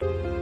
you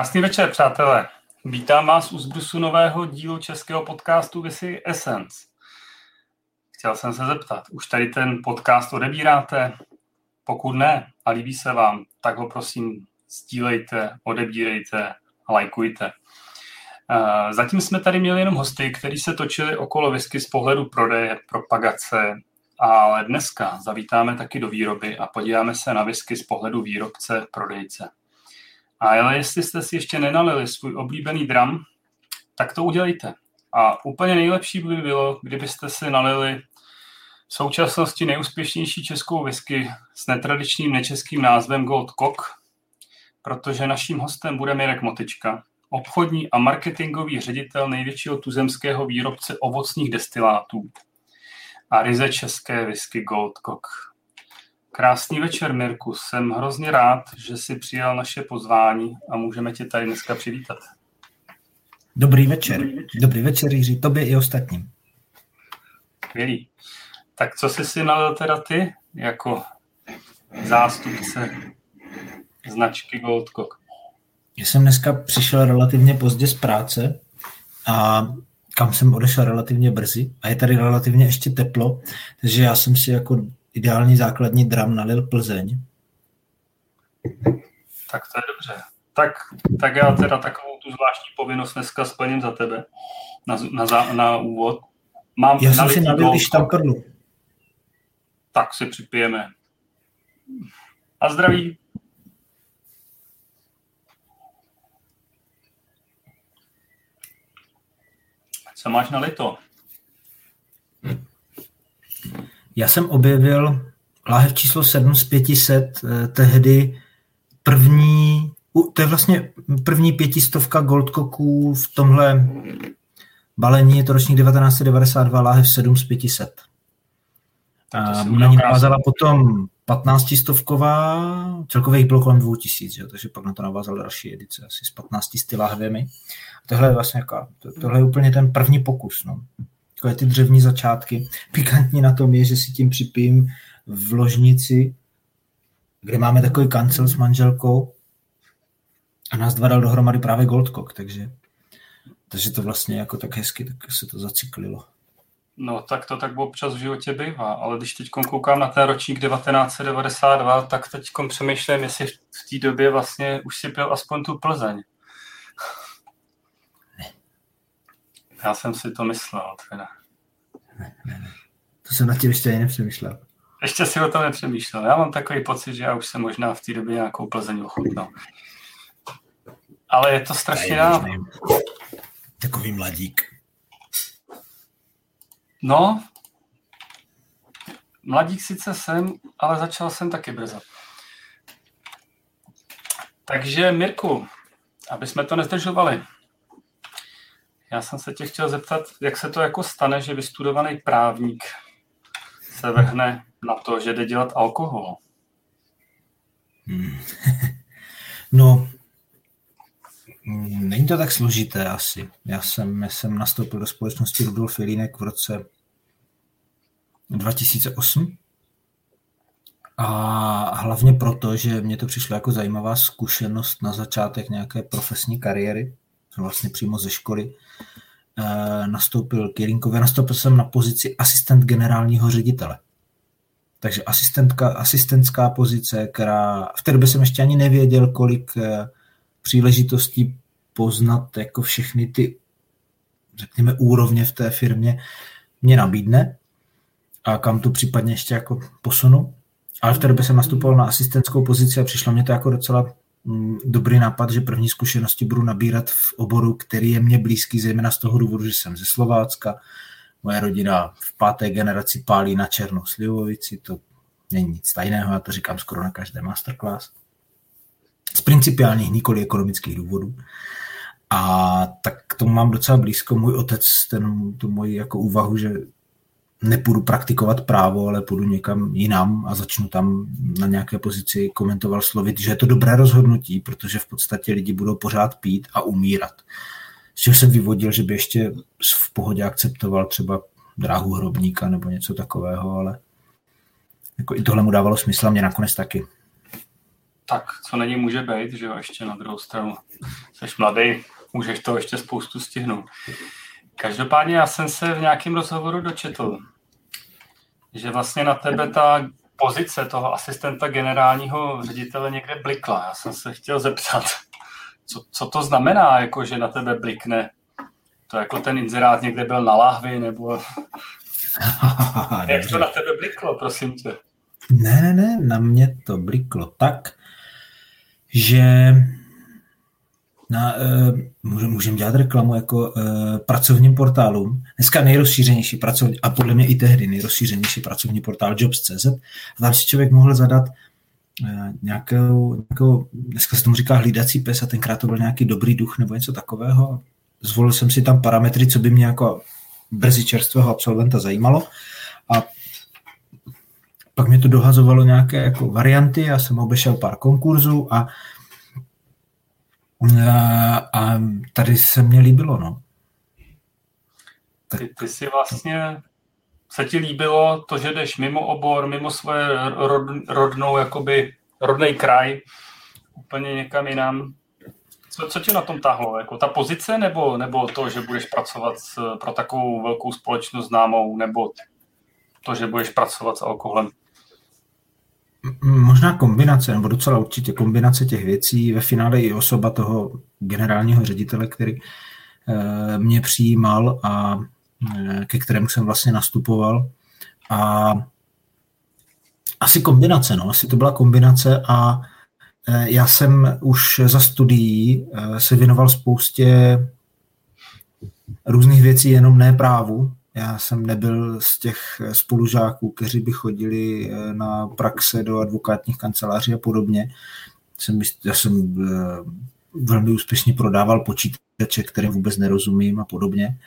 Krásný večer, přátelé. Vítám vás u zbrusu nového dílu českého podcastu Visi Essence. Chtěl jsem se zeptat, už tady ten podcast odebíráte? Pokud ne a líbí se vám, tak ho prosím sdílejte, odebírejte lajkujte. Eh, zatím jsme tady měli jenom hosty, kteří se točili okolo whisky z pohledu prodeje, propagace, ale dneska zavítáme taky do výroby a podíváme se na whisky z pohledu výrobce, prodejce. A ale jestli jste si ještě nenalili svůj oblíbený dram, tak to udělejte. A úplně nejlepší by bylo, kdybyste si nalili v současnosti nejúspěšnější českou whisky s netradičním nečeským názvem Gold Cock, protože naším hostem bude Mirek Motička, obchodní a marketingový ředitel největšího tuzemského výrobce ovocných destilátů a ryze české whisky Gold Cock. Krásný večer, Mirku. Jsem hrozně rád, že jsi přijal naše pozvání a můžeme tě tady dneska přivítat. Dobrý večer. Dobrý večer, Jiří, tobě i ostatním. Skvělý. Tak co jsi si nalil teda ty jako zástupce značky Goldcock? Já jsem dneska přišel relativně pozdě z práce a kam jsem odešel relativně brzy a je tady relativně ještě teplo, takže já jsem si jako ideální základní dram nalil Plzeň. Tak to je dobře. Tak, tak já teda takovou tu zvláštní povinnost dneska splním za tebe na, na, na úvod. Mám já jsem si nalil i štamprlu. Tak si připijeme. A zdraví. Co máš na lito? Já jsem objevil láhev číslo 7 z 500, eh, tehdy první, to je vlastně první pětistovka Goldcocků v tomhle balení, je to ročník 1992, láhev 7 z 500. A na ní navázala potom 15 stovková, celkově jich bylo kolem 2000, jo, takže pak na to navázal další edice, asi s 15 láhvěmi. Tohle je vlastně jako, tohle je úplně ten první pokus. No takové ty dřevní začátky. Pikantní na tom je, že si tím připím v ložnici, kde máme takový kancel s manželkou a nás dva dal dohromady právě Goldcock, takže, takže to vlastně jako tak hezky tak se to zacyklilo. No, tak to tak občas v životě bývá, ale když teď koukám na ten ročník 1992, tak teď přemýšlím, jestli v té době vlastně už si pil aspoň tu Plzeň. Já jsem si to myslel, teda. Ne, ne, ne. To jsem na tím ještě ani nepřemýšlel. ještě si o tom nepřemýšlel. Já mám takový pocit, že já už jsem možná v té době nějakou Plzeň ochutnal. Ale je to strašně dávno. Takový mladík. No, mladík sice jsem, ale začal jsem taky brzo. Takže Mirku, aby jsme to nezdržovali, já jsem se tě chtěl zeptat, jak se to jako stane, že vystudovaný právník se vrhne na to, že jde dělat alkohol? Hmm. no, není to tak složité asi. Já jsem, já jsem nastoupil do společnosti Rudolf Jelínek v roce 2008 a hlavně proto, že mě to přišlo jako zajímavá zkušenost na začátek nějaké profesní kariéry, vlastně přímo ze školy, e, nastoupil k Jelinkovi, nastoupil jsem na pozici asistent generálního ředitele. Takže asistentka, asistentská pozice, která v té době jsem ještě ani nevěděl, kolik e, příležitostí poznat jako všechny ty, řekněme, úrovně v té firmě mě nabídne a kam to případně ještě jako posunu. Ale v té době jsem nastupoval na asistentskou pozici a přišlo mě to jako docela dobrý nápad, že první zkušenosti budu nabírat v oboru, který je mě blízký, zejména z toho důvodu, že jsem ze Slovácka, moje rodina v páté generaci pálí na černou slivovici, to není nic tajného, já to říkám skoro na každé masterclass. Z principiálních, nikoli ekonomických důvodů. A tak k tomu mám docela blízko. Můj otec, ten, tu moji jako úvahu, že nepůjdu praktikovat právo, ale půjdu někam jinam a začnu tam na nějaké pozici komentoval slovit, že je to dobré rozhodnutí, protože v podstatě lidi budou pořád pít a umírat. Z čeho jsem vyvodil, že by ještě v pohodě akceptoval třeba dráhu hrobníka nebo něco takového, ale jako i tohle mu dávalo smysl a mě nakonec taky. Tak, co není může být, že jo, ještě na druhou stranu. Jsi mladý, můžeš to ještě spoustu stihnout. Každopádně já jsem se v nějakém rozhovoru dočetl, že vlastně na tebe ta pozice toho asistenta generálního ředitele někde blikla. Já jsem se chtěl zeptat, co, co to znamená, jako že na tebe blikne? To jako ten inzerát někde byl na lahvi, nebo... Jak to na tebe bliklo, prosím tě? Ne, ne, ne, na mě to bliklo tak, že na, uh, můžeme dělat reklamu jako uh, pracovním portálům. Dneska nejrozšířenější pracovní, a podle mě i tehdy nejrozšířenější pracovní portál Jobs.cz. A tam si člověk mohl zadat uh, nějakou, nějakou, dneska se tomu říká hlídací pes a tenkrát to byl nějaký dobrý duch nebo něco takového. Zvolil jsem si tam parametry, co by mě jako brzy čerstvého absolventa zajímalo. A pak mě to dohazovalo nějaké jako varianty, já jsem obešel pár konkurzů a a tady se mně líbilo, no. Tak... Ty, ty si vlastně, se ti líbilo to, že jdeš mimo obor, mimo svoje rod, rodnou, jakoby rodný kraj, úplně někam jinam. Co, co tě na tom tahlo? Jako ta pozice nebo, nebo to, že budeš pracovat s, pro takovou velkou společnost známou, nebo to, že budeš pracovat s alkoholem? Možná kombinace, nebo docela určitě kombinace těch věcí. Ve finále i osoba toho generálního ředitele, který eh, mě přijímal a eh, ke kterému jsem vlastně nastupoval. A asi kombinace, no, asi to byla kombinace a eh, já jsem už za studií se věnoval spoustě různých věcí, jenom ne právu, já jsem nebyl z těch spolužáků, kteří by chodili eh, na praxe do advokátních kanceláří a podobně. Jsem, já jsem eh, velmi úspěšně prodával počítače, kterým vůbec nerozumím a podobně.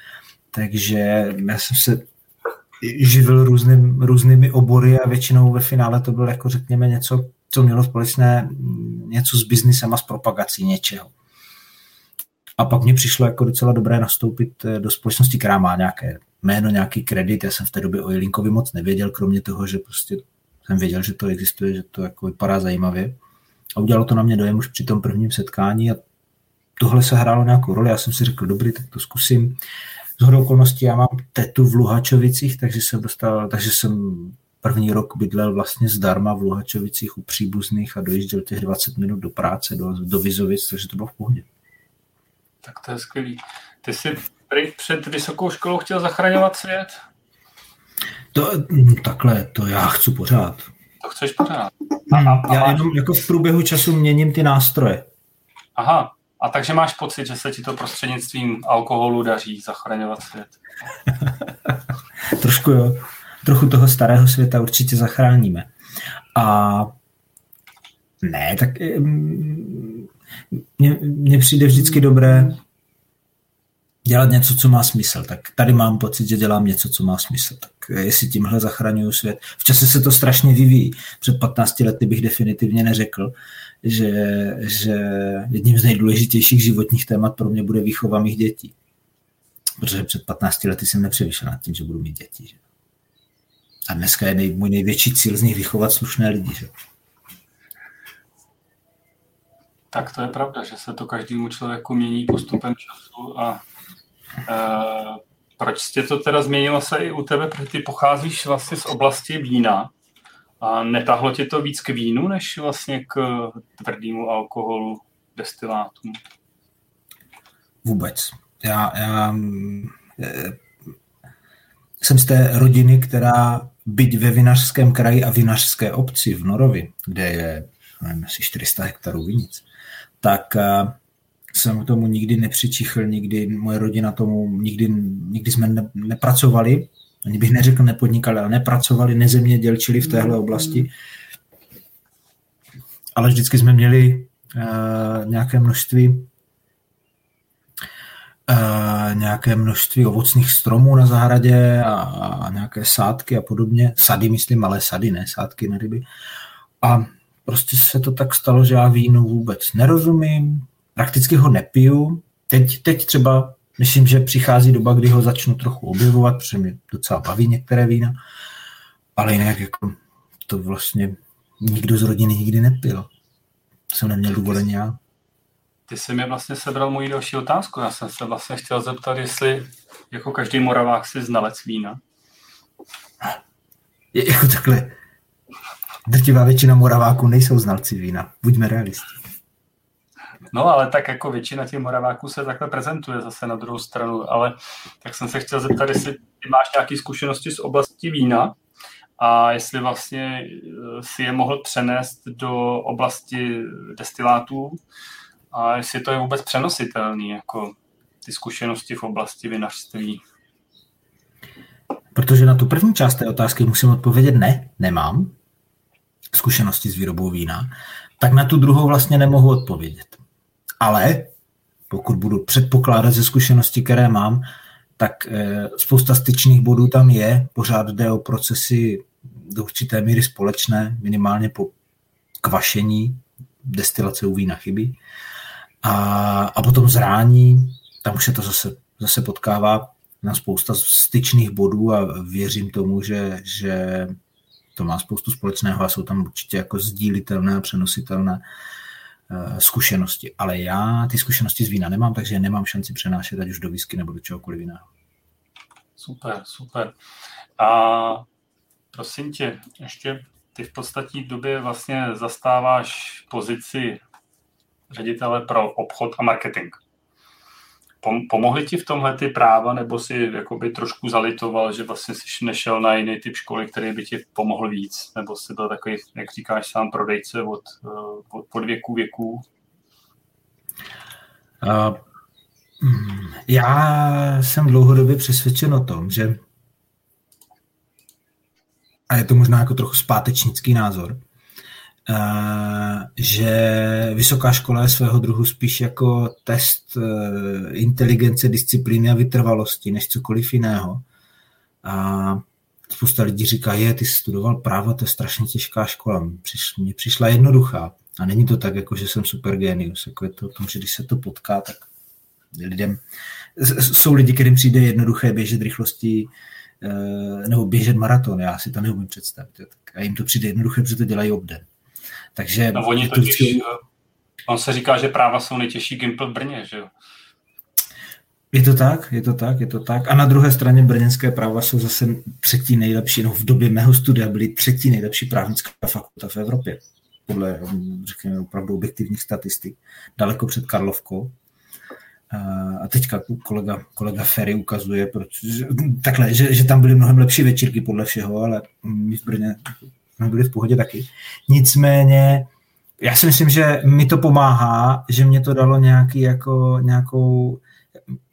Takže já jsem se živil různým, různými obory a většinou ve finále to bylo jako řekněme něco, co mělo společné něco s biznisem a s propagací něčeho. A pak mě přišlo jako docela dobré nastoupit eh, do společnosti, která má nějaké jméno, nějaký kredit. Já jsem v té době o Jelinkovi moc nevěděl, kromě toho, že prostě jsem věděl, že to existuje, že to jako vypadá zajímavě. A udělalo to na mě dojem už při tom prvním setkání a tohle se hrálo nějakou roli. Já jsem si řekl, dobrý, tak to zkusím. Z okolností já mám tetu v Luhačovicích, takže jsem dostal, takže jsem první rok bydlel vlastně zdarma v Luhačovicích u příbuzných a dojížděl těch 20 minut do práce, do, do Vizovic, takže to bylo v pohodě. Tak to je skvělý. Ty jsi před vysokou školou chtěl zachraňovat svět? To, hm, takhle, to já chci pořád. To chceš pořád. A, a, a já máš... jenom jako v průběhu času měním ty nástroje. Aha, a takže máš pocit, že se ti to prostřednictvím alkoholu daří zachraňovat svět? Trošku jo. Trochu toho starého světa určitě zachráníme. A ne, tak mně přijde vždycky dobré dělat něco, co má smysl. Tak tady mám pocit, že dělám něco, co má smysl. Tak jestli tímhle zachraňuju svět. V čase se to strašně vyvíjí. Před 15 lety bych definitivně neřekl, že, že jedním z nejdůležitějších životních témat pro mě bude výchova mých dětí. Protože před 15 lety jsem nepřemýšlel nad tím, že budu mít děti. Že? A dneska je nej, můj největší cíl z nich vychovat slušné lidi. Že? Tak to je pravda, že se to každému člověku mění postupem času a e, proč jste to teda změnilo se i u tebe, protože ty pocházíš vlastně z oblasti vína a netahlo tě to víc k vínu, než vlastně k tvrdému alkoholu, destilátům? Vůbec. Já, já e, jsem z té rodiny, která byť ve vinařském kraji a vinařské obci v Norovi, kde je nevím, asi 400 hektarů vinic, tak jsem tomu nikdy nepřičichl, nikdy moje rodina tomu, nikdy, nikdy jsme ne, nepracovali, ani bych neřekl nepodnikali, ale nepracovali, nezemědělčili v téhle oblasti, ale vždycky jsme měli uh, nějaké množství Uh, nějaké množství ovocných stromů na zahradě a, a nějaké sádky a podobně. Sady, myslím, malé sady, ne sádky na ryby. A prostě se to tak stalo, že já vínu vůbec nerozumím, prakticky ho nepiju. Teď, teď třeba myslím, že přichází doba, kdy ho začnu trochu objevovat, protože mě docela baví některé vína, ale jinak jako to vlastně nikdo z rodiny nikdy nepil. Jsem neměl důvoden já. Ty jsi mi vlastně sebral moji další otázku. Já jsem se vlastně chtěl zeptat, jestli jako každý moravák si znalec vína. Je, jako takhle, drtivá většina Moraváků nejsou znalci vína. Buďme realisti. No, ale tak jako většina těch Moraváků se takhle prezentuje zase na druhou stranu, ale tak jsem se chtěl zeptat, jestli ty máš nějaké zkušenosti z oblasti vína a jestli vlastně eh, si je mohl přenést do oblasti destilátů a jestli to je vůbec přenositelný, jako ty zkušenosti v oblasti vinařství. Protože na tu první část té otázky musím odpovědět ne, nemám zkušenosti s výrobou vína, tak na tu druhou vlastně nemohu odpovědět. Ale pokud budu předpokládat ze zkušenosti, které mám, tak eh, spousta styčných bodů tam je, pořád jde o procesy do určité míry společné, minimálně po kvašení, destilace u vína chybí. A, a potom zrání, tam už se to zase, zase potkává na spousta styčných bodů a věřím tomu, že, že to má spoustu společného a jsou tam určitě jako sdílitelné a přenositelné zkušenosti. Ale já ty zkušenosti z vína nemám, takže nemám šanci přenášet ať už do whisky nebo do čehokoliv jiného. Super, super. A prosím tě, ještě ty v podstatě době vlastně zastáváš pozici ředitele pro obchod a marketing. Pomohly ti v tomhle ty práva, nebo si jakoby trošku zalitoval, že vlastně jsi nešel na jiný typ školy, který by ti pomohl víc? Nebo jsi byl takový, jak říkáš sám, prodejce od, eh, od, od věků věků? Uh, já jsem dlouhodobě přesvědčen o tom, že a je to možná jako trochu zpátečnický názor, že vysoká škola je svého druhu spíš jako test eh, inteligence, disciplíny a vytrvalosti, než cokoliv jiného. A spousta lidí říká, je, ty jsi studoval právo, to je strašně těžká škola. Mně přišla jednoduchá. A není to tak, jako že jsem super genius. Jako je to o tom, že když se to potká, tak lidem... Jsou lidi, kterým přijde jednoduché běžet rychlostí eh, nebo běžet maraton, já si to neumím představit. A jim to přijde jednoduché, protože to dělají obden. Takže no, oni totiž, vždycky... Eh, on se říká, že práva jsou nejtěžší Gimpl v Brně, že jo? Je to tak, je to tak, je to tak. A na druhé straně brněnské práva jsou zase třetí nejlepší, no v době mého studia byly třetí nejlepší právnická fakulta v Evropě. Podle, řekněme, opravdu objektivních statistik. Daleko před Karlovkou. A teďka kolega, kolega Ferry ukazuje, protože, takhle, že, že tam byly mnohem lepší večírky podle všeho, ale my v Brně jsme byli v pohodě taky. Nicméně, já si myslím, že mi to pomáhá, že mě to dalo nějaký jako, nějakou,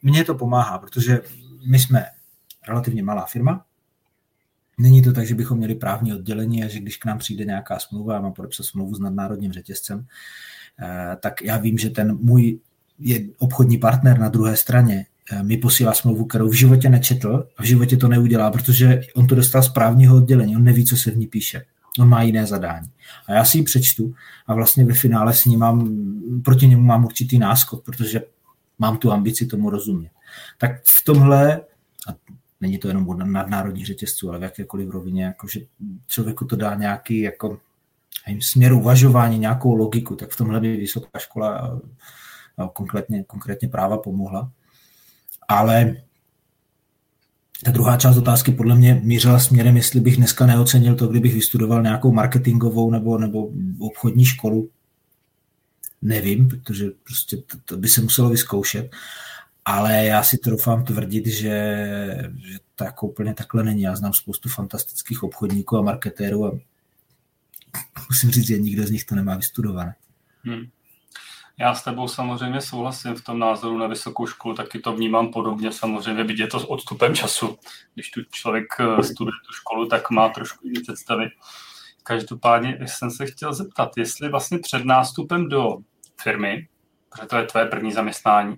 mně to pomáhá, protože my jsme relativně malá firma, Není to tak, že bychom měli právní oddělení a že když k nám přijde nějaká smlouva, já mám podepsat smlouvu s nadnárodním řetězcem, eh, tak já vím, že ten můj je obchodní partner na druhé straně eh, mi posílá smlouvu, kterou v životě nečetl a v životě to neudělá, protože on to dostal z právního oddělení, on neví, co se v ní píše. On má jiné zadání. A já si ji přečtu a vlastně ve finále s ním mám, proti němu mám určitý náskok, protože mám tu ambici tomu rozumět. Tak v tomhle, a není to jenom na nadnárodních řetězců, ale v jakékoliv rovině, jako že člověku to dá nějaký jako směr uvažování, nějakou logiku, tak v tomhle by vysoká škola konkrétně, konkrétně práva pomohla. Ale ta druhá část otázky podle mě mířila směrem, jestli bych dneska neocenil to, kdybych vystudoval nějakou marketingovou nebo, nebo obchodní školu. Nevím, protože prostě to, to by se muselo vyzkoušet. Ale já si troufám tvrdit, že, že to jako úplně takhle není. Já znám spoustu fantastických obchodníků a marketérů a musím říct, že nikdo z nich to nemá vystudované. Hmm. Já s tebou samozřejmě souhlasím v tom názoru na vysokou školu, taky to vnímám podobně, samozřejmě vidět to s odstupem času. Když tu člověk eh, studuje tu školu, tak má trošku jiné představy. Každopádně jsem se chtěl zeptat, jestli vlastně před nástupem do firmy, protože to je tvé první zaměstnání,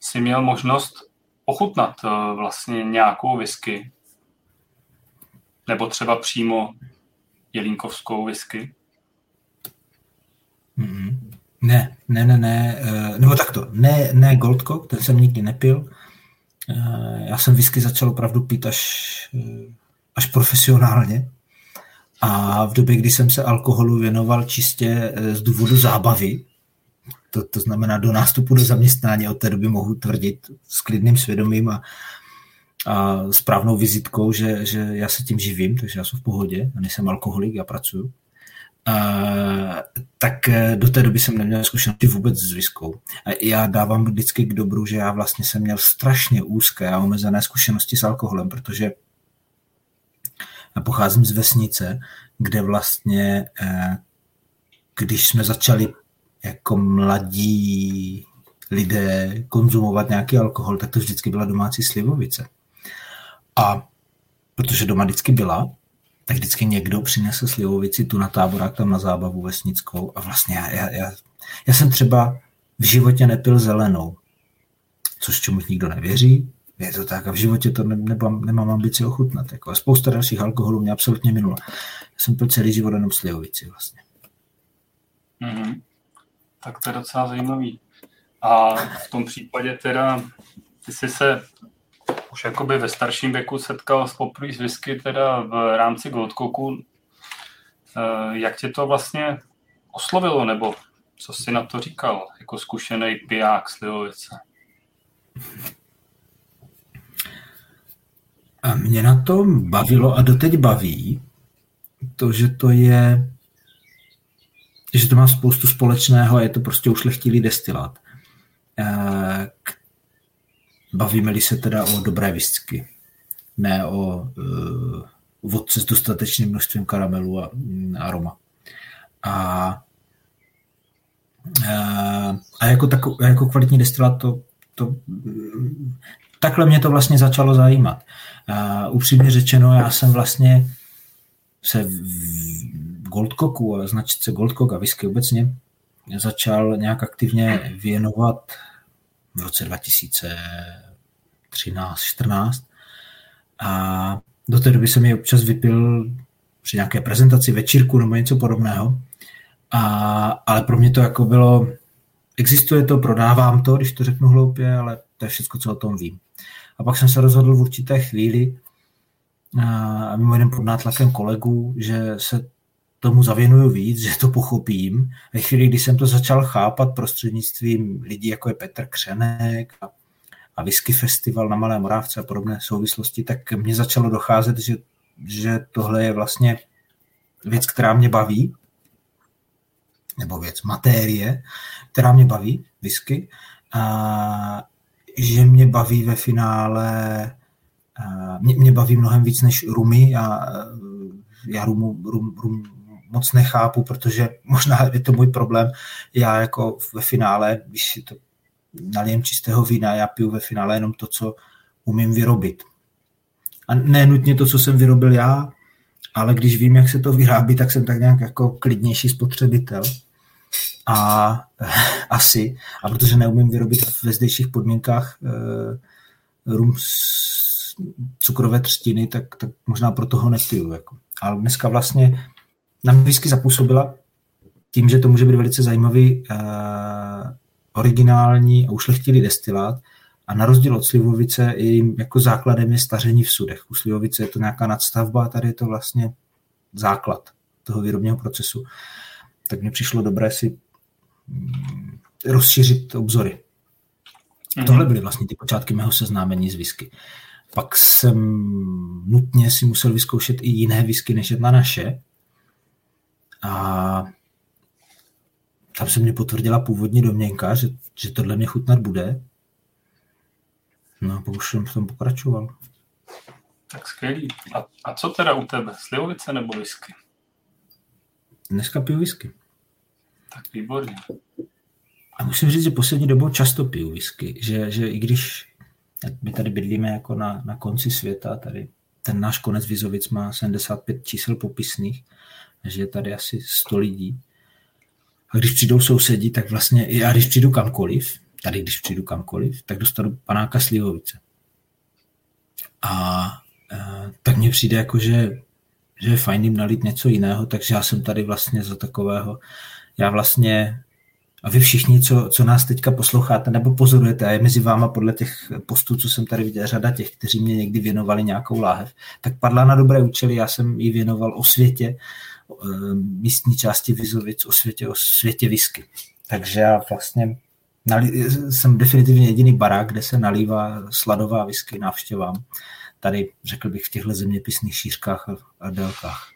jsi měl možnost ochutnat eh, vlastně nějakou whisky, nebo třeba přímo jelínkovskou whisky? Mm-hmm. Ne, ne, ne, ne, eh, nebo takto, ne, ne Goldcock, ten jsem nikdy nepil. Eh, já jsem whisky začal opravdu pít až, eh, až profesionálně. A v době, kdy jsem se alkoholu věnoval čistě z důvodu zábavy, to, to znamená do nástupu do zaměstnání, od té doby mohu tvrdit s klidným svědomím a, a správnou vizitkou, že, že já se tím živím, takže já jsem v pohodě, a nejsem alkoholik, já pracuju tak eh, do té doby jsem neměl zkušenosti vůbec s viskou. Já dávám vždycky k dobru, že já vlastně jsem měl strašně úzké a omezené zkušenosti s alkoholem, protože pocházím z vesnice, kde vlastně, eh, když jsme začali jako mladí lidé konzumovat nějaký alkohol, tak to vždycky byla domácí slivovice. A protože doma vždycky byla, tak vždycky někdo přinesl slivovici tu na táborák tam na zábavu vesnickou a vlastně já, já, já, já jsem třeba v životě nepil zelenou, což čemu nikdo nevěří, je to tak a v životě to ne, nemám, nemám ambici ochutnat. Jako a spousta dalších alkoholů mě absolutně minula. Já jsem pil celý život jenom slivovici vlastně. Mm-hmm. Tak to je docela zajímavý. A v tom případě teda ty jsi se už jakoby ve starším věku setkal s poprvé s whisky teda v rámci Goldcocku. Eh, jak tě to vlastně oslovilo, nebo co jsi na to říkal, jako zkušený piják Slivovice? A mě na to bavilo a doteď baví to, že to je že to má spoustu společného a je to prostě ušlechtilý destilát, eh, Bavíme-li se teda o dobré whisky, ne o uh, vodce s dostatečným množstvím karamelu a mm, aroma. A, a, a jako, tako, jako kvalitní destilát to, to takhle mě to vlastně začalo zajímat. A, upřímně řečeno, já jsem vlastně se v Goldcocku značce Goldcock a whisky obecně začal nějak aktivně věnovat v roce 2013, 14 a do té doby jsem ji občas vypil při nějaké prezentaci, večírku nebo něco podobného. A, ale pro mě to jako bylo, existuje to, prodávám to, když to řeknu hloupě, ale to je všechno, co o tom vím. A pak jsem se rozhodl v určité chvíli, a mimo jiném pod nátlakem kolegů, že se tomu zavěnuju víc, že to pochopím. Ve chvíli, kdy jsem to začal chápat prostřednictvím lidí, jako je Petr Křenek a, a Whisky Festival na Malé Morávce a podobné souvislosti, tak mně začalo docházet, že, že tohle je vlastně věc, která mě baví, nebo věc, matérie, která mě baví, whisky, a, že mě baví ve finále, a, mě, mě baví mnohem víc než rumy. Já, já rumu, rum, rum moc nechápu, protože možná je to můj problém. Já jako ve finále, když si to nalijem čistého vína, já piju ve finále jenom to, co umím vyrobit. A ne nutně to, co jsem vyrobil já, ale když vím, jak se to vyrábí, tak jsem tak nějak jako klidnější spotřebitel. A asi, a protože neumím vyrobit ve zdejších podmínkách e, rum z cukrové třtiny, tak, tak možná proto ho nepiju. Jako. Ale dneska vlastně na whisky zapůsobila tím, že to může být velice zajímavý, e, originální a ušlechtilý destilát, a na rozdíl od slivovice, jejím jako základem je staření v sudech. U slivovice je to nějaká nadstavba, a tady je to vlastně základ toho výrobního procesu. Tak mně přišlo dobré si mm, rozšířit obzory. Mm-hmm. Tohle byly vlastně ty počátky mého seznámení s whisky. Pak jsem nutně si musel vyzkoušet i jiné whisky než jedna naše. A tam se mě potvrdila původní domněnka, že, že tohle mě chutnat bude. No a už jsem v tom pokračoval. Tak skvělý. A, a co teda u tebe? Slivovice nebo whisky? Dneska piju whisky. Tak výborně. A musím říct, že poslední dobou často piju whisky. Že, že i když my tady bydlíme jako na, na konci světa, tady ten náš konec Vizovic má 75 čísel popisných, že je tady asi 100 lidí. A když přijdou sousedí, tak vlastně, já když přijdu kamkoliv, tady když přijdu kamkoliv, tak dostanu panáka slivovice. A e, tak mně přijde jako, že, že je fajn jim nalít něco jiného, takže já jsem tady vlastně za takového, já vlastně a vy všichni, co, co nás teďka posloucháte nebo pozorujete, a je mezi váma podle těch postů, co jsem tady viděl, řada těch, kteří mě někdy věnovali nějakou láhev, tak padla na dobré účely, já jsem ji věnoval o světě, místní části Vizovic, o světě, o světě whisky. Takže já vlastně jsem definitivně jediný barák, kde se nalívá sladová whisky návštěvám. Tady, řekl bych, v těchto zeměpisných šířkách a, a délkách.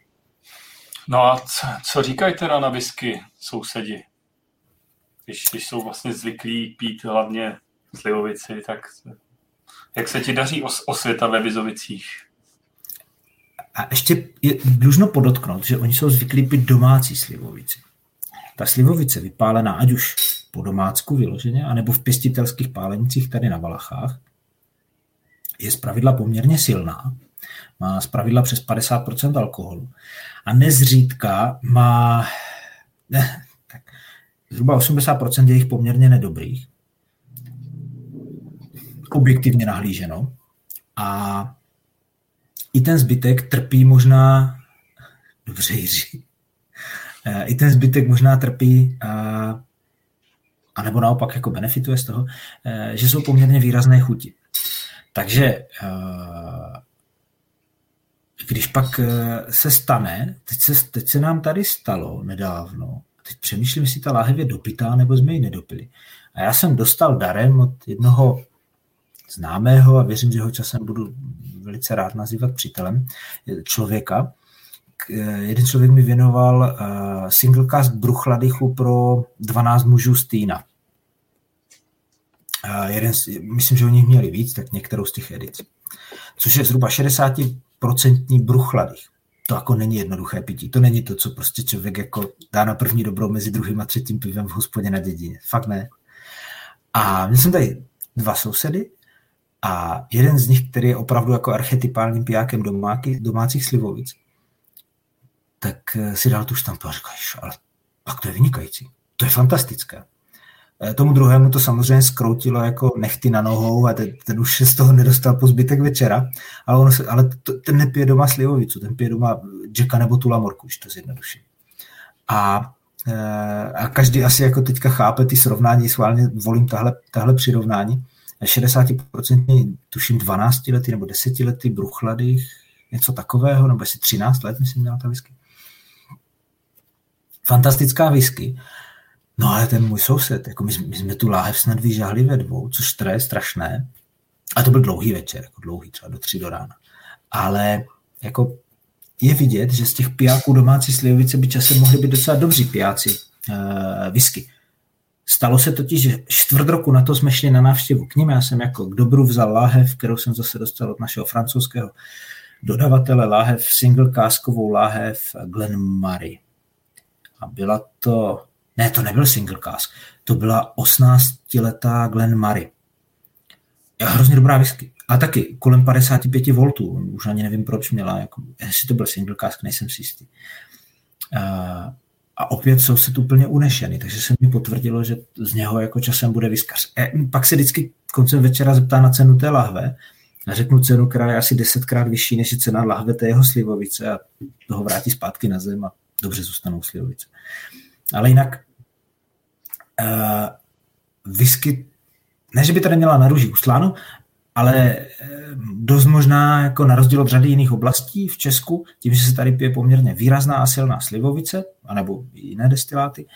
No a co, co říkají teda na whisky sousedi? Když, když jsou vlastně zvyklí pít hlavně slivovici, tak jak se ti daří os, osvěta ve Vizovicích? A ještě je dlužno podotknout, že oni jsou zvyklí pít domácí slivovici. Ta slivovice vypálená, ať už po domácku vyloženě, anebo v pěstitelských pálenicích tady na Valachách, je zpravidla poměrně silná, má zpravidla přes 50% alkoholu a nezřídka má ne, tak, zhruba 80% je jich poměrně nedobrých, objektivně nahlíženo a i ten zbytek trpí možná, dobře Jiří, eh, i ten zbytek možná trpí a nebo naopak jako benefituje z toho, eh, že jsou poměrně výrazné chuti. Takže eh, když pak eh, se stane, teď se, teď se nám tady stalo nedávno, teď přemýšlím, jestli ta láhev je dopitá, nebo jsme ji nedopili. A já jsem dostal darem od jednoho známého, a věřím, že ho časem budu velice rád nazývat přítelem, člověka. Jeden člověk mi věnoval single cast bruchladychu pro 12 mužů z Týna jeden, myslím, že oni měli víc, tak některou z těch edic. Což je zhruba 60% bruchladých. To jako není jednoduché pití. To není to, co prostě člověk jako dá na první dobrou mezi druhým a třetím pivem v hospodě na dědině. Fakt ne. A měl jsem tady dva sousedy a jeden z nich, který je opravdu jako archetypálním pijákem domáky, domácích slivovic, tak eh, si dal tu štampu a říkal, ale pak to je vynikající. To je fantastické. Eh, tomu druhému to samozřejmě skroutilo jako nechty na nohou a ten, ten už z toho nedostal po zbytek večera, ale, ono se, ale to, ten nepije doma slivovicu, ten pije doma Jacka nebo tu lamorku, už to zjednoduším. A, eh, a každý asi jako teďka chápe ty srovnání, schválně volím tahle, tahle přirovnání. 60% tuším 12 lety nebo 10 lety bruchlady, něco takového, nebo asi 13 let, myslím, měla ta whisky. Fantastická whisky. No ale ten můj soused, jako my, my jsme tu láhev snad vyžahli ve dvou, což je strašné. A to byl dlouhý večer, jako dlouhý, třeba do tři do rána. Ale jako je vidět, že z těch pijáků domácí slivovice by časem mohli být docela dobří pijáci uh, whisky. Stalo se totiž, že čtvrt roku na to jsme šli na návštěvu k ním. Já jsem jako k dobru vzal láhev, kterou jsem zase dostal od našeho francouzského dodavatele láhev, single káskovou láhev Glen Murray. A byla to, ne, to nebyl single cask, to byla 18-letá Glen Murray. Je hrozně dobrá whisky. A taky kolem 55 V, už ani nevím, proč měla, jako, jestli to byl single cask, nejsem si jistý. A, a opět jsou se tu úplně unešený, takže se mi potvrdilo, že z něho jako časem bude vyskař. E, pak se vždycky koncem večera zeptá na cenu té lahve a řeknu cenu, která je asi desetkrát vyšší než je cena lahve té jeho slivovice a toho vrátí zpátky na zem a dobře zůstanou slivovice. Ale jinak uh, whisky, ne, že by tady měla na růži uslánu, ale eh, dost možná jako na rozdíl od řady jiných oblastí v Česku, tím, že se tady pije poměrně výrazná a silná slivovice, anebo jiné destiláty,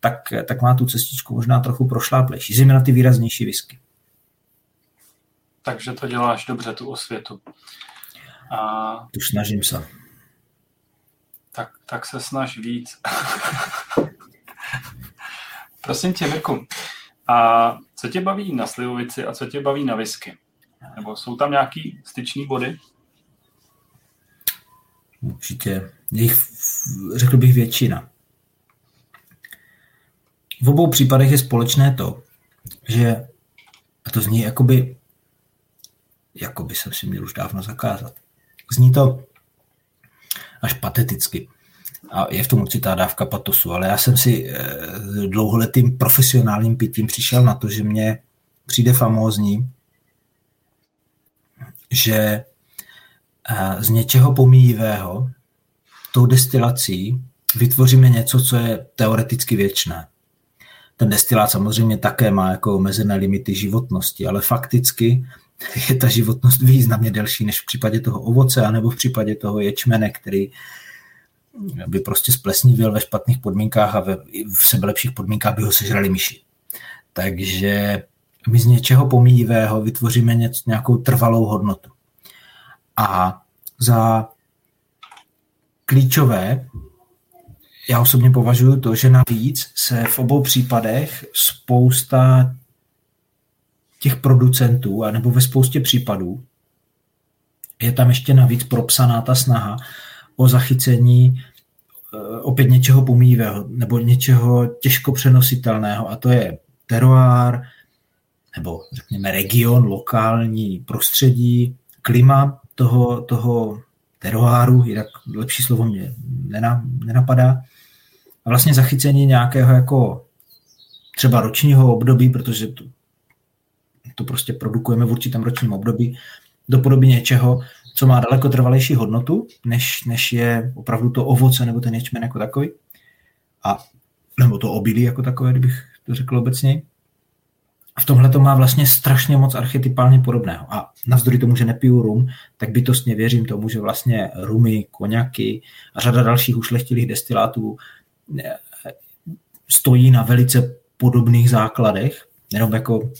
tak, tak má tu cestičku možná trochu prošláplejší, zejména ty výraznější whisky. Takže to děláš dobře, tu osvětu. A... Tu snažím se. Tak, tak se snaž víc. Prosím tě, Mirku, a co tě baví na slivovici a co tě baví na whisky? Nebo jsou tam nějaký styční body? Určitě. Jich, řekl bych, většina. V obou případech je společné to, že, a to zní jakoby, jakoby jsem si měl už dávno zakázat. Zní to až pateticky. A je v tom určitá dávka patosu, ale já jsem si eh, dlouholetým profesionálním pitím přišel na to, že mě přijde famózní, že eh, z něčeho pomíjivého tou destilací vytvoříme něco, co je teoreticky věčné. Ten destilát samozřejmě také má jako omezené limity životnosti, ale fakticky je ta životnost významně delší než v případě toho ovoce, anebo v případě toho ječmene, který by prostě splesnivil ve špatných podmínkách a ve, v sebelepších podmínkách by ho sežrali myši. Takže my z něčeho pomíjivého vytvoříme něco, nějakou trvalou hodnotu. A za klíčové já osobně považuji to, že navíc se v obou případech spousta těch producentů, anebo ve spoustě případů, je tam ještě navíc propsaná ta snaha o zachycení eh, opět něčeho pomíjivého nebo něčeho těžko přenositelného a to je teroár, nebo řekněme region, lokální prostředí, klima toho, toho teroáru, jinak lepší slovo mě nenapadá, a vlastně zachycení nějakého jako třeba ročního období, protože to, to prostě produkujeme v určitém ročním období, do podoby něčeho, co má daleko trvalejší hodnotu, než, než je opravdu to ovoce nebo ten ječmen jako takový. A, nebo to obilí jako takové, kdybych to řekl obecně. A v tomhle to má vlastně strašně moc archetypálně podobného. A navzdory tomu, že nepiju rum, tak bytostně věřím tomu, že vlastně rumy, koněky a řada dalších ušlechtilých destilátů eh, stojí na velice podobných základech, jenom jako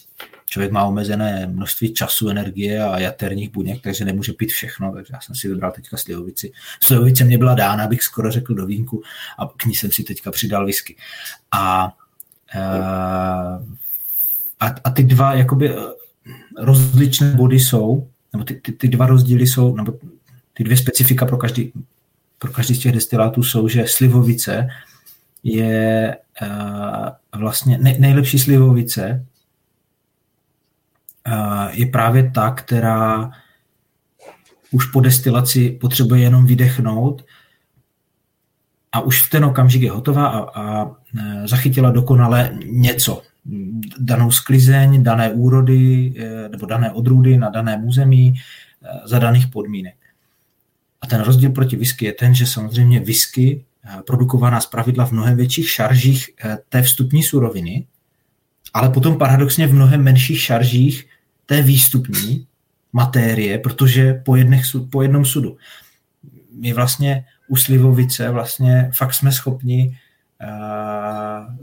člověk má omezené množství času, energie a jaterních buněk, takže nemůže pít všechno, takže já jsem si vybral teďka slivovici. Slivovice mě byla dána, abych skoro řekl do vínku a k ní jsem si teďka přidal whisky. A, eh, a, a ty dva jakoby eh, rozličné body jsou, nebo ty, ty, ty dva rozdíly jsou, nebo ty dvě specifika pro každý, pro každý z těch destilátů jsou, že slivovice je uh, vlastně nej, nejlepší slivovice je právě ta, která už po destilaci potřebuje jenom vydechnout a už v ten okamžik je hotová a, a zachytila dokonale něco. Danou sklizeň, dané úrody e, nebo dané odrůdy na daném území e, za daných podmínek. A ten rozdíl proti whisky je ten, že samozřejmě whisky produkovaná z pravidla v mnohem větších šaržích té vstupní suroviny, ale potom paradoxně v mnohem menších šaržích té výstupní matérie, protože po, jedných, po jednom sudu. My vlastně u slivovice vlastně fakt jsme schopni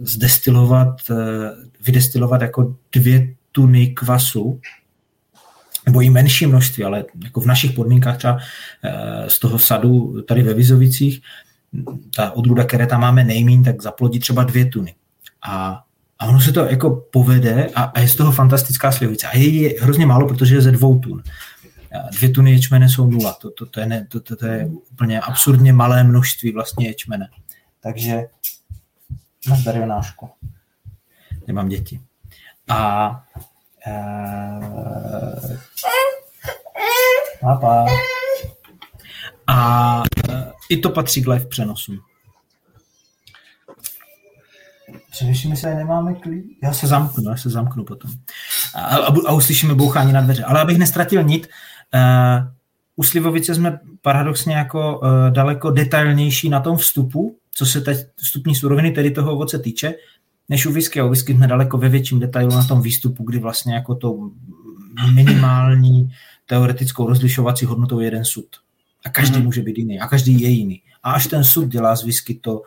zdestilovat, vydestilovat jako dvě tuny kvasu, nebo i menší množství, ale jako v našich podmínkách třeba uh, z toho sadu tady ve Vizovicích, ta odrůda, které tam máme nejmín, tak zaplodí třeba dvě tuny. A a ono se to jako povede a, a je z toho fantastická slivovice. A je, je hrozně málo, protože je ze dvou tun. Dvě tuny ječmene jsou nula. To, to, to, je, ne, to, to, to je úplně absurdně malé množství vlastně ječmene. Takže na darionášku. Nemám děti. A uh, papa. A uh, i to patří k live přenosům. Přemýšlím, jestli nemáme klid. Já se zamknu, já se zamknu potom. A, a, a uslyšíme bouchání na dveře. Ale abych nestratil nit, uh, u Slivovice jsme paradoxně jako uh, daleko detailnější na tom vstupu, co se teď vstupní suroviny, tedy toho ovoce týče, než u whisky. A u whisky jsme daleko ve větším detailu na tom výstupu, kdy vlastně jako to minimální teoretickou rozlišovací hodnotou je jeden sud. A každý mm-hmm. může být jiný. A každý je jiný. A až ten sud dělá z whisky to,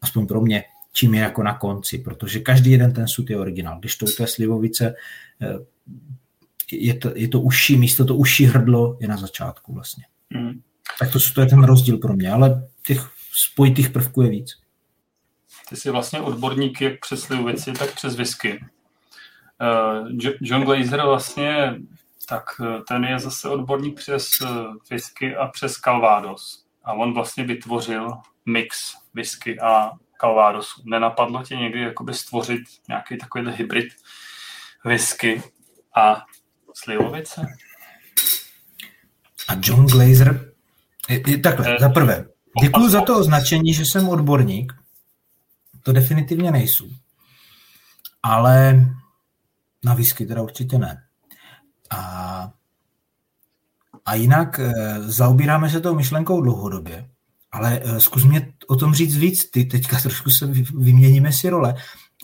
aspoň pro mě, čím je jako na konci, protože každý jeden ten sud je originál. Když to u té slivovice eh, je to, je to užší místo, to užší hrdlo je na začátku vlastně. Mm. Tak to, to je ten rozdíl pro mě, ale těch spojitých prvků je víc. Ty jsi vlastně odborník jak přes slivovici, tak přes whisky. Uh, John Glazer vlastně, tak eh, ten je zase odborník přes whisky a přes Calvados. A on vlastně vytvořil mix whisky a Calvadosu. Nenapadlo tě někdy jakoby stvořit nějaký takový hybrid whisky a slivovice? A John Glazer, je, je, takhle, za prvé, děkuji za to označení, že jsem odborník, to definitivně nejsou. Ale na whisky teda určitě ne. A, a jinak e, zaobíráme se tou myšlenkou dlouhodobě. Ale uh, zkus mě o tom říct víc. Ty teďka trošku se vyměníme si role.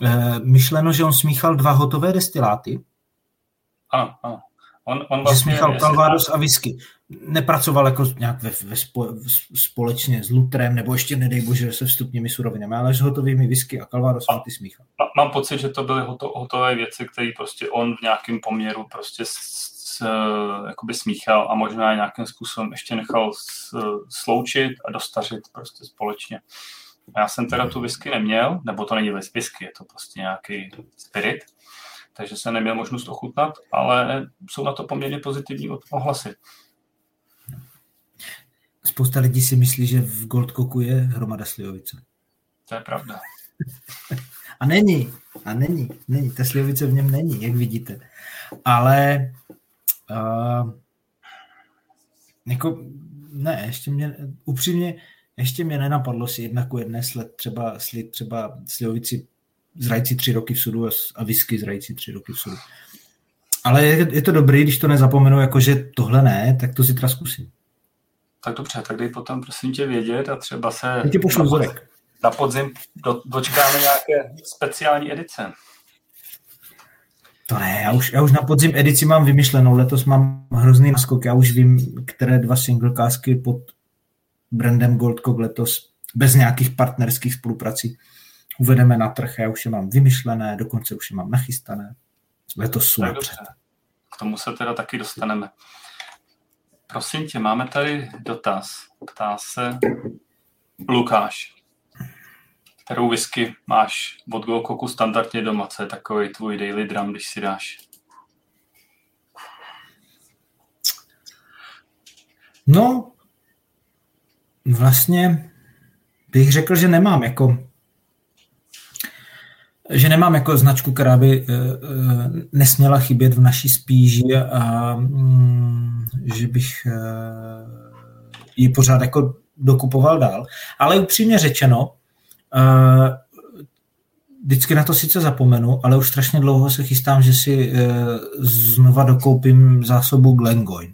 Uh, myšleno, že on smíchal dva hotové destiláty. Ano, ano. On, on vlastně, že smíchal Calvados a whisky. Nepracoval jako nějak ve, ve spo, společně s Lutrem, nebo ještě nedej bože se vstupními surovinami, ale s hotovými whisky a Calvados a ty smíchal. Mám pocit, že to byly hoto, hotové věci, které prostě on v nějakém poměru prostě Eh, jakoby smíchal a možná nějakým způsobem ještě nechal sloučit a dostařit prostě společně. Já jsem teda tu whisky neměl, nebo to není whisky, je to prostě nějaký spirit, takže jsem neměl možnost ochutnat, ale jsou na to poměrně pozitivní ohlasy. Spousta lidí si myslí, že v Goldkoku je hromada slivovice. To je pravda. a není, a není, není. Ta slivovice v něm není, jak vidíte. Ale Uh, jako, ne, ještě mě, upřímně, ještě mě nenapadlo si jedna ku jedné sled třeba, slid třeba slivovici zrající tři roky v sudu a whisky zrající tři roky v sudu. Ale je, je to dobrý, když to nezapomenu, jakože tohle ne, tak to zítra zkusím. Tak dobře, tak dej potom prosím tě vědět a třeba se já ti pošlu na, na podzim do, dočkáme nějaké speciální edice. To ne, já už, já už na podzim edici mám vymyšlenou, letos mám hrozný naskok, já už vím, které dva singlecásky pod brandem Goldcock letos bez nějakých partnerských spoluprací uvedeme na trh, já už je mám vymyšlené, dokonce už je mám nachystané. Letos jsou napřed. K tomu se teda taky dostaneme. Prosím tě, máme tady dotaz. Ptá se Lukáš kterou whisky máš od Gokoku standardně doma, co je takový tvůj daily drum, když si dáš? No, vlastně bych řekl, že nemám jako že nemám jako značku, která by uh, nesměla chybět v naší spíži a um, že bych uh, ji pořád jako dokupoval dál. Ale upřímně řečeno, vždycky na to sice zapomenu, ale už strašně dlouho se chystám, že si znova dokoupím zásobu Glengoyne.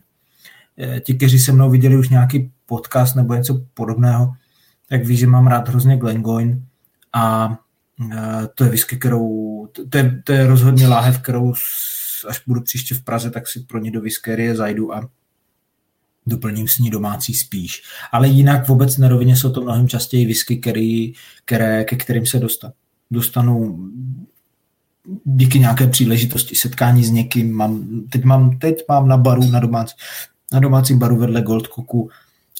Ti, kteří se mnou viděli už nějaký podcast nebo něco podobného, tak ví, že mám rád hrozně Glengoyne a to je whisky, kterou, to je, to je rozhodně láhev, kterou až budu příště v Praze, tak si pro ně do whiskerie zajdu a doplním s ní domácí spíš. Ale jinak v obecné rovině jsou to mnohem častěji whisky, který, které, ke kterým se dostat. dostanu díky nějaké příležitosti setkání s někým. Mám, teď, mám, teď mám na baru, na, domácí, na domácím baru vedle Goldcocku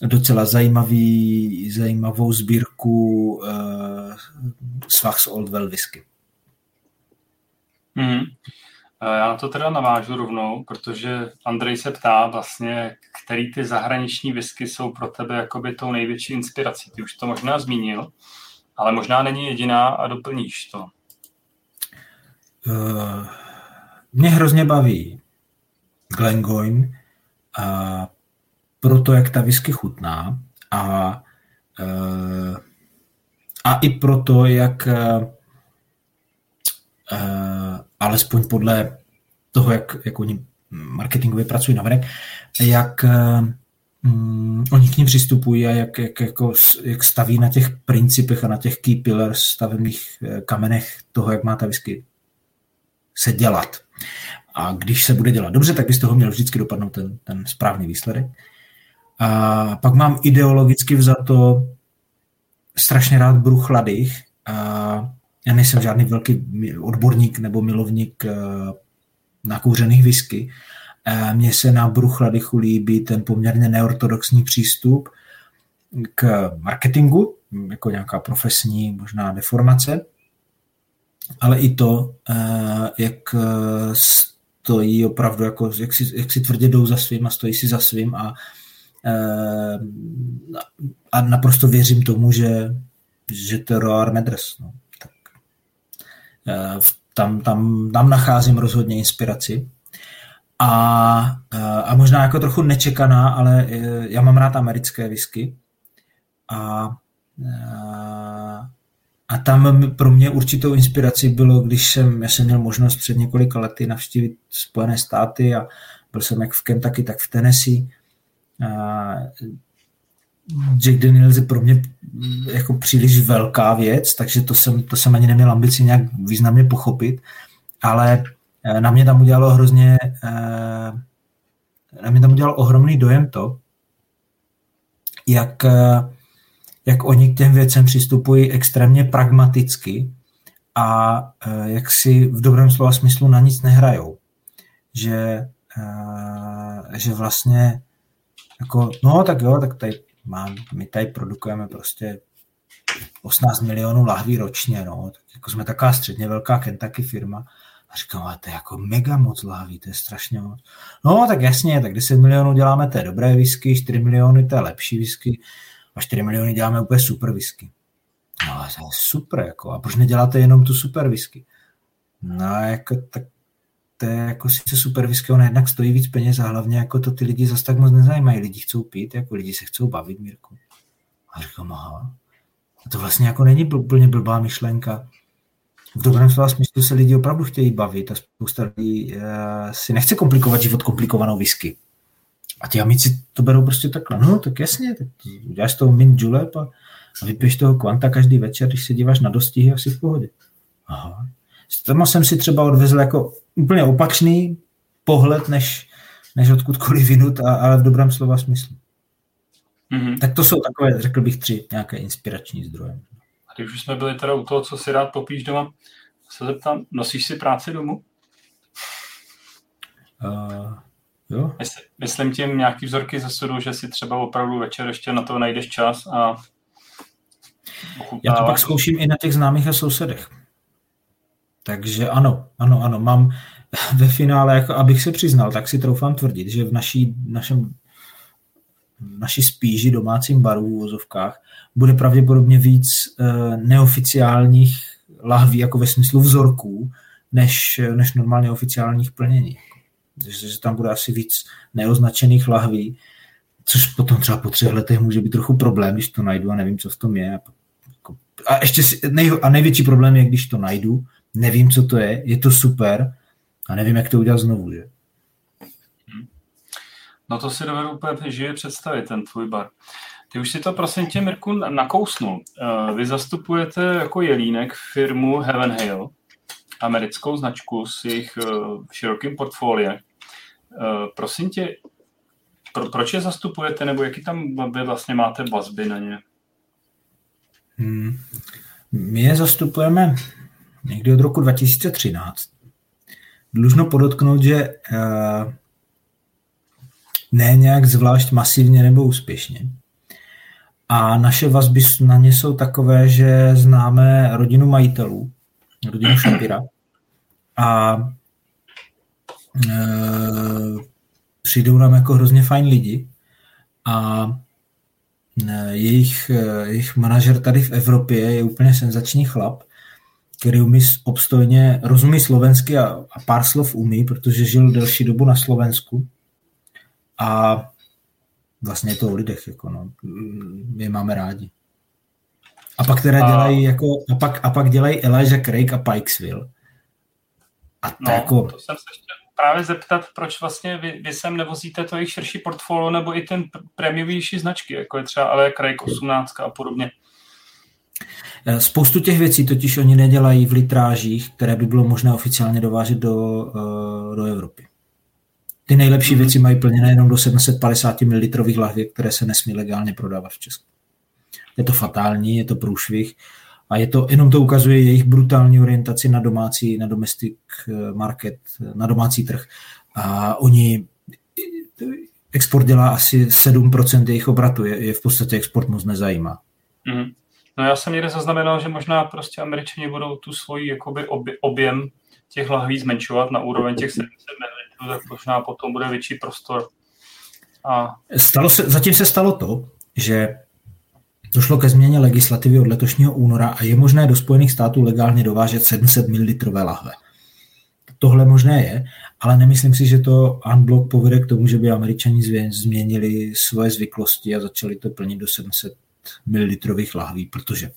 docela zajímavý, zajímavou sbírku uh, Svachs Old Well whisky. Mm. Já na to teda navážu rovnou, protože Andrej se ptá vlastně, který ty zahraniční whisky jsou pro tebe jakoby tou největší inspirací. Ty už to možná zmínil, ale možná není jediná a doplníš to. Uh, mě hrozně baví Glengoyne a proto, jak ta whisky chutná a, uh, a i proto, jak uh, alespoň podle toho, jak, jak oni marketingově pracují na navenek, jak um, oni k ním přistupují a jak, jak, jako, jak staví na těch principech a na těch key pillars, stavebních eh, kamenech toho, jak má ta whisky se dělat. A když se bude dělat dobře, tak by z toho měl vždycky dopadnout ten, ten správný výsledek. A pak mám ideologicky vzato strašně rád bruchladých a já nejsem žádný velký odborník nebo milovník eh, nakouřených whisky. Eh, mně se na Bruchladychu líbí ten poměrně neortodoxní přístup k marketingu, jako nějaká profesní možná deformace, ale i to, eh, jak stojí opravdu, jako, jak, si, jak si tvrdě jdou za svým a stojí si za svým a, a naprosto věřím tomu, že, že to Roar Medres. No. Eh, tam, tam, tam nacházím rozhodně inspiraci. A, eh, a možná jako trochu nečekaná, ale eh, já mám rád americké whisky. A, a tam pro mě určitou inspirací bylo, když jsem, já jsem měl možnost před několika lety navštívit Spojené státy a byl jsem jak v Kentucky, tak v Tennessee. Jack Daniels je pro mě jako příliš velká věc, takže to jsem, to jsem ani neměl ambici nějak významně pochopit, ale eh, na mě tam udělalo hrozně, eh, na mě tam udělal ohromný dojem to, jak, eh, jak oni k těm věcem přistupují extrémně pragmaticky a jak si v dobrém slova smyslu na nic nehrajou. Že, že vlastně jako, no tak jo, tak tady mám, my tady produkujeme prostě 18 milionů lahví ročně, no, tak jako jsme taková středně velká Kentucky firma. A říkám, ale to je jako mega moc lahví, to je strašně moc. No, tak jasně, tak 10 milionů děláme té dobré whisky, 4 miliony je lepší whisky a 4 miliony děláme úplně super whisky. No, je super, jako, a proč neděláte jenom tu super whisky? No, jako, tak to je jako sice super whisky, ona jednak stojí víc peněz a hlavně jako to ty lidi zase tak moc nezajímají. Lidi chcou pít, jako lidi se chcou bavit, Mirku. A říkám, aha. A to vlastně jako není úplně blbá myšlenka. V dobrém slova smyslu se lidi opravdu chtějí bavit a spousta lidí uh, si nechce komplikovat život komplikovanou whisky. A ti amici to berou prostě takhle. No, tak jasně, tak uděláš toho mint julep a, a vypiješ toho kvanta každý večer, když se díváš na dostihy, asi v pohodě. Aha. Tomu jsem si třeba odvezl jako úplně opačný pohled, než, než odkudkoliv vinut, a, ale v dobrém slova smyslu. Mm-hmm. Tak to jsou takové, řekl bych, tři nějaké inspirační zdroje. A když už jsme byli teda u toho, co si rád popíš doma, se zeptám, nosíš si práci domů? Uh, jo. Mysl, myslím tím nějaký vzorky ze sudu, že si třeba opravdu večer ještě na to najdeš čas a Já to pak zkouším i na těch známých a sousedech. Takže ano, ano, ano, mám ve finále, jako abych se přiznal, tak si troufám tvrdit, že v naší, našem, naší spíži domácím baru v vozovkách bude pravděpodobně víc uh, neoficiálních lahví, jako ve smyslu vzorků, než, než normálně oficiálních plnění. Takže že tam bude asi víc neoznačených lahví, což potom třeba po třech letech může být trochu problém, když to najdu a nevím, co v tom je. A ještě si, nej, a největší problém je, když to najdu nevím, co to je, je to super a nevím, jak to udělat znovu. Že? No to si dovedu úplně živě představit, ten tvůj bar. Ty už si to prosím tě, Mirku, nakousnul. Eh, vy zastupujete jako Jelínek firmu Heaven Hill, americkou značku s jejich eh, širokým portfoliem. Eh, prosím tě, pro, proč je zastupujete, nebo jaký tam vy vlastně máte vazby na ně? Hmm. My je zastupujeme někdy od roku 2013. Dlužno podotknout, že eh, ne nějak zvlášť masivně nebo úspěšně. A naše vazby na ně jsou takové, že známe rodinu majitelů, rodinu Šapira, a e, přijdou nám jako hrozně fajn lidi a e, jejich, jejich manažer tady v Evropě je úplně senzační chlap, který umí obstojně, rozumí slovensky a, a pár slov umí, protože žil delší dobu na Slovensku a vlastně je to o lidech, jako no. my máme rádi. A pak teda dělají jako, a pak, a pak dělají Elijah Craig a Pikesville. A to no, jako... to jsem se chtěl právě zeptat, proč vlastně vy, vy sem nevozíte to jejich širší portfolio nebo i ten prémiovější značky, jako je třeba ale Craig 18 a podobně. Eh, spoustu těch věcí totiž oni nedělají v litrážích, které by bylo možné oficiálně dovážet do, eh, do Evropy. Ty nejlepší mm-hmm. věci mají plněné jenom do 750 ml lahvěk, které se nesmí legálně prodávat v Česku. Je to fatální, je to průšvih a je to, jenom to ukazuje jejich brutální orientaci na domácí, na domestic eh, market, na domácí trh. A oni export dělá asi 7% jejich obratu, je, je v podstatě export moc nezajímá. Mm. No já jsem někde zaznamenal, že možná prostě američani budou tu svoji jakoby objem těch lahví zmenšovat na úroveň těch 700 ml, tak možná potom bude větší prostor. A... Stalo se, zatím se stalo to, že došlo ke změně legislativy od letošního února a je možné do Spojených států legálně dovážet 700 ml lahve. Tohle možné je, ale nemyslím si, že to unblock povede k tomu, že by američani změnili svoje zvyklosti a začali to plnit do 700 ml lahví, protože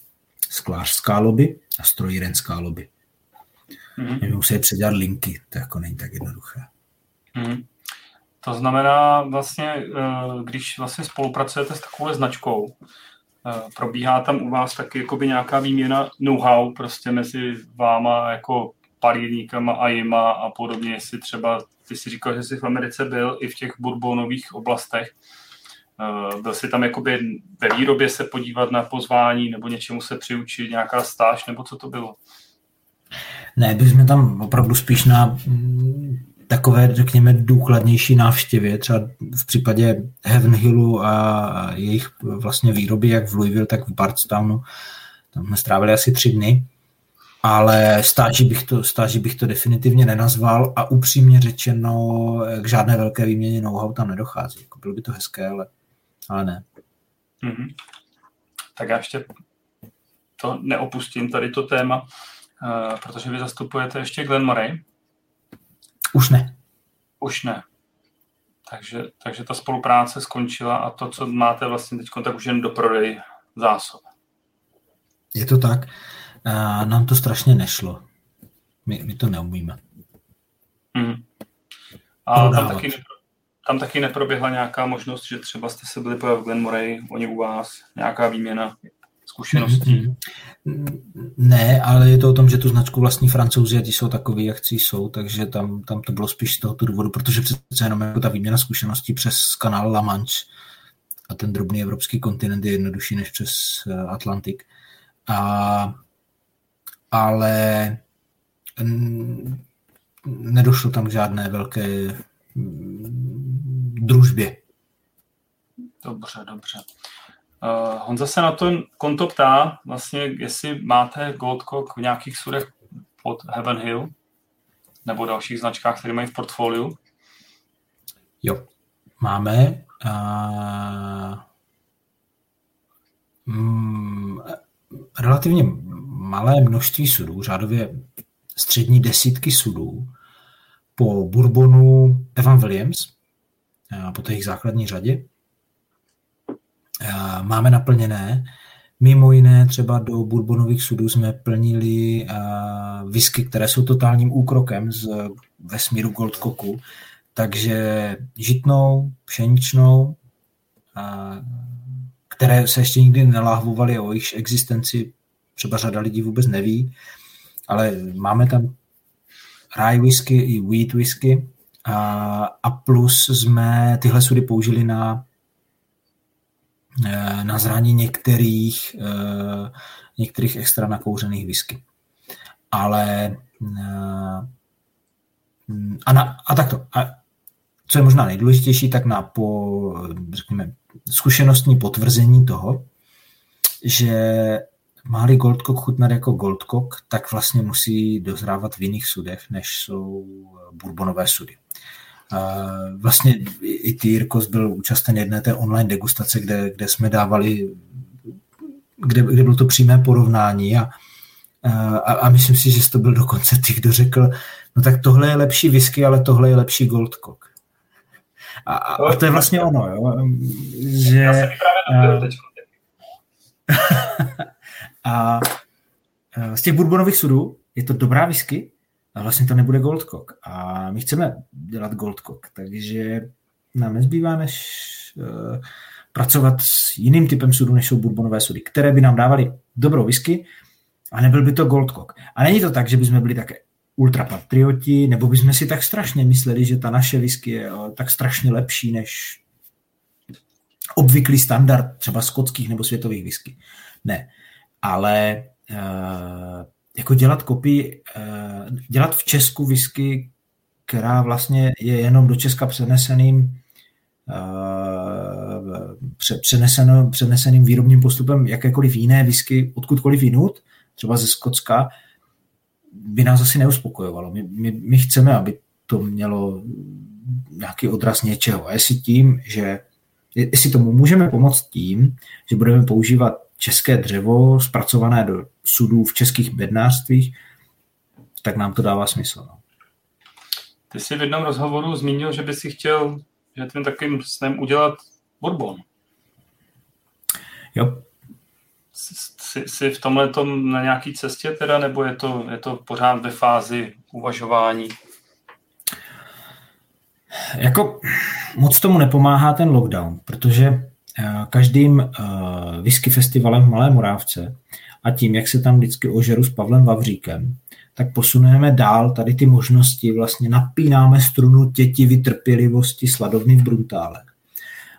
sklářská lobby a strojírenská lobby. Mm-hmm. My musí předělat linky, to jako není tak jednoduché. Mm-hmm. To znamená vlastně, eh, když vlastně spolupracujete s takovou značkou, eh, probíhá tam u vás taky jakoby nějaká výměna know-how prostě mezi váma jako parírníkama a jima a podobně, jestli třeba, ty si říkal, že jsi v Americe byl i v těch bourbonových oblastech, byl si tam jakoby ve výrobě se podívat na pozvání nebo něčemu se přiučit, nějaká stáž, nebo co to bylo? Ne, byli jsme tam opravdu spíš na mm, takové, řekněme, důkladnější návštěvě, třeba v případě Heaven Hillu a jejich vlastně výroby, jak v Louisville, tak v Bardstownu. Tam jsme strávili asi tři dny, ale stáži bych to, stáži bych to definitivně nenazval a upřímně řečeno k žádné velké výměně know-how tam nedochází. Jako bylo by to hezké, ale ale ne. Mm-hmm. Tak já ještě to neopustím, tady to téma, uh, protože vy zastupujete ještě Glen Murray. Už ne. Už ne. Takže, takže ta spolupráce skončila a to, co máte vlastně teď, tak už jen do prodej zásob. Je to tak. Uh, nám to strašně nešlo. My, my to neumíme. Mm. A tam taky, tam taky neproběhla nějaká možnost, že třeba jste se byli v Glen Moray, oni u vás, nějaká výměna zkušeností? Ne, ale je to o tom, že tu značku vlastní francouzi a ti jsou takový, jak jsou, takže tam, tam to bylo spíš z tohoto důvodu, protože přece jenom jako ta výměna zkušeností přes kanál La Manche a ten drobný evropský kontinent je jednodušší než přes eh, Atlantik. A, ale nedošlo tam k žádné velké družbě. Dobře, dobře. Uh, Honza se na to konto ptá, vlastně, jestli máte Goldcock v nějakých sudech pod Heaven Hill nebo dalších značkách, které mají v portfoliu. Jo, máme. Uh, mm, relativně malé množství sudů, řádově střední desítky sudů, po Bourbonu Evan Williams, po té jejich základní řadě. Máme naplněné, mimo jiné třeba do bourbonových sudů jsme plnili whisky, které jsou totálním úkrokem z vesmíru Goldcocku, takže žitnou, pšeničnou, které se ještě nikdy neláhvovaly o jejich existenci, třeba řada lidí vůbec neví, ale máme tam rye whisky i wheat whisky, a, plus jsme tyhle sudy použili na, eh, na zraní některých, eh, některých extra nakouřených whisky. Ale eh, a, na, a takto. A co je možná nejdůležitější, tak na po, řekněme, zkušenostní potvrzení toho, že máli Goldcock chutnat jako Goldcock, tak vlastně musí dozrávat v jiných sudech, než jsou bourbonové sudy. Vlastně i ty Jirkos byl účasten jedné té online degustace, kde, kde jsme dávali, kde, kde bylo to přímé porovnání a, a, a myslím si, že to byl dokonce ty, kdo řekl, no tak tohle je lepší whisky, ale tohle je lepší Goldcock. A, a to je vlastně ono, jo, že... Já jsem právě teď. a z těch bourbonových sudů je to dobrá whisky, a vlastně to nebude Goldcock. A my chceme dělat Goldcock, takže nám nezbývá, než uh, pracovat s jiným typem sudu, než jsou bourbonové sudy, které by nám dávaly dobrou whisky a nebyl by to Goldcock. A není to tak, že bychom byli také ultrapatrioti, nebo bychom si tak strašně mysleli, že ta naše whisky je uh, tak strašně lepší než obvyklý standard třeba skotských nebo světových whisky. Ne. Ale uh, jako dělat kopii, eh, dělat v Česku whisky, která vlastně je jenom do Česka přeneseným eh, přeneseno, přeneseným výrobním postupem jakékoliv jiné whisky odkudkoliv jinut, třeba ze Skocka, by nás asi neuspokojovalo. My, my, my chceme, aby to mělo nějaký odraz něčeho. A jestli tím, že jestli tomu můžeme pomoct tím, že budeme používat české dřevo zpracované do sudů v českých bednářstvích, tak nám to dává smysl. No. Ty jsi v jednom rozhovoru zmínil, že by si chtěl, že tím takým snem udělat bourbon. Jo. Jsi, jsi v tomhle tom na nějaký cestě teda, nebo je to, je to pořád ve fázi uvažování? Jako moc tomu nepomáhá ten lockdown, protože každým eh, whisky festivalem v Malé Morávce a tím, jak se tam vždycky ožeru s Pavlem Vavříkem, tak posunujeme dál tady ty možnosti, vlastně napínáme strunu těti vytrpělivosti sladovny v Bruntále.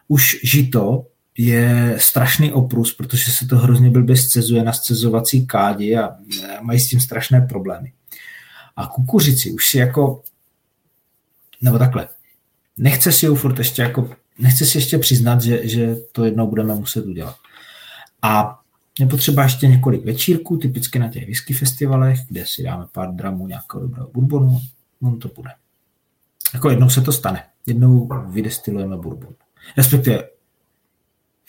Už žito je strašný oprus, protože se to hrozně blbě scezuje na scezovací kádi a mají s tím strašné problémy. A kukuřici už si jako, nebo takhle, nechce si ju furt ještě jako nechci si ještě přiznat, že, že to jednou budeme muset udělat. A je potřeba ještě několik večírků, typicky na těch whisky festivalech, kde si dáme pár dramů nějakého dobrého bourbonu, on to bude. Jako jednou se to stane. Jednou vydestilujeme bourbon. Respektive,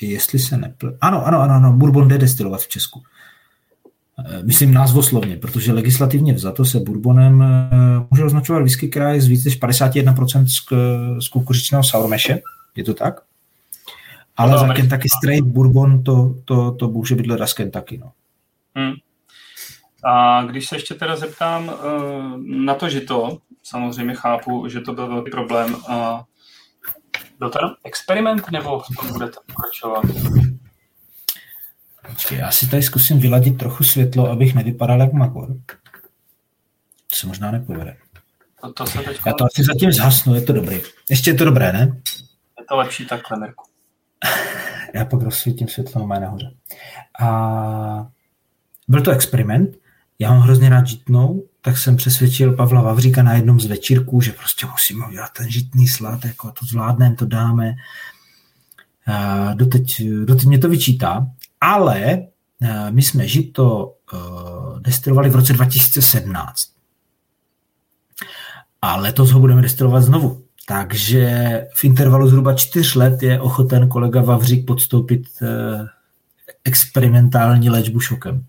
jestli se nepl... Ano, ano, ano, ano, bourbon jde destilovat v Česku. Eh, myslím názvoslovně, protože legislativně vzato se bourbonem eh, může označovat whisky, která je z více než 51% z kukuřičného sourmeše, je to tak? Ale no, za Kentucky Straight Bourbon to, to, to může být leda z Kentucky. No. Hmm. A když se ještě teda zeptám uh, na to, že to, samozřejmě chápu, že to byl velký problém. Uh, byl to experiment, nebo to budete pokračovat? Já si tady zkusím vyladit trochu světlo, abych nevypadal jak Magor. To se možná nepovede. To, to se Já to asi zatím zhasnu, je to dobré. Ještě je to dobré, ne? To lepší takhle, Mirku. Já pak rozsvítím světlo na nahoře. A byl to experiment, já mám hrozně rád žitnou, tak jsem přesvědčil Pavla Vavříka na jednom z večírků, že prostě musíme udělat ten žitný slad, jako to zvládneme, to dáme. A doteď, doteď mě to vyčítá, ale my jsme žito destilovali v roce 2017. A letos ho budeme destilovat znovu. Takže v intervalu zhruba čtyř let je ochoten kolega Vavřík podstoupit eh, experimentální léčbu šokem.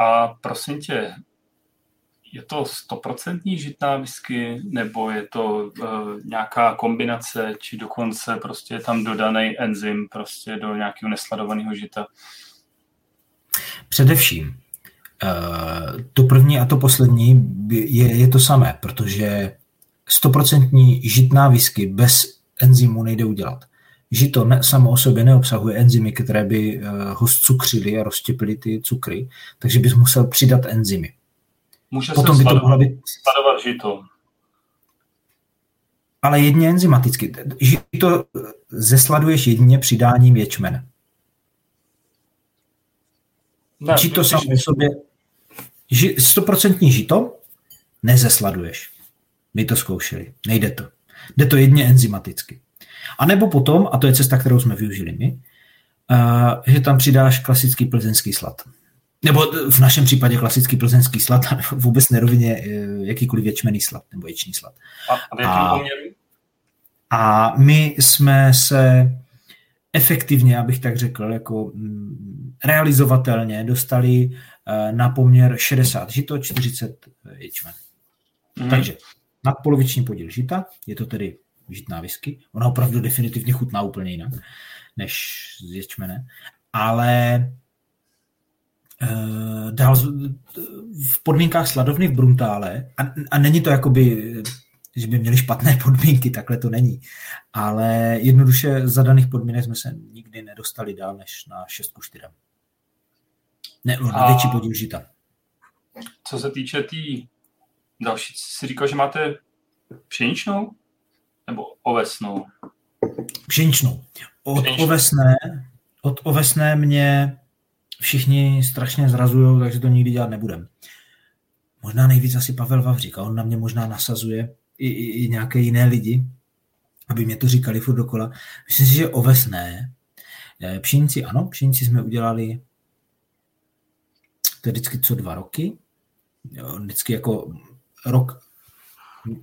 A prosím tě, je to stoprocentní žitná whisky, nebo je to uh, nějaká kombinace, či dokonce prostě je tam dodaný enzym prostě do nějakého nesladovaného žita? Především. Uh, to první a to poslední je, je to samé, protože stoprocentní žitná whisky bez enzymu nejde udělat. Žito ne, samo o sobě neobsahuje enzymy, které by uh, ho zcukřily a roztěpily ty cukry, takže bys musel přidat enzymy. Může Potom se by to mohla být... sladovat žito. Ale jedně enzymaticky. Žito zesladuješ jedině přidáním ječmene. Ne, žito samo o sobě... Stoprocentní žito nezesladuješ. My to zkoušeli. Nejde to. Jde to jedně enzymaticky. A nebo potom, a to je cesta, kterou jsme využili my, že tam přidáš klasický plzeňský slad. Nebo v našem případě klasický plzeňský slad, vůbec nerovině eh, jakýkoliv ječmený slad nebo ječný slad. A, a? A my jsme se efektivně, abych tak řekl, jako mm, realizovatelně dostali eh, na poměr 60 žito, 40 ječmen. Mm. Takže nadpoloviční podíl žita, je to tedy žitná whisky. Ona opravdu definitivně chutná úplně jinak než z ječmene. Ale uh, dál v podmínkách sladovny v Bruntále, a, a není to jakoby, že by měli špatné podmínky, takhle to není, ale jednoduše za daných podmínek jsme se nikdy nedostali dál než na 6 ku 4. Ne, na větší podíl žita. Co se týče té tý další, si říkal, že máte pšeničnou nebo ovesnou? Pšeničnou. Od ovesné, od ovesné mě všichni strašně zrazují, takže to nikdy dělat nebudem. Možná nejvíc asi Pavel Vavřík a on na mě možná nasazuje i, i, i nějaké jiné lidi, aby mě to říkali furt dokola. Myslím si, že ovesné, eh, pšenici ano, pšenici jsme udělali to je vždycky co dva roky, jo, vždycky jako rok,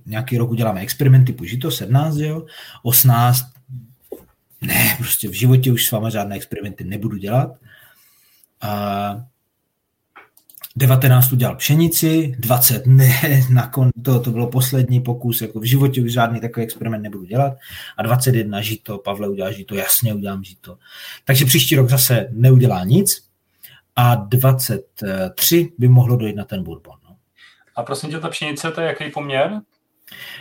nějaký rok uděláme experimenty, to 17, jo, 18, ne, prostě v životě už s váma žádné experimenty nebudu dělat. A 19 udělal pšenici, 20 ne, nakon, to, to bylo poslední pokus, jako v životě už žádný takový experiment nebudu dělat a 21 žito, Pavle udělá žito, jasně udělám žito. Takže příští rok zase neudělá nic a 23 by mohlo dojít na ten bourbon. No. A prosím tě, ta pšenice, to je jaký poměr?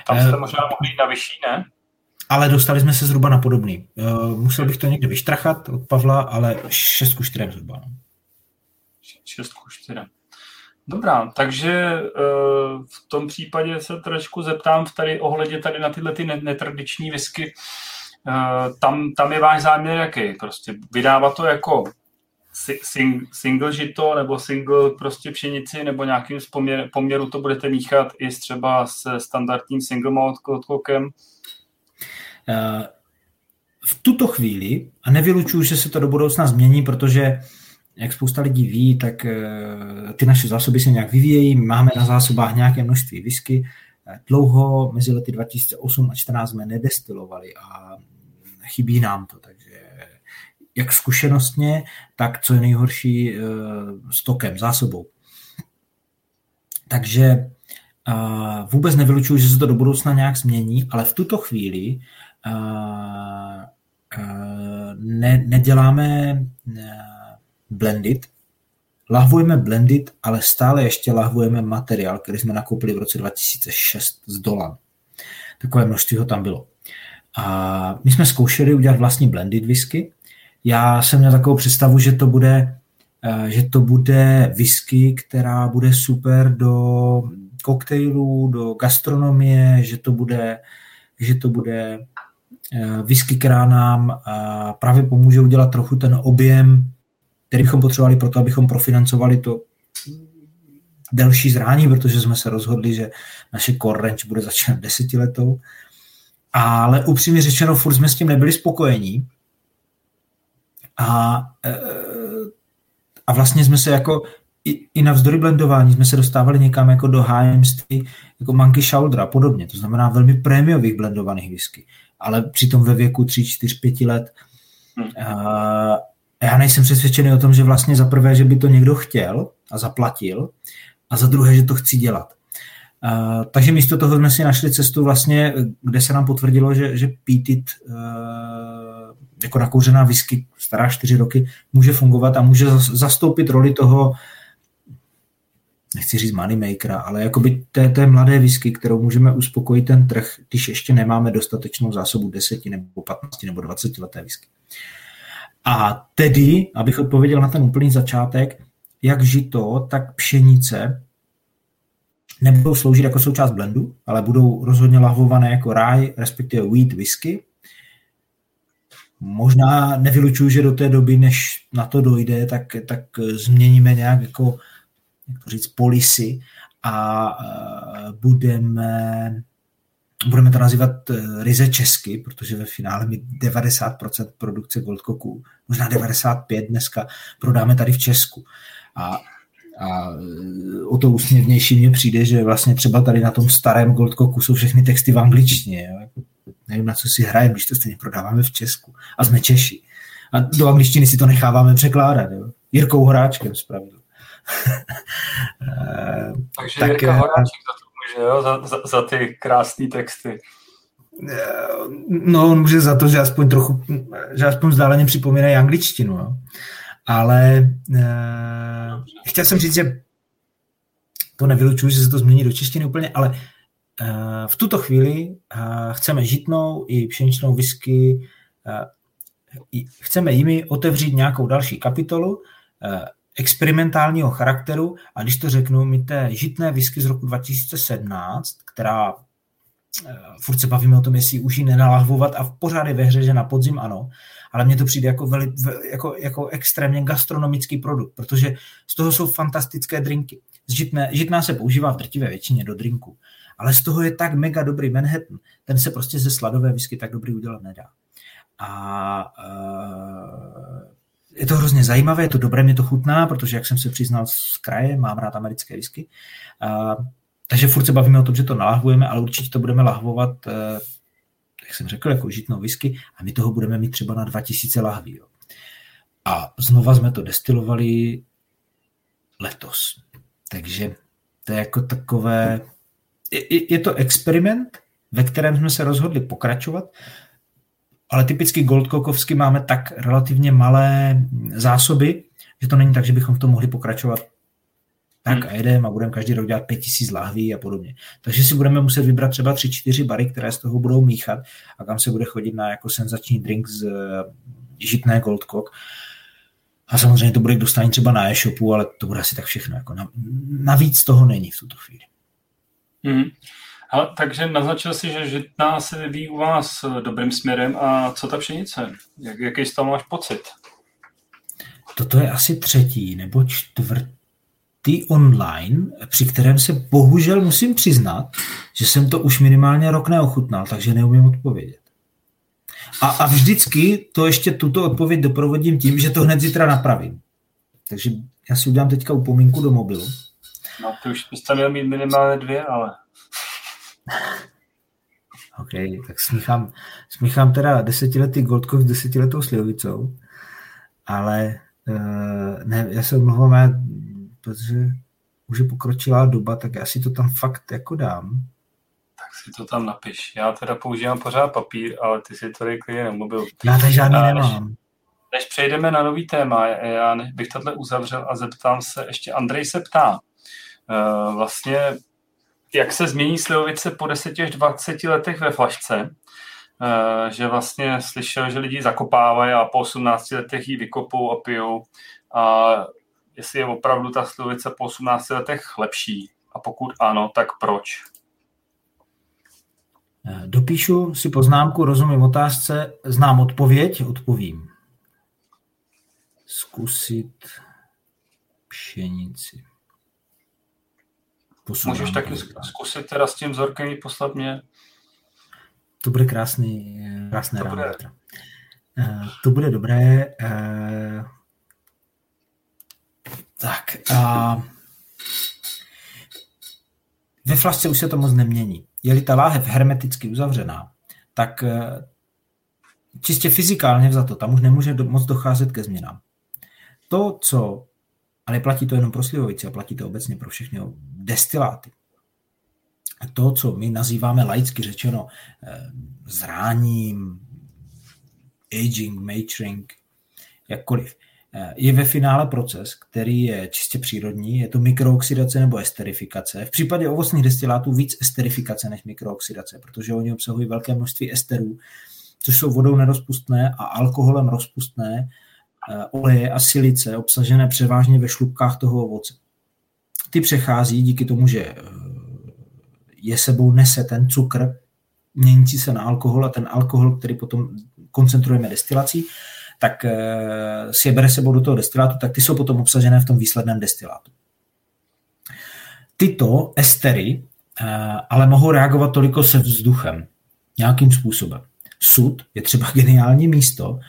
Tam jste uh, možná mohli jít na vyšší, ne? ale dostali jsme se zhruba na podobný. Uh, musel bych to někde vyštrachat od Pavla, ale 6 ku 4 zhruba. No. 6 ku 4. Dobrá, takže uh, v tom případě se trošku zeptám tady ohledě tady na tyhle ty netradiční whisky. Uh, tam, tam je váš záměr jaký? Prostě vydávat to jako sing, single žito nebo single prostě pšenici nebo nějakým poměr, poměru to budete míchat i třeba se standardním single malt kokem? Eh, v tuto chvíli, a nevylučuju, že se to do budoucna změní, protože jak spousta lidí ví, tak eh, ty naše zásoby se nějak vyvíjejí, máme na zásobách nějaké množství whisky. Eh, dlouho mezi lety 2008 a 2014 jsme nedestilovali a chybí nám to, takže jak zkušenostně, tak co je nejhorší s tokem, zásobou. Takže vůbec nevylučuju, že se to do budoucna nějak změní, ale v tuto chvíli ne, neděláme blended, lahvujeme blended, ale stále ještě lahvujeme materiál, který jsme nakoupili v roce 2006 z Dolan. Takové množství ho tam bylo. A my jsme zkoušeli udělat vlastní blended whisky. Já jsem měl takovou představu, že to bude, že to bude whisky, která bude super do koktejlů, do gastronomie, že to bude, že to bude Eh, whisky, která nám eh, právě pomůže udělat trochu ten objem, který bychom potřebovali pro to, abychom profinancovali to delší zrání, protože jsme se rozhodli, že naše core range bude začínat desetiletou. Ale upřímně řečeno, furt jsme s tím nebyli spokojení. A, eh, a vlastně jsme se jako i, i na vzdory blendování jsme se dostávali někam jako do hájemství jako Monkey Shoulder a podobně. To znamená velmi prémiových blendovaných whisky ale přitom ve věku 3, 4, 5 let. Hmm. Já nejsem přesvědčený o tom, že vlastně za prvé, že by to někdo chtěl a zaplatil, a za druhé, že to chci dělat. Uh, takže místo toho jsme si našli cestu vlastně, kde se nám potvrdilo, že, že pítit uh, jako nakouřená whisky stará čtyři roky může fungovat a může zastoupit roli toho nechci říct moneymakera, ale jakoby té, té mladé whisky, kterou můžeme uspokojit ten trh, když ještě nemáme dostatečnou zásobu 10 nebo 15 nebo 20 leté whisky. A tedy, abych odpověděl na ten úplný začátek, jak žito, tak pšenice nebudou sloužit jako součást blendu, ale budou rozhodně lahvované jako ráj, respektive wheat whisky. Možná nevylučuju, že do té doby, než na to dojde, tak, tak změníme nějak jako jak to říct, polisy a budeme budeme to nazývat eh, ryze česky, protože ve finále my 90% produkce Goldcocků, možná 95% dneska prodáme tady v Česku. A, a o to úsměvnější mně přijde, že vlastně třeba tady na tom starém Goldcocku jsou všechny texty v angličtině. Jo? Nevím, na co si hrajeme, když to stejně prodáváme v Česku. A jsme Češi. A do angličtiny si to necháváme překládat. Jo? Jirkou Horáčkem zpravidla. Takže tak, Jirka Horáček za to může, jo? Za, za, za ty krásné texty. No, on může za to, že aspoň trochu, že aspoň vzdáleně připomínají angličtinu, jo. Ale uh, chtěl jsem říct, že to nevylučuju, že se to změní do češtiny úplně, ale v tuto chvíli uh, chceme žitnou i pšeničnou whisky, uh, chceme jimi otevřít nějakou další kapitolu, uh, experimentálního charakteru a když to řeknu, my té žitné whisky z roku 2017, která eh, furt se bavíme o tom, jestli už ji nenalahvovat a pořád je ve hře, že na podzim ano, ale mně to přijde jako, veli, jako, jako extrémně gastronomický produkt, protože z toho jsou fantastické drinky. Žitné, žitná se používá v drtivé většině do drinku, ale z toho je tak mega dobrý Manhattan, ten se prostě ze sladové whisky tak dobrý udělat nedá. A uh, je to hrozně zajímavé, je to dobré, mě to chutná, protože jak jsem se přiznal z kraje, mám rád americké whisky. Uh, takže furt se bavíme o tom, že to nalahvujeme, ale určitě to budeme lahvovat, uh, jak jsem řekl, jako žitnou whisky a my toho budeme mít třeba na 2000 lahví. Jo. A znova jsme to destilovali letos. Takže to je jako takové, je, je to experiment, ve kterém jsme se rozhodli pokračovat, ale typicky Goldkokovsky máme tak relativně malé zásoby, že to není tak, že bychom v tom mohli pokračovat tak hmm. a jedeme a budeme každý rok dělat 5000 lahví a podobně. Takže si budeme muset vybrat třeba 3-4 bary, které z toho budou míchat a kam se bude chodit na jako senzační drink z eh, žitné Goldcock. A samozřejmě to bude k dostání třeba na e-shopu, ale to bude asi tak všechno. Jako navíc toho není v tuto chvíli. Hmm. Ale, takže naznačil si, že žitná se vyvíjí u vás dobrým směrem a co ta pšenice? Jak, jaký z toho máš pocit? Toto je asi třetí nebo čtvrtý online, při kterém se bohužel musím přiznat, že jsem to už minimálně rok neochutnal, takže neumím odpovědět. A, a vždycky to ještě tuto odpověď doprovodím tím, že to hned zítra napravím. Takže já si udělám teďka upomínku do mobilu. No, ty už byste měl mít minimálně dvě, ale... OK, tak smíchám, smíchám teda desetiletý Goldkov s desetiletou Slivovicou, ale uh, ne, já se omlouvám, protože už je pokročilá doba, tak já si to tam fakt jako dám. Tak si to tam napiš. Já teda používám pořád papír, ale ty si to klidně na mobil. Já tady žádný a nemám. Než, než přejdeme na nový téma, já bych tohle uzavřel a zeptám se, ještě Andrej se ptá, vlastně jak se změní slivovice po 10 až 20 letech ve flašce, eh, že vlastně slyšel, že lidi zakopávají a po 18 letech ji vykopou a pijou a jestli je opravdu ta slivovice po 18 letech lepší a pokud ano, tak proč? Eh, dopíšu si poznámku, rozumím otázce, znám odpověď, odpovím. Zkusit pšenici posunám. Můžeš taky zkusit teda s tím vzorkem poslat mě? To bude krásný, krásné to ráno. Bude... Uh, to bude dobré. Uh, tak a ve flašce už se to moc nemění. Je-li ta láhev hermeticky uzavřená, tak uh, čistě fyzikálně vzato, tam už nemůže do, moc docházet ke změnám. To, co ale platí to jenom pro slivovici a platí to obecně pro všechny destiláty. To, co my nazýváme laicky řečeno eh, zráním, aging, maturing, jakkoliv, eh, je ve finále proces, který je čistě přírodní, je to mikrooxidace nebo esterifikace. V případě ovocných destilátů víc esterifikace než mikrooxidace, protože oni obsahují velké množství esterů, což jsou vodou nerozpustné a alkoholem rozpustné Eh, oleje a silice obsažené převážně ve šlubkách toho ovoce. Ty přechází díky tomu, že eh, je sebou nese ten cukr, měnící se na alkohol a ten alkohol, který potom koncentrujeme destilací, tak eh, si je bere sebou do toho destilátu, tak ty jsou potom obsažené v tom výsledném destilátu. Tyto estery ale mohou reagovat toliko se vzduchem, nějakým způsobem. Sud je třeba geniální místo,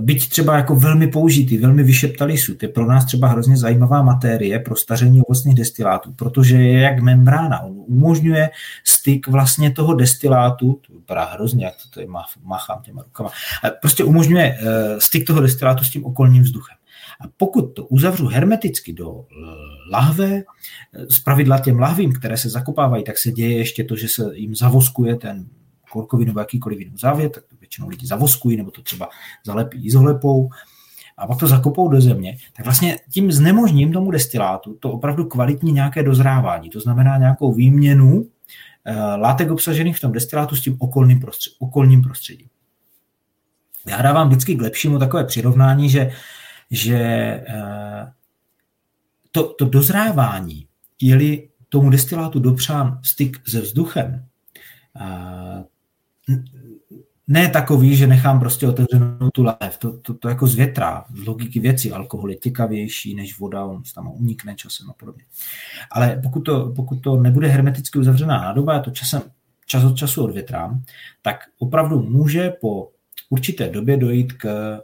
byť třeba jako velmi použitý, velmi vyšeptalý sud, je pro nás třeba hrozně zajímavá matérie pro staření ovocných destilátů, protože je jak membrána, on umožňuje styk vlastně toho destilátu, to vypadá hrozně, jak to tady máchám těma rukama, prostě umožňuje eh, styk toho destilátu s tím okolním vzduchem. A pokud to uzavřu hermeticky do lahve, eh, z pravidla těm lahvím, které se zakopávají, tak se děje ještě to, že se jim zavoskuje ten korkový nebo jakýkoliv jiný závět, tak to většinou lidi zavoskují nebo to třeba zalepí izolepou a pak to zakopou do země, tak vlastně tím znemožním tomu destilátu to opravdu kvalitní nějaké dozrávání. To znamená nějakou výměnu eh, látek obsažených v tom destilátu s tím okolním, prostřed, okolním prostředím. Já dávám vždycky k lepšímu takové přirovnání, že, že eh, to, to dozrávání, je-li tomu destilátu dopřán styk se vzduchem, eh, ne takový, že nechám prostě otevřenou tu lahev. To, to, to jako zvětrá. Z logiky věci alkohol je těkavější než voda, on tam unikne časem a podobně. Ale pokud to, pokud to nebude hermeticky uzavřená nádoba, já to časem, čas od času odvětrám, tak opravdu může po určité době dojít k e,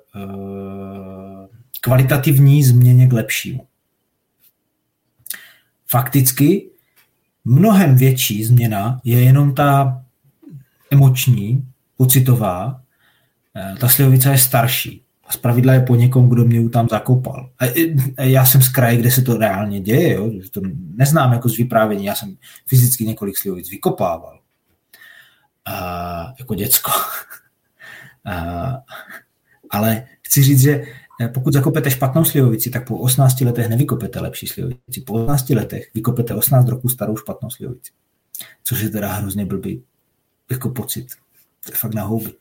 kvalitativní změně k lepšímu. Fakticky mnohem větší změna je jenom ta emoční, pocitová, eh, ta slivovice je starší. A zpravidla je po někom, kdo mě tam zakopal. A já jsem z kraje, kde se to reálně děje. Jo? To neznám jako z vyprávění. Já jsem fyzicky několik slivovic vykopával. A, jako děcko. A, ale chci říct, že eh, pokud zakopete špatnou slivovici, tak po 18 letech nevykopete lepší slivovici. Po 18 letech vykopete 18 roku starou špatnou slivovici. Což je teda hrozně blbý jako pocit. To je fakt na houby.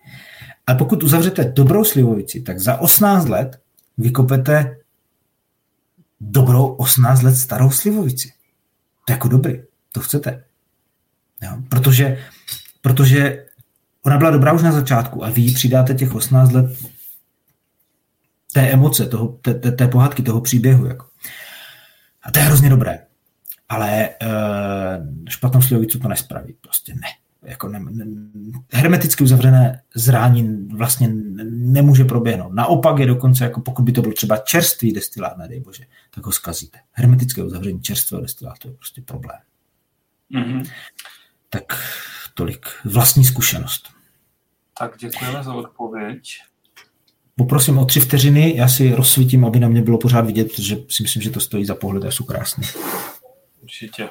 Ale pokud uzavřete dobrou slivovici, tak za 18 let vykopete dobrou 18 let starou slivovici. To je jako dobrý. To chcete. Jo? Protože, protože ona byla dobrá už na začátku a vy jí přidáte těch 18 let té emoce, toho, té, té, té pohádky, toho příběhu. Jako. A to je hrozně dobré. Ale e, špatnou slivovicu to nespraví. Prostě ne jako ne, ne, hermeticky uzavřené zrání vlastně nemůže proběhnout. Naopak je dokonce, jako pokud by to byl třeba čerstvý destilát, nedej bože, tak ho zkazíte. Hermetické uzavření čerstvého destilátu je prostě problém. Mm-hmm. Tak tolik. Vlastní zkušenost. Tak děkujeme za odpověď. Poprosím o tři vteřiny, já si rozsvítím, aby na mě bylo pořád vidět, protože si myslím, že to stojí za pohled a jsou krásné. Určitě.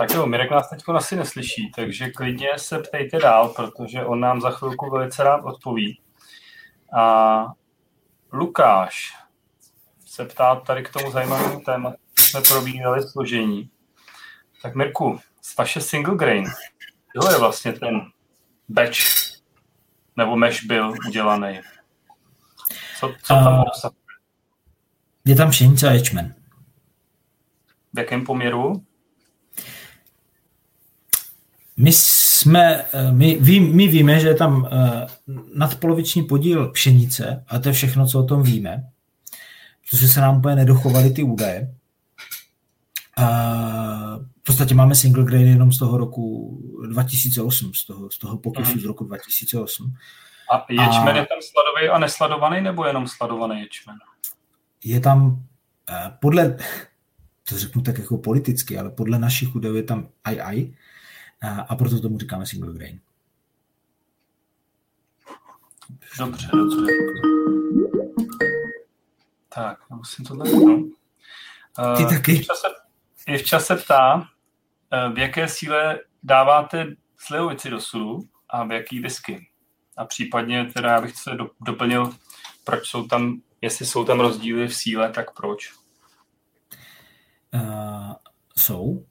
Tak jo, Mirek nás teď asi neslyší, takže klidně se ptejte dál, protože on nám za chvilku velice rád odpoví. A Lukáš se ptá tady k tomu zajímavému tématu, jsme probíhali složení. Tak Mirku, z vaše single grain, jo je vlastně ten batch nebo mesh byl udělaný? Co, co tam obsahuje? Je tam pšenice a ječmen. V jakém poměru? My jsme, eh, my, ví, my víme, že je tam eh, nadpoloviční podíl pšenice, a to je všechno, co o tom víme, protože se nám úplně nedochovaly ty údaje. A v podstatě máme single grain jenom z toho roku 2008, z toho, z toho pokusu z roku 2008. A ječmen a je tam sladový a nesladovaný, nebo jenom sladovaný ječmen? Je tam eh, podle, to řeknu tak jako politicky, ale podle našich údajů je tam AI, a proto tomu říkáme single grain. Dobře, dobře. Tak, musím tohle vypnout. Ty taky. V čase, je v čase ptá, eh, v jaké síle dáváte slivovici do sudu a v jaký whisky. A případně teda já bych se doplnil, proč jsou tam, jestli jsou tam rozdíly v síle, tak proč? Uh, jsou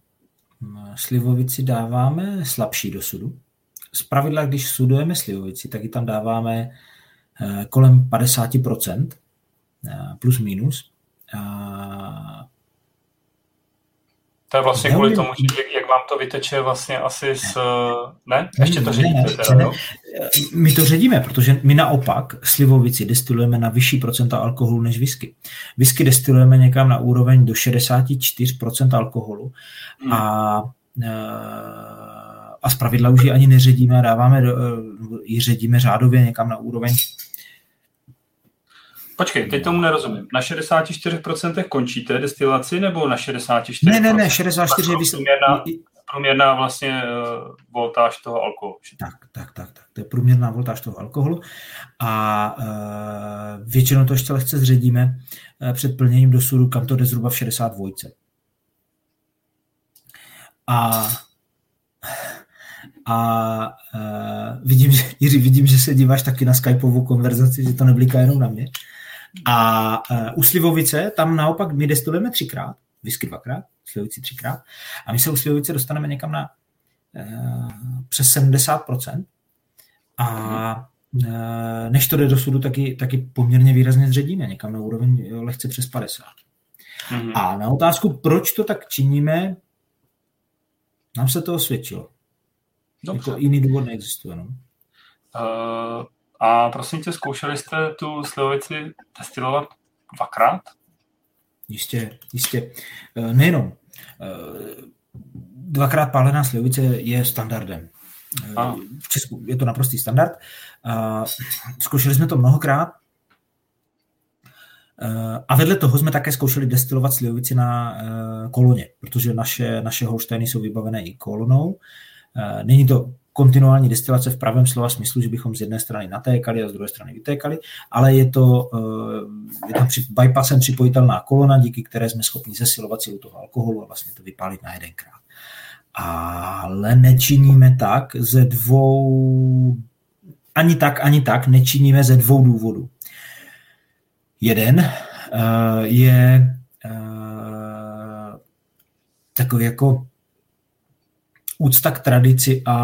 slivovici dáváme slabší do sudu. Z pravidla, když sudujeme slivovici, tak ji tam dáváme eh, kolem 50%, eh, plus minus. To je vlastně kvůli tomu, že jak vám to vyteče vlastně asi s... Ne? Ještě to ředíte ne, teda, ne, ne. My to ředíme, protože my naopak slivovici destilujeme na vyšší procenta alkoholu než whisky. Whisky destilujeme někam na úroveň do 64% alkoholu hmm. a e, a z pravidla už ji ani neředíme dáváme, ji ředíme řádově někam na úroveň Počkej, teď tomu nerozumím. Na 64% končíte destilaci nebo na 64%? Ne, ne, ne, 64 je průměrná, průměrná vlastně uh, voltáž toho alkoholu. Tak, tak, tak, tak. To je průměrná voltáž toho alkoholu a uh, většinou to ještě lehce zředíme uh, před plněním do sudu, kam to jde zhruba v 62. A a uh, vidím, že, Jiří, vidím, že se díváš taky na Skypeovou konverzaci, že to nebliká jenom na mě. A uh, u Slivovice tam naopak my destilujeme třikrát, whisky dvakrát, Slivovici třikrát a my se u Slivovice dostaneme někam na uh, přes 70%. A uh, než to jde do sudu, taky, taky poměrně výrazně zředíme, někam na úroveň lehce přes 50. Mm-hmm. A na otázku, proč to tak činíme, nám se to osvědčilo. Dobře. Jako jiný důvod neexistuje. No. Uh, a prosím tě, zkoušeli jste tu slivovici destilovat dvakrát? Jistě, jistě. Eh, nejenom. Eh, dvakrát pálená slivovice je standardem. Eh, a. V Česku je to naprostý standard. Zkoušeli jsme to mnohokrát. A vedle toho jsme také zkoušeli destilovat slivovici na koloně, protože naše, naše holštejny jsou vybavené i kolonou. Není to kontinuální destilace v pravém slova smyslu, že bychom z jedné strany natékali a z druhé strany vytékali, ale je to, eh, je to při, bypassem připojitelná kolona, díky které jsme schopni zesilovat sílu toho alkoholu a vlastně to vypálit na jedenkrát. Ale nečiníme tak ze dvou, ani tak, ani tak nečiníme ze dvou důvodů. Jeden uh, je uh, takový jako úcta k tradici a,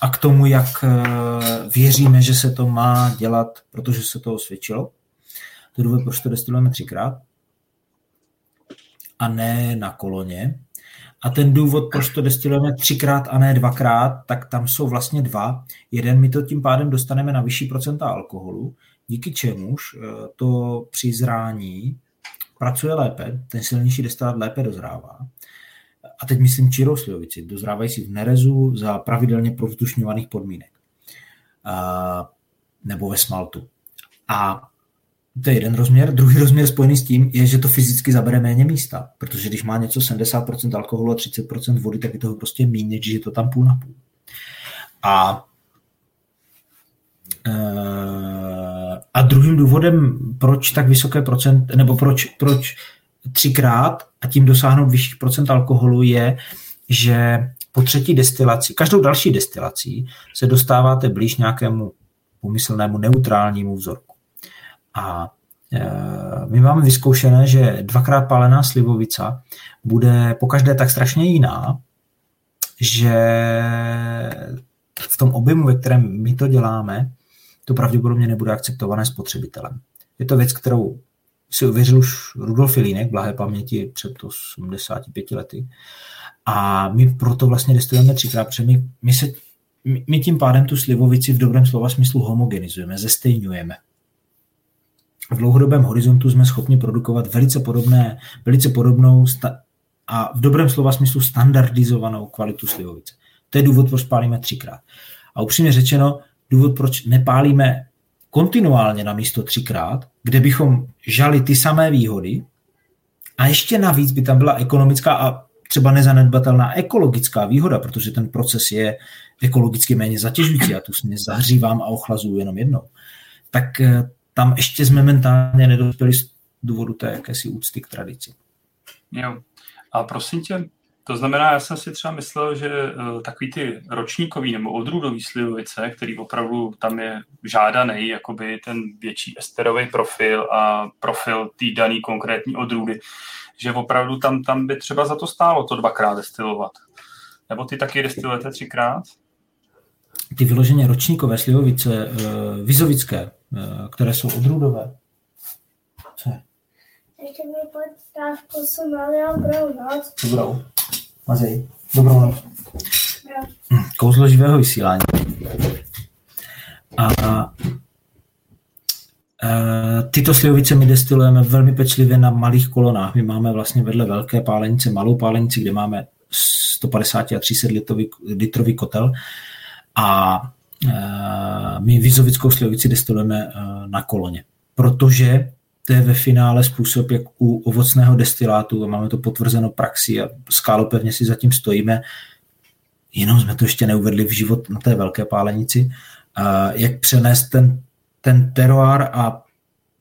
a k tomu, jak eh, věříme, že se to má dělat, protože se to osvědčilo. To je důvod, proč to destilujeme třikrát a ne na koloně. A ten důvod, proč to destilujeme třikrát a ne dvakrát, tak tam jsou vlastně dva. Jeden, my to tím pádem dostaneme na vyšší procenta alkoholu, díky čemuž eh, to při zrání pracuje lépe, ten silnější destilát lépe dozrává a teď myslím čirou slivovici, dozrávají si v nerezu za pravidelně provzdušňovaných podmínek a, nebo ve smaltu. A to je jeden rozměr. Druhý rozměr spojený s tím je, že to fyzicky zabere méně místa, protože když má něco 70% alkoholu a 30% vody, tak je toho prostě méně, než je to tam půl na půl. A e, a druhým důvodem, proč tak vysoké procent, nebo proč, proč třikrát a tím dosáhnout vyšších procent alkoholu je, že po třetí destilaci, každou další destilací se dostáváte blíž nějakému pomyslnému neutrálnímu vzorku. A e, my máme vyzkoušené, že dvakrát pálená slivovica bude po každé tak strašně jiná, že v tom objemu, ve kterém my to děláme, to pravděpodobně nebude akceptované spotřebitelem. Je to věc, kterou si uvěřil už Rudolf Filínek, blahé paměti před 85 lety. A my proto vlastně destilujeme třikrát, protože my, my, se, my tím pádem tu slivovici v dobrém slova smyslu homogenizujeme, zestejňujeme. V dlouhodobém horizontu jsme schopni produkovat velice podobné, velice podobnou sta- a v dobrém slova smyslu standardizovanou kvalitu slivovice. To je důvod, proč pálíme třikrát. A upřímně řečeno, důvod, proč nepálíme kontinuálně na místo třikrát, kde bychom žali ty samé výhody a ještě navíc by tam byla ekonomická a třeba nezanedbatelná ekologická výhoda, protože ten proces je ekologicky méně zatěžující. Já tu směs zahřívám a ochlazuju jenom jednou. Tak eh, tam ještě jsme mentálně nedospěli z důvodu té jakési úcty k tradici. Jo. A prosím tě, to znamená, já jsem si třeba myslel, že uh, takový ty ročníkový nebo odrůdový slivovice, který opravdu tam je žádaný, jakoby ten větší esterový profil a profil té daný konkrétní odrůdy, že opravdu tam, tam by třeba za to stálo to dvakrát destilovat. Nebo ty taky destilujete třikrát? Ty vyloženě ročníkové slivovice, uh, vizovické, uh, které jsou odrůdové. Co je? Ještě mi pojď noc. Dobrou. Mazej. Dobrou noc. Hm, Kouzlo živého vysílání. A e, tyto slivovice my destilujeme velmi pečlivě na malých kolonách. My máme vlastně vedle velké pálenice malou pálenici, kde máme 150 a 300 litrový, litrový kotel a e, my vizovickou slivovici destilujeme e, na koloně. Protože to je ve finále způsob, jak u ovocného destilátu, a máme to potvrzeno praxi a skálopevně si zatím stojíme, jenom jsme to ještě neuvedli v život na té velké pálenici, a jak přenést ten, ten teroár a,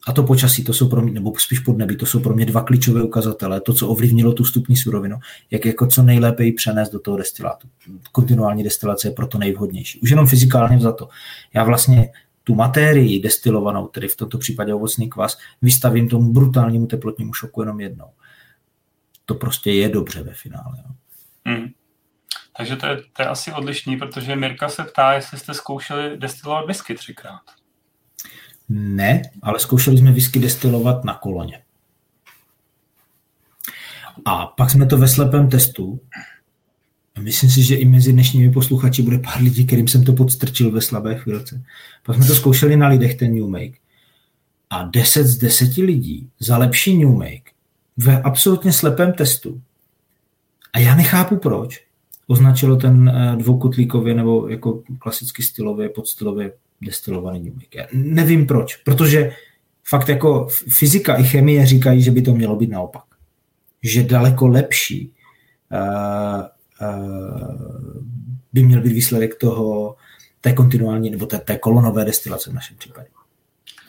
a to počasí, to jsou pro mě, nebo spíš podnebí, to jsou pro mě dva klíčové ukazatele, to, co ovlivnilo tu vstupní surovinu, jak jako co nejlépe ji přenést do toho destilátu. Kontinuální destilace je proto nejvhodnější. Už jenom fyzikálně za to. Já vlastně tu materii destilovanou, tedy v tomto případě ovocný kvas, vystavím tomu brutálnímu teplotnímu šoku jenom jednou. To prostě je dobře ve finále. Jo. Hmm. Takže to je, to je asi odlišný, protože Mirka se ptá, jestli jste zkoušeli destilovat whisky třikrát. Ne, ale zkoušeli jsme whisky destilovat na koloně. A pak jsme to ve slepém testu. Myslím si, že i mezi dnešními posluchači bude pár lidí, kterým jsem to podstrčil ve slabé chvilce. Pak jsme to zkoušeli na lidech, ten New Make. A 10 z 10 lidí za lepší New Make ve absolutně slepém testu. A já nechápu proč označilo ten eh, dvoukotlíkově nebo jako klasicky stylově, podstylově destilovaný New Make. Já nevím proč, protože fakt jako fyzika i chemie říkají, že by to mělo být naopak. Že daleko lepší uh, by měl být výsledek toho té kontinuální nebo té, té kolonové destilace v našem případě.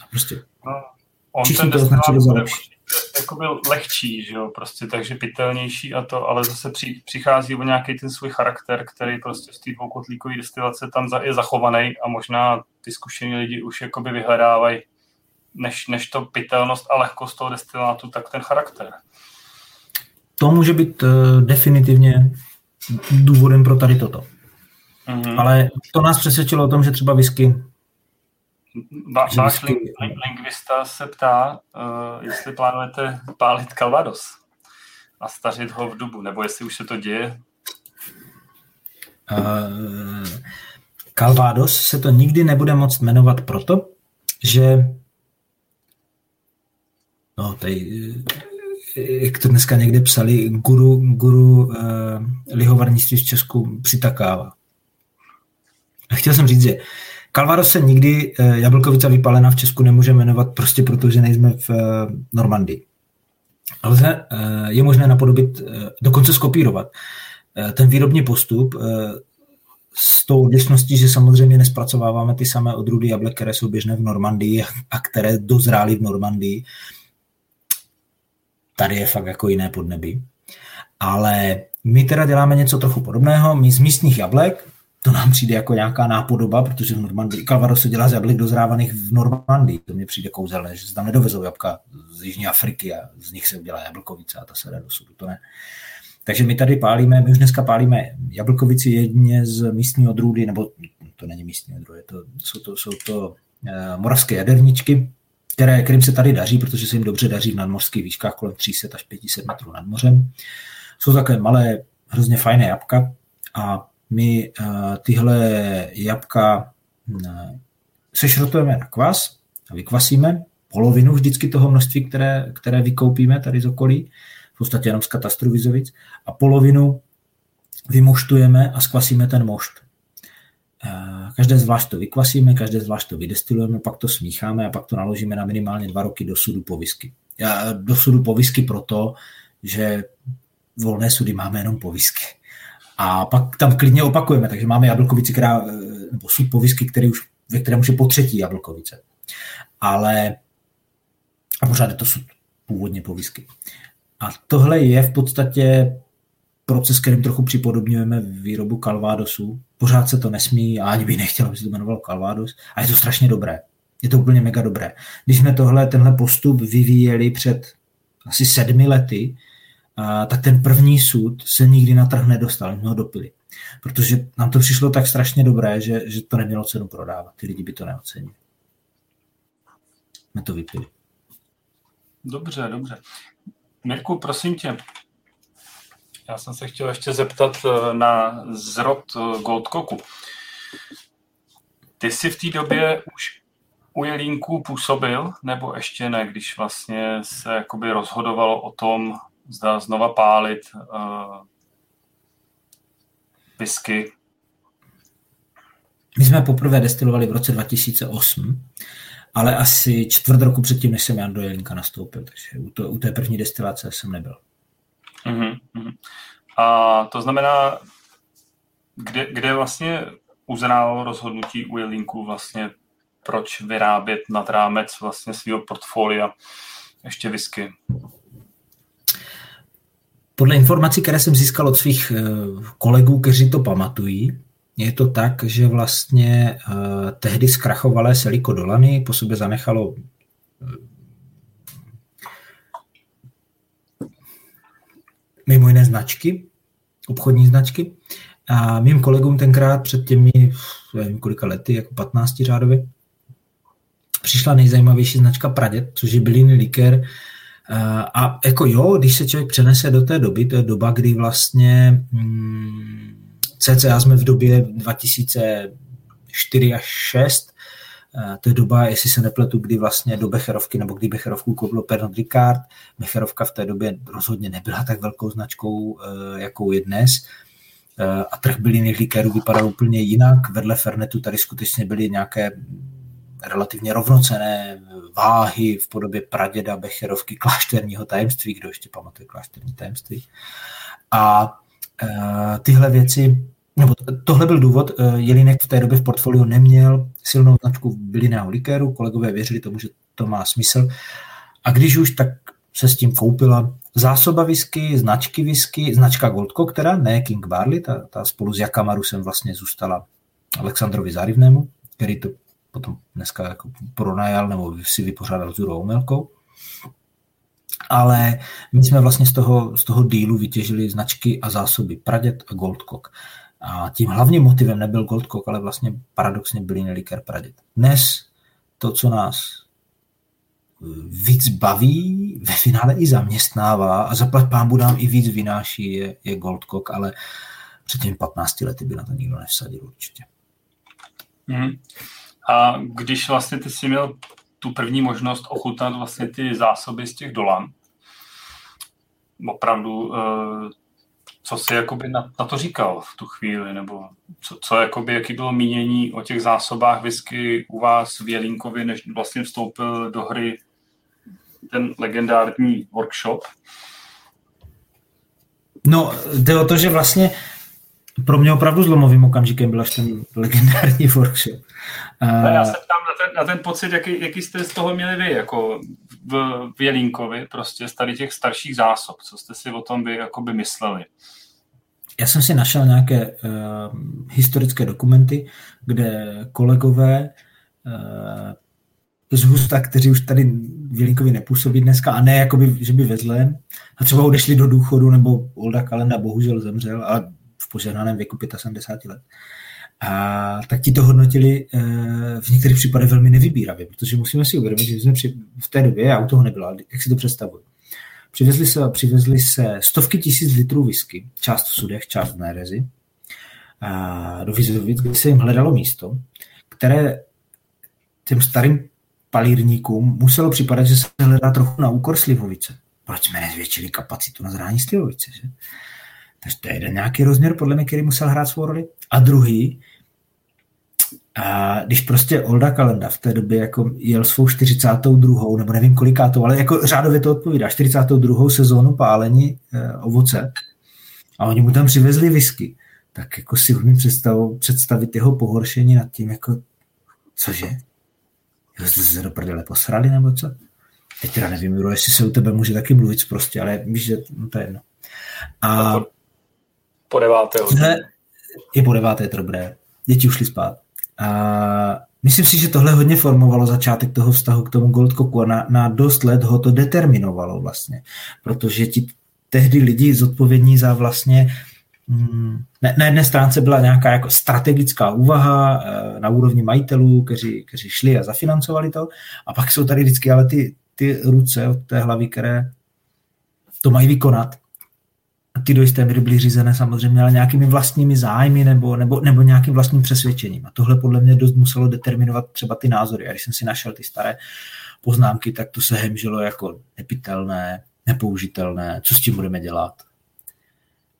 A prostě no, on ten to označili za lepší. jako byl lehčí, že jo, prostě, takže pitelnější a to, ale zase při, přichází o nějaký ten svůj charakter, který prostě z té dvoukotlíkové destilace tam za, je zachovaný a možná ty zkušení lidi už jakoby vyhledávají než, než to pitelnost a lehkost toho destilátu, tak ten charakter. To může být uh, definitivně důvodem pro tady toto. Mm-hmm. Ale to nás přesvědčilo o tom, že třeba whisky že váš ling, ling, lingvista se ptá, uh, jestli plánujete pálit Calvados a stařit ho v dubu, nebo jestli už se to děje. Uh, Calvados se to nikdy nebude moct jmenovat proto, že no, tady, jak to dneska někde psali, guru, guru uh, lihovarnictví v Česku přitakává. A chtěl jsem říct, že Calvados se nikdy uh, jablkovica vypálená v Česku nemůže jmenovat prostě proto, že nejsme v uh, Normandii. Ale uh, je možné napodobit, uh, dokonce skopírovat uh, ten výrobní postup uh, s tou odlišností, že samozřejmě nespracováváme ty samé odrůdy jablek, které jsou běžné v Normandii a které dozrály v Normandii. Tady je fakt jako jiné podnebí. Ale my teda děláme něco trochu podobného. My z místních jablek, to nám přijde jako nějaká nápodoba, protože v Normandii, Calvados se dělá z jablek dozrávaných v Normandii. To mně přijde kouzelné, že se tam nedovezou jabka z Jižní Afriky a z nich se udělá jablkovice a ta se do sudu. To ne. Takže my tady pálíme, my už dneska pálíme jablkovici jedině z místní odrůdy, nebo to není místní odrůdy, to, jsou to, jsou to uh, moravské jaderničky, které, kterým se tady daří, protože se jim dobře daří v nadmořských výškách kolem 300 až 500 metrů nad mořem. Jsou takové malé, hrozně fajné jabka a my uh, tyhle jabka uh, sešrotujeme na kvas a vykvasíme polovinu vždycky toho množství, které, které vykoupíme tady z okolí, v podstatě jenom z katastru Vizovic, a polovinu vymoštujeme a skvasíme ten mošt. Každé zvlášť to vykvasíme, každé zvlášť to vydestilujeme, pak to smícháme a pak to naložíme na minimálně dva roky do sudu po whisky. Do sudu po whisky proto, že volné sudy máme jenom po whisky. A pak tam klidně opakujeme, takže máme jablkovici, která, nebo sud po whisky, který už, ve kterém už je po třetí jablkovice. Ale a pořád je to sud původně po whisky. A tohle je v podstatě proces, kterým trochu připodobňujeme výrobu Calvadosu. Pořád se to nesmí a ani bych nechtěl, aby se to jmenovalo Calvados. A je to strašně dobré. Je to úplně mega dobré. Když jsme tohle, tenhle postup vyvíjeli před asi sedmi lety, a, tak ten první sud se nikdy na trh nedostal, my ho dopili. Protože nám to přišlo tak strašně dobré, že, že to nemělo cenu prodávat. Ty lidi by to neocenili. Jsme to vypili. Dobře, dobře. Mirku, prosím tě, já jsem se chtěl ještě zeptat eh, na zrod eh, Goldkoku. Ty jsi v té době už u Jelínku působil, nebo ještě ne, když vlastně se jakoby rozhodovalo o tom, zda znova pálit uh, whisky? My jsme poprvé destilovali v roce 2008, ale asi čtvrt roku předtím, než jsem Jan do Jelínka nastoupil, takže u, to, u té první destilace jsem nebyl. Uh-huh. A to znamená, kde, kde vlastně uzrálo rozhodnutí u Jelínku vlastně, proč vyrábět nad rámec vlastně svého portfolia ještě whisky? Podle informací, které jsem získal od svých eh, kolegů, kteří to pamatují, je to tak, že vlastně uh, tehdy zkrachovalé Seliko Dolany po sobě zanechalo mimo jiné značky, obchodní značky. A mým kolegům tenkrát před těmi, nevím kolika lety, jako 15 řádově, přišla nejzajímavější značka Pradět, což je bylinný likér. A jako jo, když se člověk přenese do té doby, to je doba, kdy vlastně hmm, CCA jsme v době 2004 až 6, to je doba, jestli se nepletu, kdy vlastně do Becherovky, nebo kdy Becherovku koupilo Pernod Ricard. Becherovka v té době rozhodně nebyla tak velkou značkou, eh, jakou je dnes. Eh, a trh bylinných likérů vypadal úplně jinak. Vedle Fernetu tady skutečně byly nějaké relativně rovnocené váhy v podobě praděda, Becherovky, klášterního tajemství, kdo ještě pamatuje klášterní tajemství. A tyhle věci nebo tohle byl důvod, eh, Jelínek v té době v portfoliu neměl silnou značku bylinného likéru, kolegové věřili tomu, že to má smysl. A když už, tak se s tím koupila zásoba whisky, značky whisky, značka Goldco, která ne King Barley, ta, ta spolu s Jakamarusem vlastně zůstala Alexandrovi Zárivnému, který to potom dneska jako pronajal nebo si vypořádal s Jurou Melkou. Ale my jsme vlastně z toho, z toho dílu vytěžili značky a zásoby Pradět a Goldcock. A tím hlavním motivem nebyl Goldcock, ale vlastně paradoxně byli Neliker Pradit. Dnes to, co nás eh, víc baví, ve finále i zaměstnává a zaplať pámbu nám i víc vynáší, je, je Goldcock, ale před těmi 15 lety by na to nikdo nevsadil určitě. Hmm. A když vlastně ty jsi měl tu první možnost ochutnat vlastně ty zásoby z těch dolan, opravdu eh, co jsi jakoby na, na to říkal v tu chvíli, nebo co, co jakoby, jaký bylo mínění o těch zásobách whisky u vás v Jelínkovi, než vlastně vstoupil do hry ten legendární workshop? No, jde o to, že vlastně pro mě opravdu zlomovým okamžikem byl až ten legendární workshop. A já se ptám na ten, na ten pocit, jaký, jaký jste z toho měli vy, jako v, Jelínkovi, prostě z tady těch starších zásob, co jste si o tom vy jakoby mysleli? Já jsem si našel nějaké uh, historické dokumenty, kde kolegové uh, z Husta, kteří už tady v Jelínkovi nepůsobí dneska, a ne jakoby, že by vezle, a třeba odešli do důchodu, nebo Olda Kalenda bohužel zemřel, a v požehnaném věku 75 let. A tak ti to hodnotili uh, v některých případech velmi nevybíravě, protože musíme si uvědomit, že jsme při, v té době, já u toho nebyla, jak si to představuji, Přivezli se, přivezli se stovky tisíc litrů whisky, část v sudech, část v Nérezi, do Vizovic, kde se jim hledalo místo, které těm starým palírníkům muselo připadat, že se hledá trochu na úkor Slivovice. Proč jsme nezvětšili kapacitu na zrání Slivovice? Že? Takže to je jeden nějaký rozměr, podle mě, který musel hrát svou roli. A druhý, a když prostě Olda Kalenda v té době jako jel svou 42. nebo nevím kolikátou, ale jako řádově to odpovídá, 42. sezónu pálení e, ovoce a oni mu tam přivezli whisky, tak jako si umím představit, představit jeho pohoršení nad tím, jako cože? Jo, jste se do prdele posrali nebo co? Teď teda nevím, Juro, jestli se u tebe může taky mluvit prostě, ale víš, že no, to je jedno. A po, po deváté. Je po deváté, je to dobré. Děti ušly spát. A myslím si, že tohle hodně formovalo začátek toho vztahu k tomu Goldcocku a na, na dost let ho to determinovalo vlastně, protože ti tehdy lidi zodpovědní za vlastně mm, na jedné stránce byla nějaká jako strategická úvaha eh, na úrovni majitelů, kteří, kteří šli a zafinancovali to, a pak jsou tady vždycky ale ty, ty ruce od té hlavy, které to mají vykonat. A ty do jisté míry byly řízené samozřejmě, ale nějakými vlastními zájmy nebo, nebo, nebo nějakým vlastním přesvědčením. A tohle podle mě dost muselo determinovat třeba ty názory. A když jsem si našel ty staré poznámky, tak to se hemžilo jako nepitelné, nepoužitelné, co s tím budeme dělat.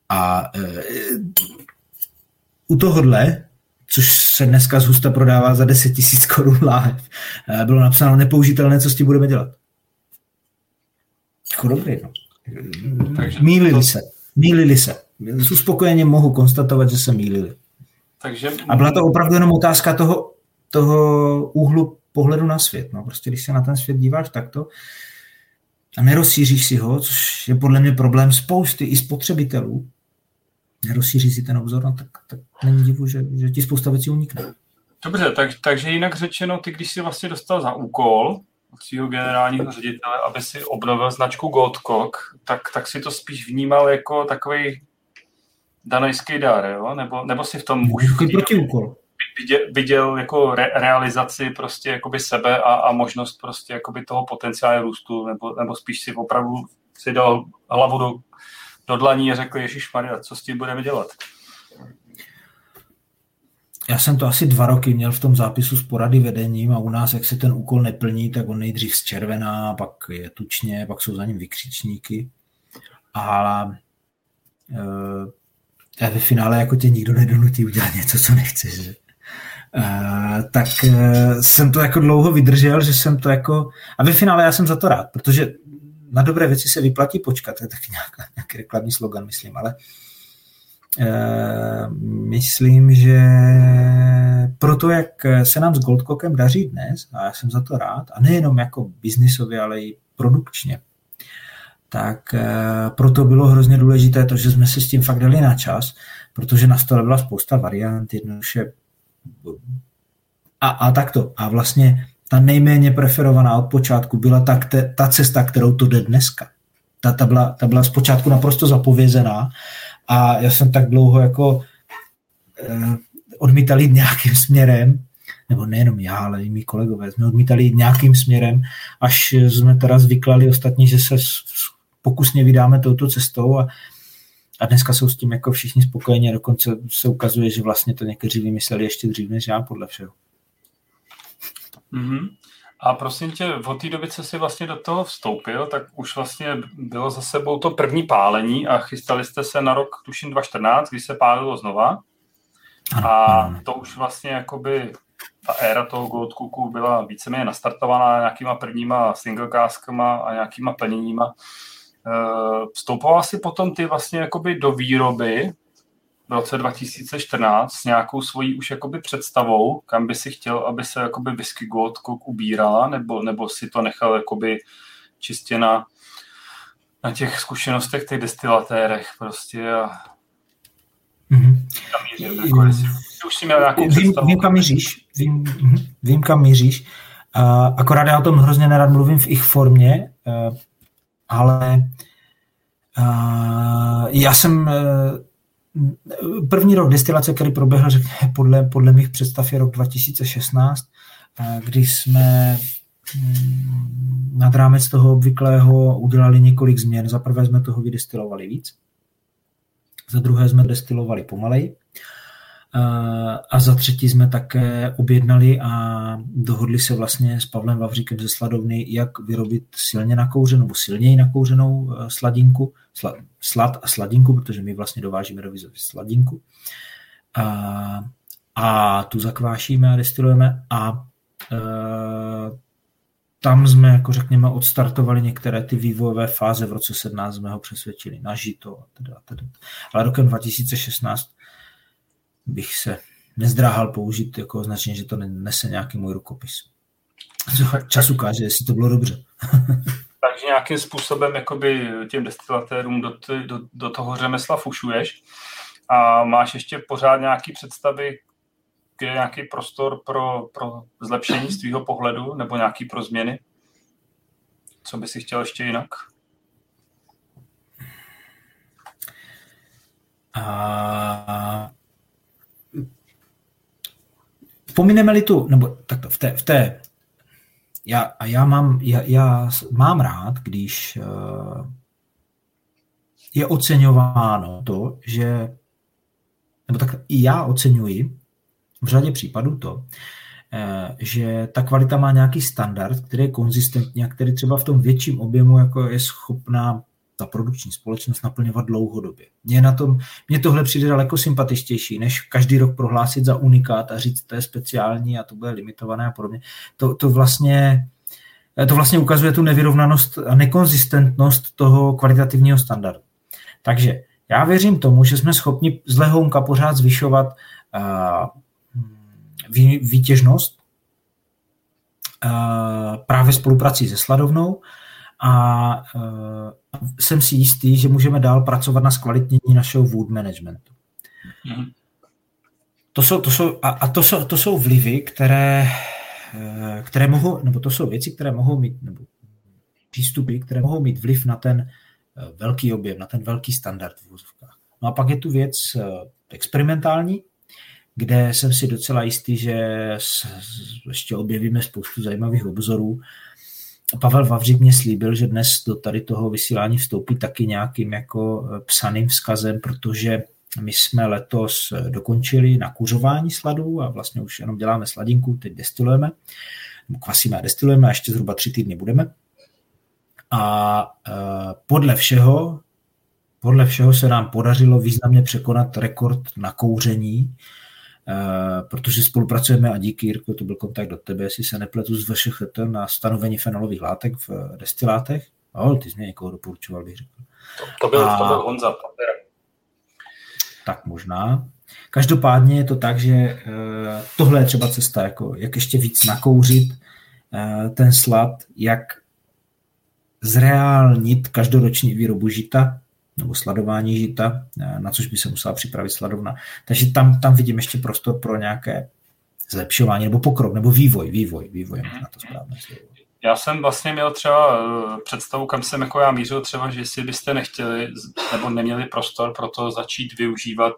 A e, u tohohle, což se dneska z husta prodává za 10 tisíc korun láhev, e, bylo napsáno nepoužitelné, co s tím budeme dělat. Jako dobrý, no. Takže mýlili to... se. Mýlili se. S uspokojením mohu konstatovat, že se mýlili. Takže... A byla to opravdu jenom otázka toho, toho úhlu pohledu na svět. No. Prostě když se na ten svět díváš takto a nerozšíříš si ho, což je podle mě problém spousty i spotřebitelů, nerozšíříš si ten obzor, no, tak, tak není divu, že, že ti spousta věcí unikne. Dobře, tak, takže jinak řečeno, ty když jsi vlastně dostal za úkol od svého generálního ředitele, aby si obnovil značku Goldcock, tak, tak si to spíš vnímal jako takový danajský dár, jo? Nebo, nebo si v tom už v protiúkol. Viděl, viděl jako re, realizaci prostě jakoby sebe a, a možnost prostě jakoby toho potenciálu růstu, nebo, nebo spíš si opravdu si dal hlavu do, do dlaní a řekl, Ježíš Maria, co s tím budeme dělat? Já jsem to asi dva roky měl v tom zápisu s porady vedením a u nás, jak se ten úkol neplní, tak on nejdřív zčervená, pak je tučně, pak jsou za ním vykřičníky. A e, ve finále jako tě nikdo nedonutí udělat něco, co nechceš. Že? E, tak e, jsem to jako dlouho vydržel, že jsem to jako... A ve finále já jsem za to rád, protože na dobré věci se vyplatí počkat, to je taky nějaký, reklamní slogan, myslím, ale Eh, myslím, že proto, jak se nám s Goldcockem daří dnes, a já jsem za to rád, a nejenom jako biznisově, ale i produkčně, tak eh, proto bylo hrozně důležité to, že jsme si s tím fakt dali na čas, protože na stole byla spousta variant, jednoduše a, a takto. A vlastně ta nejméně preferovaná od počátku byla ta, ta cesta, kterou to jde dneska. Ta, ta, byla, ta byla zpočátku naprosto zapovězená a já jsem tak dlouho jako eh, odmítal jít nějakým směrem, nebo nejenom já, ale i mý kolegové, jsme odmítali jít nějakým směrem, až jsme teda zvyklali ostatní, že se pokusně vydáme touto cestou a, a dneska jsou s tím jako všichni spokojeni a dokonce se ukazuje, že vlastně to někteří vymysleli ještě dřív než já, podle všeho. Mm-hmm. A prosím tě, od té doby, co jsi vlastně do toho vstoupil, tak už vlastně bylo za sebou to první pálení a chystali jste se na rok, tuším 2014, kdy se pálilo znova. A to už vlastně jakoby ta éra toho Gold Cooku byla víceméně nastartovaná nějakýma prvníma singlekáskama a nějakýma plněníma. Eh, vstoupoval si potom ty vlastně jakoby do výroby v roce 2014 s nějakou svojí už jakoby představou, kam by si chtěl, aby se jakoby whisky Gold Cook ubírala, nebo, nebo si to nechal jakoby čistě na, na těch zkušenostech, těch destilatérech prostě a Mm-hmm. Jako už si měl nějakou vím, vím, kam míříš. Vím, mhm, vím, kam míříš. Uh, akorát já o tom hrozně nerad mluvím v ich formě, uh, ale uh, já jsem uh, První rok destilace, který proběhl podle, podle mých představ je rok 2016, eh, kdy jsme mm, nad rámec toho obvyklého udělali několik změn. Za prvé jsme toho vydestilovali víc, za druhé jsme destilovali pomalej a za třetí jsme také objednali a dohodli se vlastně s Pavlem Vavříkem ze Sladovny, jak vyrobit silně nakouřenou nebo silněji nakouřenou eh, sladinku, slad a sladinku, protože my vlastně dovážíme do Vizovy sladinku. A, a tu zakvášíme a destilujeme a e, tam jsme, jako řekněme, odstartovali některé ty vývojové fáze. V roce 17 jsme ho přesvědčili na žito a teda, a teda. Ale rokem 2016 bych se nezdráhal použít jako označení, že to nese nějaký můj rukopis. Čas ukáže, jestli to bylo dobře. Takže nějakým způsobem jakoby těm destilatérům do, do, do toho řemesla fušuješ a máš ještě pořád nějaký představy, kde je nějaký prostor pro, pro zlepšení z tvýho pohledu nebo nějaký pro změny? Co by si chtěl ještě jinak? A Pomineme-li tu, nebo takto, v té, v té já, a já mám, já, já mám rád, když uh, je oceňováno to, že, nebo tak i já oceňuji v řadě případů to, eh, že ta kvalita má nějaký standard, který je konzistentní a který třeba v tom větším objemu jako je schopná ta produkční společnost naplňovat dlouhodobě. Mně, na tom, mně tohle přijde daleko sympatičtější, než každý rok prohlásit za unikát a říct, to je speciální a to bude limitované a podobně. To, to vlastně to vlastně ukazuje tu nevyrovnanost a nekonzistentnost toho kvalitativního standardu. Takže já věřím tomu, že jsme schopni z lehounka pořád zvyšovat uh, výtěžnost uh, právě spoluprací se sladovnou a uh, jsem si jistý, že můžeme dál pracovat na zkvalitnění našeho wood managementu. Mm-hmm. To jsou, to jsou, a, a to, jsou, to jsou vlivy, které, které mohou, nebo to jsou věci, které mohou mít, nebo přístupy, které mohou mít vliv na ten velký objem, na ten velký standard v vozovkách. No a pak je tu věc experimentální, kde jsem si docela jistý, že ještě objevíme spoustu zajímavých obzorů. Pavel Vavřík mě slíbil, že dnes do tady toho vysílání vstoupí taky nějakým jako eh, psaným vzkazem, protože my jsme letos eh, dokončili nakuřování sladů a vlastně už jenom děláme sladinku, teď destilujeme, kvasíme a destilujeme a ještě zhruba tři týdny budeme. A eh, podle všeho, podle všeho se nám podařilo významně překonat rekord na kouření, protože spolupracujeme a díky Jirko, to byl kontakt do tebe, jestli se nepletu z VŠHT na stanovení fenolových látek v destilátech. Oh, ty jsi mě někoho doporučoval, bych řekl. To, to, byl, a, to byl Honza Pater. Tak možná. Každopádně je to tak, že eh, tohle je třeba cesta, jako jak ještě víc nakouřit eh, ten slad, jak zreálnit každoroční výrobu žita, nebo sladování žita, eh, na což by se musela připravit sladovna. Takže tam, tam vidím ještě prostor pro nějaké zlepšování, nebo pokrok, nebo vývoj, vývoj, vývoj na to správné slovo. Já jsem vlastně měl třeba eh, představu, kam jsem jako já mířil třeba, že jestli byste nechtěli nebo neměli prostor pro to začít využívat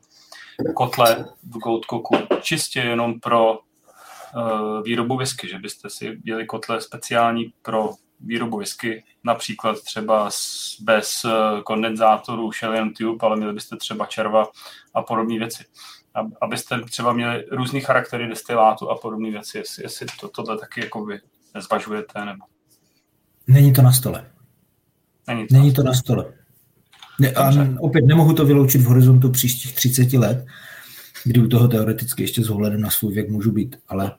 kotle v Goldcocku čistě jenom pro uh, výrobu whisky, že byste si dělali kotle speciální pro výrobu whisky, například třeba bez eh, kondenzátorů, Shellian Tube, ale měli byste třeba červa a podobné věci. Abyste třeba měli různý charaktery destilátu a podobné věci, jestli, jestli to, tohle taky jako vy nezvažujete, nebo... Není to na stole. Není to, Není to na stole. Ne, a opět nemohu to vyloučit v horizontu příštích 30 let, kdy u toho teoreticky ještě s ohledem na svůj věk můžu být, ale,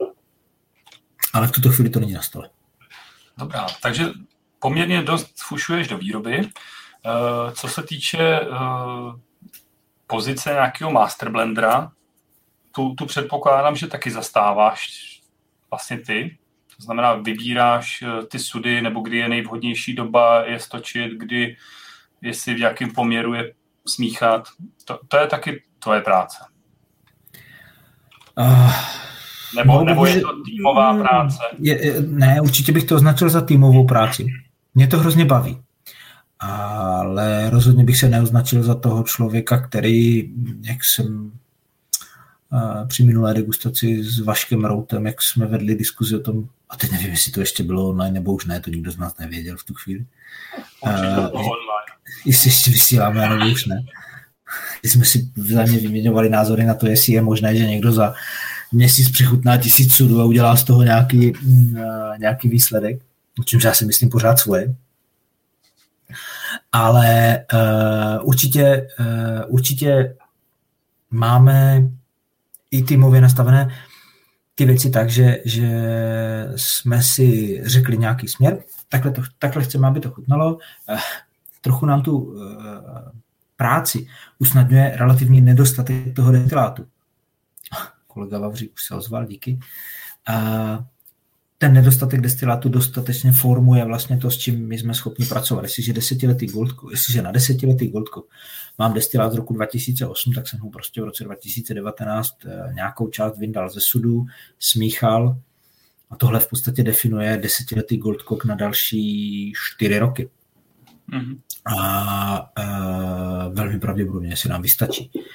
ale v tuto chvíli to není na stole. Dobrá, takže poměrně dost fušuješ do výroby. Eh, co se týče eh, pozice nějakého master blendera, tu, tu předpokládám, že taky zastáváš vlastně ty. To znamená, vybíráš eh, ty sudy, nebo kdy je nejvhodnější doba je stočit, kdy, jestli v jakém poměru je smíchat. To, to je taky tvoje práce. Uh, nebo, no, nebo je to týmová mm, práce? Je, ne, určitě bych to označil za týmovou práci. Mě to hrozně baví. Ale rozhodně bych se neoznačil za toho člověka, který, jak jsem při minulé degustaci s Vaškem Routem, jak jsme vedli diskuzi o tom, a teď nevím, jestli to ještě bylo online nebo už ne, to nikdo z nás nevěděl v tu chvíli. Uh, jestli ještě vysíláme, nebo už ne. Když jsme si vzájemně vyměňovali názory na to, jestli je možné, že někdo za měsíc přechutná tisíc sudů a udělá z toho nějaký, mm, nějaký výsledek, o čemž já si myslím pořád svoje. Ale uh, určitě, uh, určitě máme i týmově nastavené ty věci tak, že, že jsme si řekli nějaký směr, takhle, to, takhle chceme, aby to chutnalo. Uh, trochu nám tu uh, práci usnadňuje relativní nedostatek toho destilátu kolega Vavřík už se ozval, díky. A ten nedostatek destilátu dostatečně formuje vlastně to, s čím my jsme schopni pracovat. Jestliže, desetiletý goldko, jestliže na desetiletý goldko mám destilát z roku 2008, tak jsem ho prostě v roce 2019 eh, nějakou část vyndal ze sudu, smíchal a tohle v podstatě definuje desetiletý goldkok na další čtyři roky. Mm-hmm. A, a eh, velmi pravděpodobně si nám vystačí. A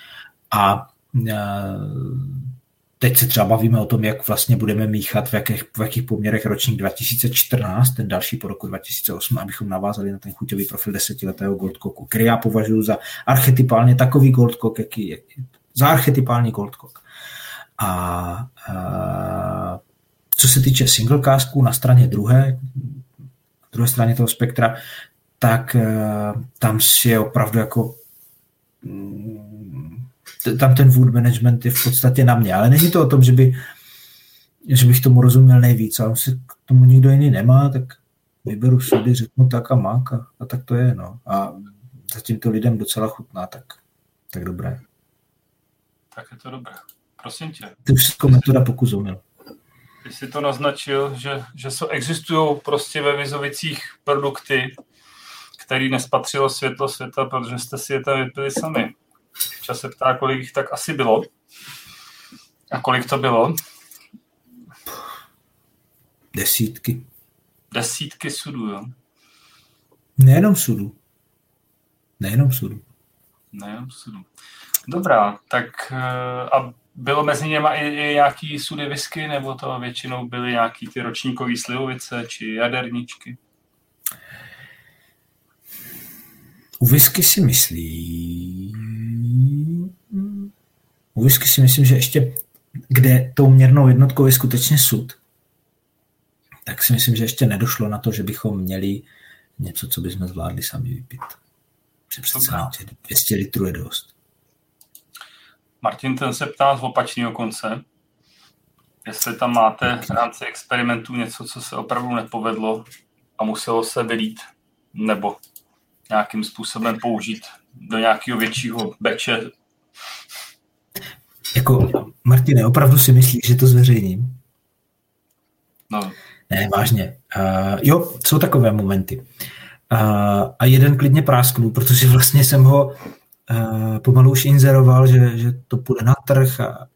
a eh, teď se třeba bavíme o tom, jak vlastně budeme míchat, v jakých, v jakých poměrech ročník 2014, ten další po roku 2008, abychom navázali na ten chuťový profil desetiletého Goldcocku, který já považuji za archetypálně takový Goldcock, jaký je, za archetypální Goldcock. A, a co se týče single casků na straně druhé, druhé straně toho spektra, tak tam si je opravdu jako mm, tam ten wood management je v podstatě na mě, ale není to o tom, že, by, že bych tomu rozuměl nejvíc, ale se k tomu nikdo jiný nemá, tak vyberu sudy, řeknu tak a mák a, a tak to je, no. A zatím to lidem docela chutná, tak, tak dobré. Tak je to dobré. Prosím tě. Ty všechno metoda pokusu měl. Ty jsi to naznačil, že, že existují prostě ve Vizovicích produkty, který nespatřilo světlo světa, protože jste si je tam vypili sami. Čas se ptá, kolik jich tak asi bylo. A kolik to bylo? Desítky. Desítky sudů, jo? Nejenom sudů. Nejenom sudů. Nejenom sudů. Dobrá, tak eh, a bylo mezi něma i, i nějaký sudy whisky, nebo to většinou byly nějaký ty ročníkový slivovice, či jaderničky? U whisky si myslí... U whisky si myslím, že ještě kde tou měrnou jednotkou je skutečně sud, tak si myslím, že ještě nedošlo na to, že bychom měli něco, co bychom zvládli sami vypít. Že přece 200 litrů je dost. Martin ten se ptá z opačného konce, jestli tam máte v rámci experimentu něco, co se opravdu nepovedlo a muselo se vylít, nebo nějakým způsobem použít do nějakého většího beče. Jako, Martine, opravdu si myslíš, že to zveřejním? No. Ne, vážně. Uh, jo, jsou takové momenty. Uh, a jeden klidně prásknu, protože vlastně jsem ho uh, pomalu už inzeroval, že, že to půjde na trh a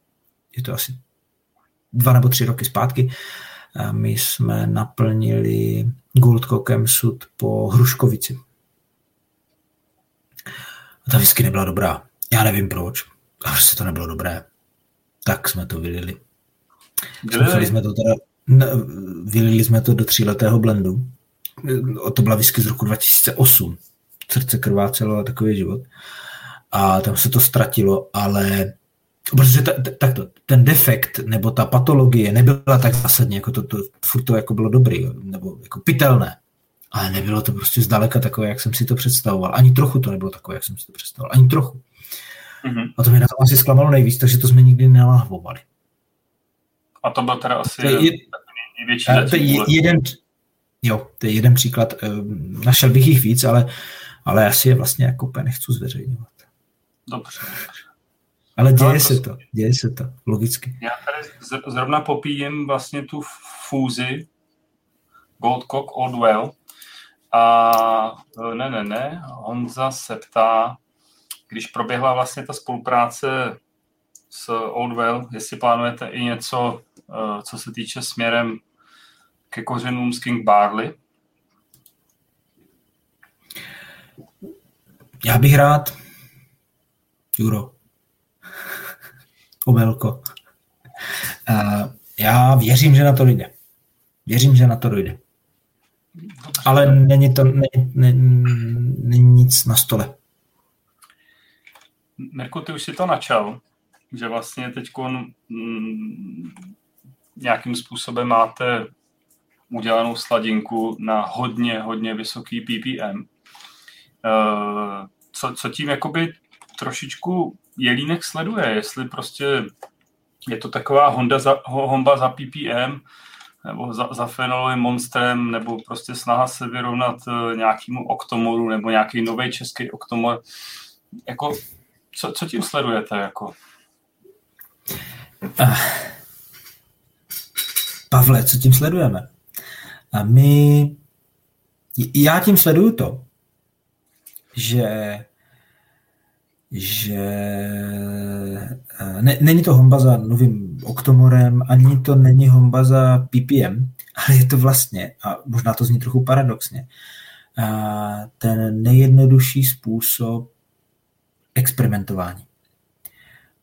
je to asi dva nebo tři roky zpátky. Uh, my jsme naplnili Goldcockem sud po Hruškovici. A ta whisky nebyla dobrá. Já nevím proč, ale prostě to nebylo dobré. Tak jsme to vylili. Vylili jsme to teda, ne, vylili jsme to do tříletého blendu. To byla whisky z roku 2008. Srdce krvácelo a takový život. A tam se to ztratilo, ale protože ta, ta, to, ten defekt nebo ta patologie nebyla tak zásadně, jako to, to furt to jako bylo dobrý, nebo jako pitelné. Ale nebylo to prostě zdaleka takové, jak jsem si to představoval. Ani trochu to nebylo takové, jak jsem si to představoval. Ani trochu. Mm-hmm. A to mě na tom asi zklamalo nejvíc, takže to jsme nikdy nelahvovali. A to byl teda asi to je, největší to je jeden, Jo, to je jeden příklad. Ehm, našel bych jich víc, ale, ale asi je vlastně jako úplně nechci zveřejňovat. Dobře. Ale děje ale se to, děje se to, logicky. Já tady zrovna popíjím vlastně tu fúzi Goldcock Oldwell, a e, ne, ne, ne, Honza se ptá, když proběhla vlastně ta spolupráce s Oldwell, jestli plánujete i něco, e, co se týče směrem ke kořenům z King Barley? Já bych rád. Juro. Omelko. Uh, já věřím, že na to jde. Věřím, že na to dojde. Ale není to není, není, není nic na stole. Mirku, ty už si to načal, že vlastně teď mm, nějakým způsobem máte udělanou sladinku na hodně, hodně vysoký PPM. Uh, co, co tím jakoby trošičku Jelínek sleduje, jestli prostě je to taková Honda za, homba za PPM, nebo za, za fenolovým monstrem, nebo prostě snaha se vyrovnat uh, nějakému oktomoru, nebo nějaký nový český oktomor. Jako, co, co tím sledujete? Jako? Uh, Pavle, co tím sledujeme? A my, já tím sleduju to, že že ne, není to homba za novým oktomorem, ani to není homba za PPM, ale je to vlastně, a možná to zní trochu paradoxně, ten nejjednodušší způsob experimentování.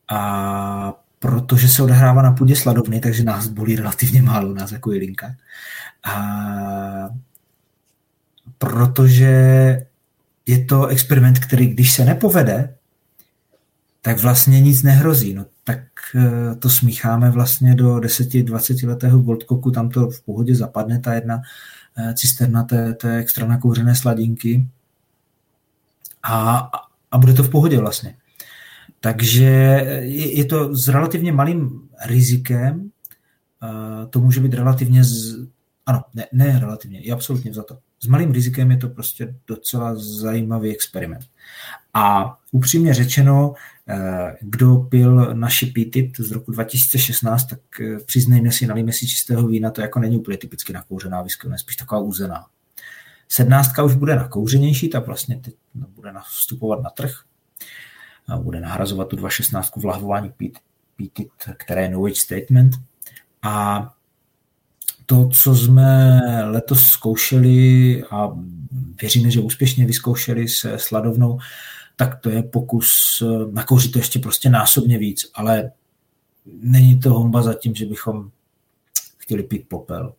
A protože se odehrává na půdě sladovny, takže nás bolí relativně málo, nás jako jelinka. A protože je to experiment, který když se nepovede, tak vlastně nic nehrozí. No, tak eh, to smícháme vlastně do 10-20 letého Goldkoku, tam to v pohodě zapadne ta jedna eh, cisterna té, té extra nakouřené sladinky a, a bude to v pohodě vlastně. Takže je, to s relativně malým rizikem, eh, to může být relativně, z, ano, ne, ne relativně, je absolutně za to. S malým rizikem je to prostě docela zajímavý experiment. A upřímně řečeno, kdo pil naši pítit z roku 2016, tak eh, přiznejme si, nalijme si čistého vína, to jako není úplně typicky nakouřená whisky, je spíš taková úzená. Sednáctka už bude nakouřenější, tak vlastně teď bude vstupovat na trh. Bude nahrazovat tu 2.16 v lahvování pítit, které je no age statement. A to, co jsme letos zkoušeli a věříme, že úspěšně vyzkoušeli se sladovnou, tak to je pokus eh, nakouřit to ještě prostě násobně víc, ale není to homba za tím, že bychom chtěli pít popel.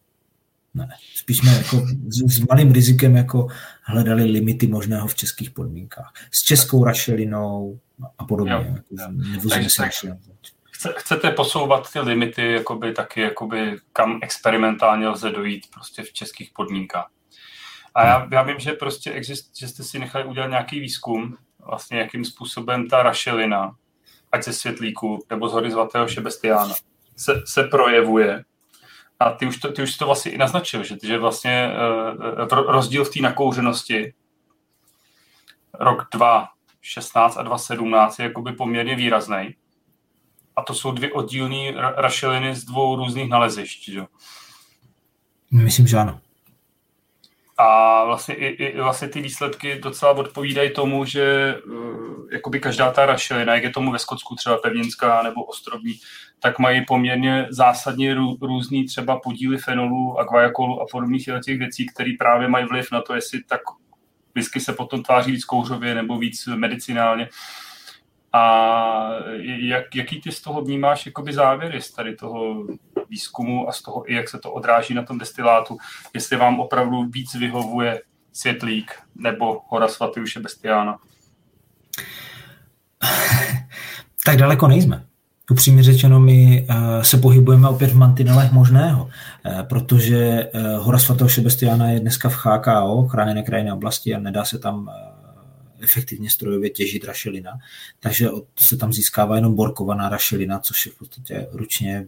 Ne. Spíš jsme jako s, s malým rizikem jako hledali limity možného v českých podmínkách. S českou rašelinou a podobně. Jo, jako, Nevozíme se rašelinou chcete posouvat ty limity jakoby, taky, jakoby, kam experimentálně lze dojít prostě v českých podmínkách. A já, já vím, že prostě exist, že jste si nechali udělat nějaký výzkum, vlastně jakým způsobem ta rašelina, ať ze světlíku nebo z hory šebestiána, se, se projevuje. A ty už to, ty už to vlastně i naznačil, že, že vlastně uh, rozdíl v té nakouřenosti rok 2016 a 2017 je jakoby poměrně výrazný a to jsou dvě oddílné rašeliny z dvou různých nalezišť. Že? Myslím, že ano. A vlastně i, i vlastně ty výsledky docela odpovídají tomu, že uh, jakoby každá ta rašelina, jak je tomu ve Skotsku třeba pevninská nebo ostrovní, tak mají poměrně zásadně rů, různý třeba podíly fenolu a guajacolu a podobných těch věcí, které právě mají vliv na to, jestli tak whisky se potom tváří víc kouřově nebo víc medicinálně. A jak, jaký ty z toho vnímáš jakoby závěry z tady toho výzkumu a z toho i jak se to odráží na tom destilátu, jestli vám opravdu víc vyhovuje světlík nebo hora svatýše Bestiána? Tak daleko nejsme. Upřímně řečeno, my uh, se pohybujeme opět v mantinelech možného, uh, protože uh, hora svatého Šebestiána je dneska v HKO, chráněné krajinné oblasti a nedá se tam efektivně strojově těžit rašelina, takže se tam získává jenom borkovaná rašelina, což je v podstatě ručně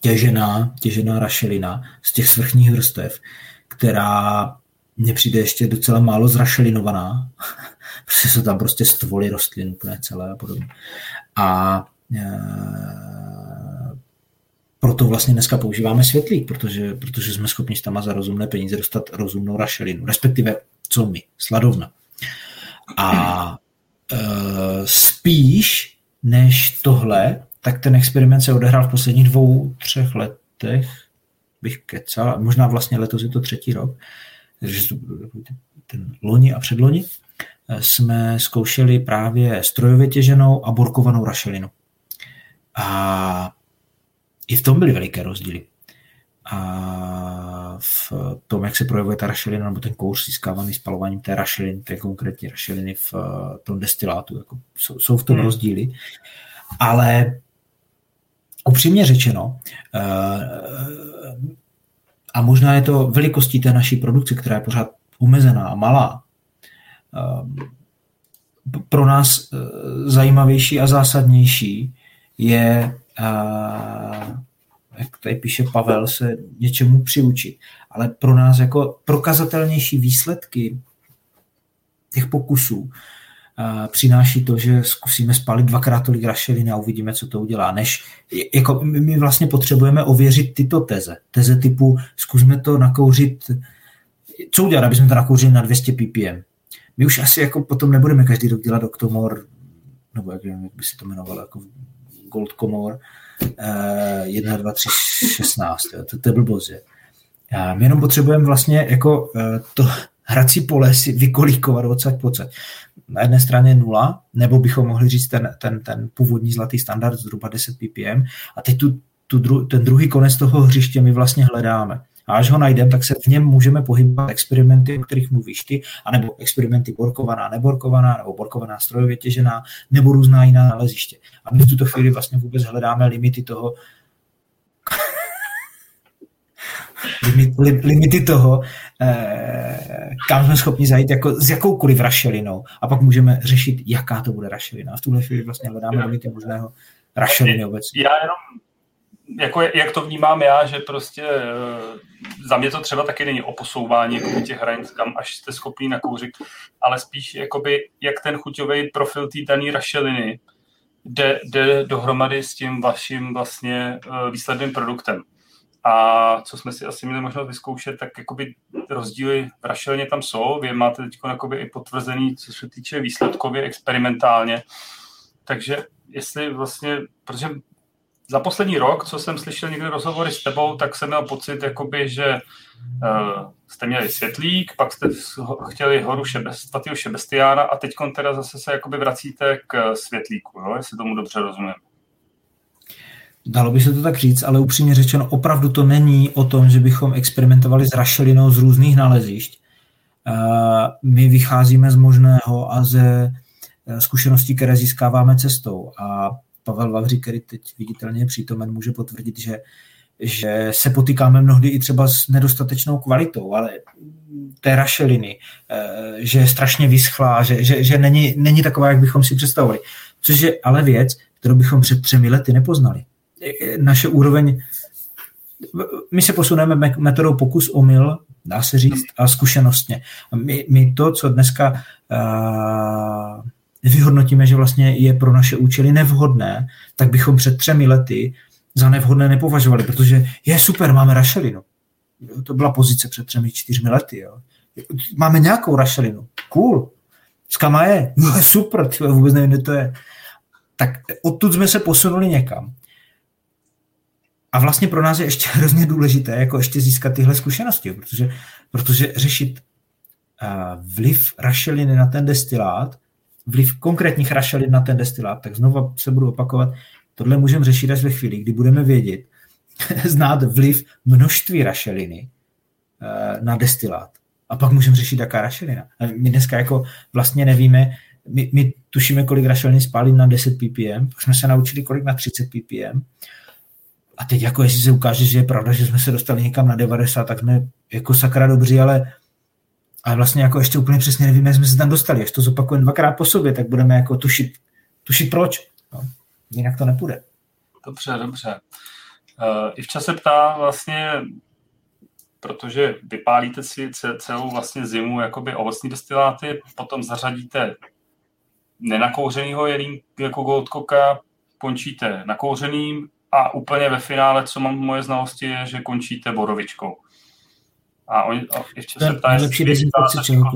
těžená, těžená rašelina z těch svrchních vrstev, která mně přijde ještě docela málo zrašelinovaná, protože jsou tam prostě stvoly rostlin úplně celé a podobně. A e, proto vlastně dneska používáme světlík, protože, protože jsme schopni tam za rozumné peníze dostat rozumnou rašelinu, respektive co my, sladovna. A e, spíš než tohle, tak ten experiment se odehrál v posledních dvou, třech letech, bych kecal, možná vlastně letos je to třetí rok, takže ten loni a předloni, e, jsme zkoušeli právě strojově těženou a borkovanou rašelinu. A i v tom byly veliké rozdíly a v tom, jak se projevuje ta rašelina nebo ten kouř získávaný spalováním té rašeliny, té konkrétní rašeliny v eh, tom destilátu. Jako jsou, jsou v tom hmm. rozdíly. Ale upřímně řečeno, eh, a možná je to velikostí té naší produkce, která je pořád omezená a malá, eh, pro nás zajímavější a zásadnější je jak tady píše Pavel, se něčemu přiučit. Ale pro nás jako prokazatelnější výsledky těch pokusů uh, přináší to, že zkusíme spálit dvakrát tolik rašeliny a uvidíme, co to udělá. Než, jako my vlastně potřebujeme ověřit tyto teze. Teze typu zkusme to nakouřit, co udělat, aby jsme to nakouřili na 200 ppm. My už asi jako potom nebudeme každý rok dělat Octomor, nebo jak, jak by se to jmenovalo, jako Gold Comor, 1, 2, 3, 16. Jo. To, to je blbost? My jenom potřebujeme vlastně jako uh, to hrací pole si vykolíkovat odsaď pocať. na jedné straně nula, nebo bychom mohli říct ten, ten, ten původní zlatý standard zhruba 10 ppm a teď tu, tu dru, ten druhý konec toho hřiště my vlastně hledáme. A až ho najdeme, tak se v něm můžeme pohybovat experimenty, o kterých mluvíš ty, anebo experimenty borkovaná, neborkovaná, nebo borkovaná strojově těžená, nebo různá jiná naleziště. A my v tuto chvíli vlastně vůbec hledáme limity toho, limity toho, eh, kam jsme schopni zajít jako s jakoukoliv rašelinou a pak můžeme řešit, jaká to bude rašelina. A v tuhle chvíli vlastně hledáme limity možného rašeliny obecně. Já jenom jako jak to vnímám já, že prostě eh, za mě to třeba taky není o posouvání jako těch hranic, kam až jste schopný nakouřit, ale spíš jakoby, jak ten chuťový profil té dané rašeliny jde, jde dohromady s tím vaším vlastně eh, výsledným produktem. A co jsme si asi měli možnost vyzkoušet, tak jakoby rozdíly v rašelině tam jsou. Vy máte teď i potvrzený, co se týče výsledkově, experimentálně. Takže jestli vlastně, protože za poslední rok, co jsem slyšel někde rozhovory s tebou, tak jsem měl pocit, jakoby, že uh, jste měli světlík, pak jste chtěli horu šebest, Šebestiána a teď teda zase se jakoby vracíte k světlíku, jo? jestli tomu dobře rozumím. Dalo by se to tak říct, ale upřímně řečeno, opravdu to není o tom, že bychom experimentovali s rašelinou z různých nalezišť. Uh, my vycházíme z možného a ze eh, zkušeností, které získáváme cestou. A Pavel Vavří, který teď viditelně je přítomen, může potvrdit, že, že se potýkáme mnohdy i třeba s nedostatečnou kvalitou, ale té rašeliny, eh, že je strašně vyschlá, že, že, že není, není taková, jak bychom si představovali. Což je ale věc, kterou bychom před třemi lety nepoznali. Naše úroveň, my se posuneme metodou pokus omyl, dá se říct, a zkušenostně. My, my to, co dneska uh, vyhodnotíme, že vlastně je pro naše účely nevhodné, tak bychom před třemi lety za nevhodné nepovažovali, protože je super, máme rašelinu. To byla pozice před třemi, čtyřmi lety. Jo. Máme nějakou rašelinu. Cool. Skama je. No, super, tyhle, vůbec nevím, kde to je. Tak odtud jsme se posunuli někam. A vlastně pro nás je ještě hrozně důležité jako ještě získat tyhle zkušenosti, protože, protože řešit uh, vliv rašeliny na ten destilát vliv konkrétních rašelin na ten destilát, tak znovu se budu opakovat, tohle můžeme řešit až ve chvíli, kdy budeme vědět, znát vliv množství rašeliny eh, na destilát. A pak můžeme řešit, jaká rašelina. A my dneska jako vlastně nevíme, my, my tušíme, kolik rašeliny spálí na 10 ppm, pak jsme se naučili, kolik na 30 ppm. A teď jako jestli se ukáže, že je pravda, že jsme se dostali někam na 90, tak jsme jako sakra dobří, ale ale vlastně jako ještě úplně přesně nevíme, jak jsme se tam dostali. Až to zopakujeme dvakrát po sobě, tak budeme jako tušit, tušit proč. No, jinak to nepůjde. Dobře, dobře. Uh, I v čase ptá vlastně, protože vypálíte si celou vlastně zimu jakoby ovocní destiláty, potom zařadíte nenakouřenýho jelín jako goldkoka, končíte nakouřeným a úplně ve finále, co mám moje znalosti, je, že končíte borovičkou. A, oni, a ještě se ptá, jestli, uh,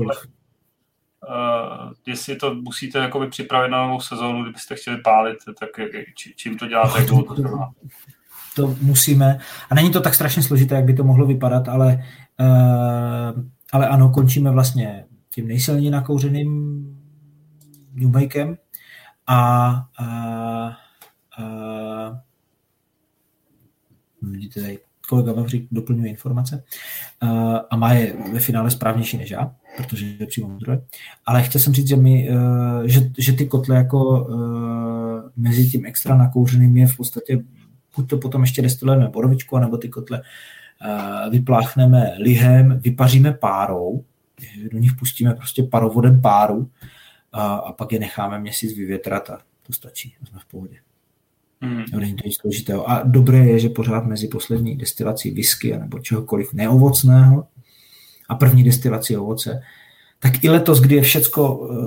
jestli to musíte jakoby připravit na novou sezónu, kdybyste chtěli pálit, tak či, čím to děláte, jak dlouho to trvá? To musíme. A není to tak strašně složité, jak by to mohlo vypadat, ale, uh, ale ano, končíme vlastně tím nejsilněji nakouřeným Newmakem a uh, uh, vidíte tady kolega Vavřík doplňuje informace uh, a má je ve finále správnější než já, protože je přímo zdroje. Ale chtěl jsem říct, že, my, uh, že, že ty kotle jako uh, mezi tím extra nakouřeným je v podstatě buď to potom ještě destilujeme borovičku, nebo ty kotle vypláchneme lihem, vypaříme párou, do nich pustíme prostě parovodem páru a, a pak je necháme měsíc vyvětrat a to stačí, jsme v pohodě. Hmm. Není to nic složitého. A dobré je, že pořád mezi poslední destilací whisky nebo čehokoliv neovocného a první destilací ovoce, tak i letos, kdy je všecko uh,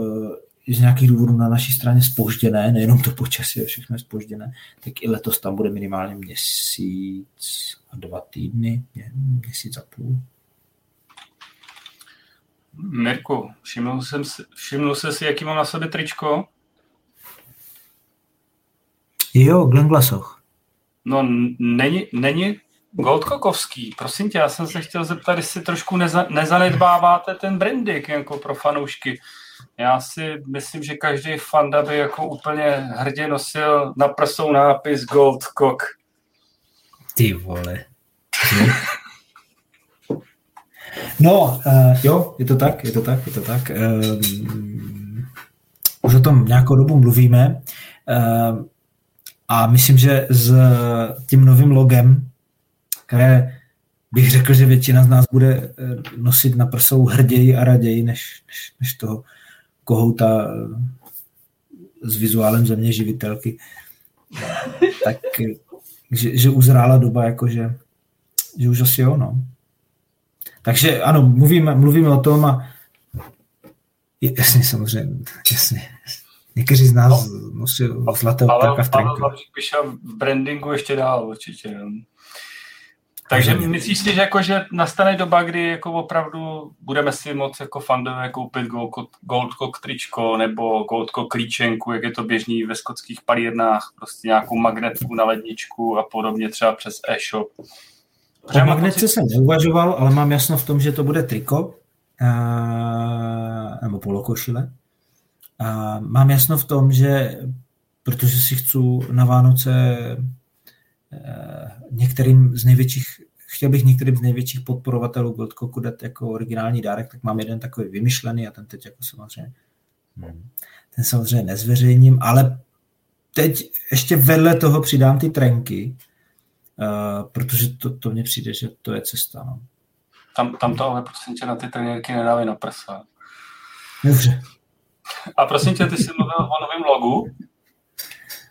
z nějakých důvodů na naší straně spožděné, nejenom to počasí je všechno spožděné, tak i letos tam bude minimálně měsíc a dva týdny, měsíc a půl. Mirku, všiml jsem všiml jsem si, jaký mám na sobě tričko? Jo, Glenn Glasoch. No, není, není Goldkokovský. Prosím tě, já jsem se chtěl zeptat, jestli trošku neza, nezanedbáváte ten branding jako pro fanoušky. Já si myslím, že každý fanda by jako úplně hrdě nosil na prsou nápis Gold Cock. Ty vole. No, uh, jo, je to tak, je to tak, je to tak. Um, už o tom nějakou dobu mluvíme uh, a myslím, že s tím novým logem, které bych řekl, že většina z nás bude nosit na prsou hrději a raději, než, než, než toho kohouta s vizuálem země živitelky. tak že, že uzrála doba, jakože, že už asi jo, no. Takže ano, mluvíme, mluvíme o tom a jasně, samozřejmě, jasně. Někteří z nás no, nosí zlaté opraka v trinku. Ale v brandingu ještě dál určitě. Takže myslíš si, že, jako, že nastane doba, kdy jako opravdu budeme si moct jako fandové koupit Goldcock tričko nebo Goldcock klíčenku, jak je to běžný ve skotských palírnách, prostě nějakou magnetku na ledničku a podobně třeba přes e-shop. O magnetce pocit... jsem neuvažoval, ale mám jasno v tom, že to bude triko a, nebo polokošile. A mám jasno v tom, že protože si chci na Vánoce Eh, některým z největších, chtěl bych některým z největších podporovatelů Goldcocku dát jako originální dárek, tak mám jeden takový vymyšlený a ten teď jako samozřejmě hmm. ten samozřejmě nezveřejním, ale teď ještě vedle toho přidám ty trenky, uh, protože to, to mně přijde, že to je cesta. No. Tam, tam to ale prosím tě na ty trenérky nedávají na prsa. Dobře. A prosím tě, ty jsi mluvil o novém logu?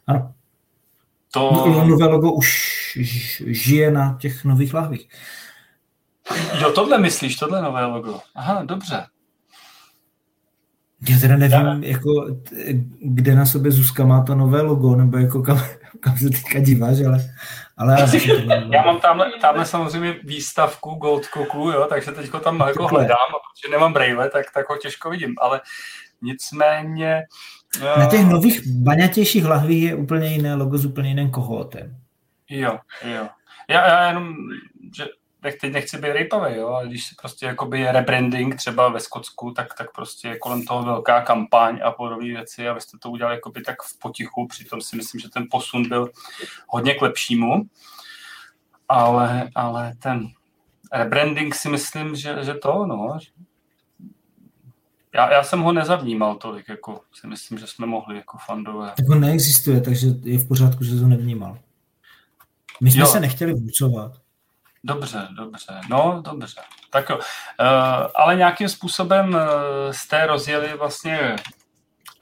Ano. To... No, nové logo už žije na těch nových lahvích. Jo, tohle myslíš, tohle nové logo. Aha, dobře. Já teda nevím, Já. jako, kde na sobě Zuzka má to nové logo, nebo jako kam, kam se teďka díváš, ale... ale já mám tamhle, tamhle samozřejmě výstavku Gold Cooku, jo, takže teď ho tam jako hledám, a protože nemám brejle, tak, tak ho těžko vidím, ale nicméně na těch nových baňatějších lahvích je úplně jiné logo s úplně jiným kohótem. Jo, jo. Já, já jenom, že teď nechci být rejpavý, jo, ale když prostě jakoby je rebranding třeba ve Skotsku, tak, tak prostě je kolem toho velká kampaň a podobné věci a vy jste to udělali jakoby tak v potichu, přitom si myslím, že ten posun byl hodně k lepšímu, ale, ale ten rebranding si myslím, že, že to, no, já, já jsem ho nezavnímal tolik, jako si myslím, že jsme mohli jako fandové. Tak on neexistuje, takže je v pořádku, že to nevnímal. My jsme jo. se nechtěli vůcovat. Dobře, dobře, no dobře. Tak jo. Uh, ale nějakým způsobem uh, jste rozjeli vlastně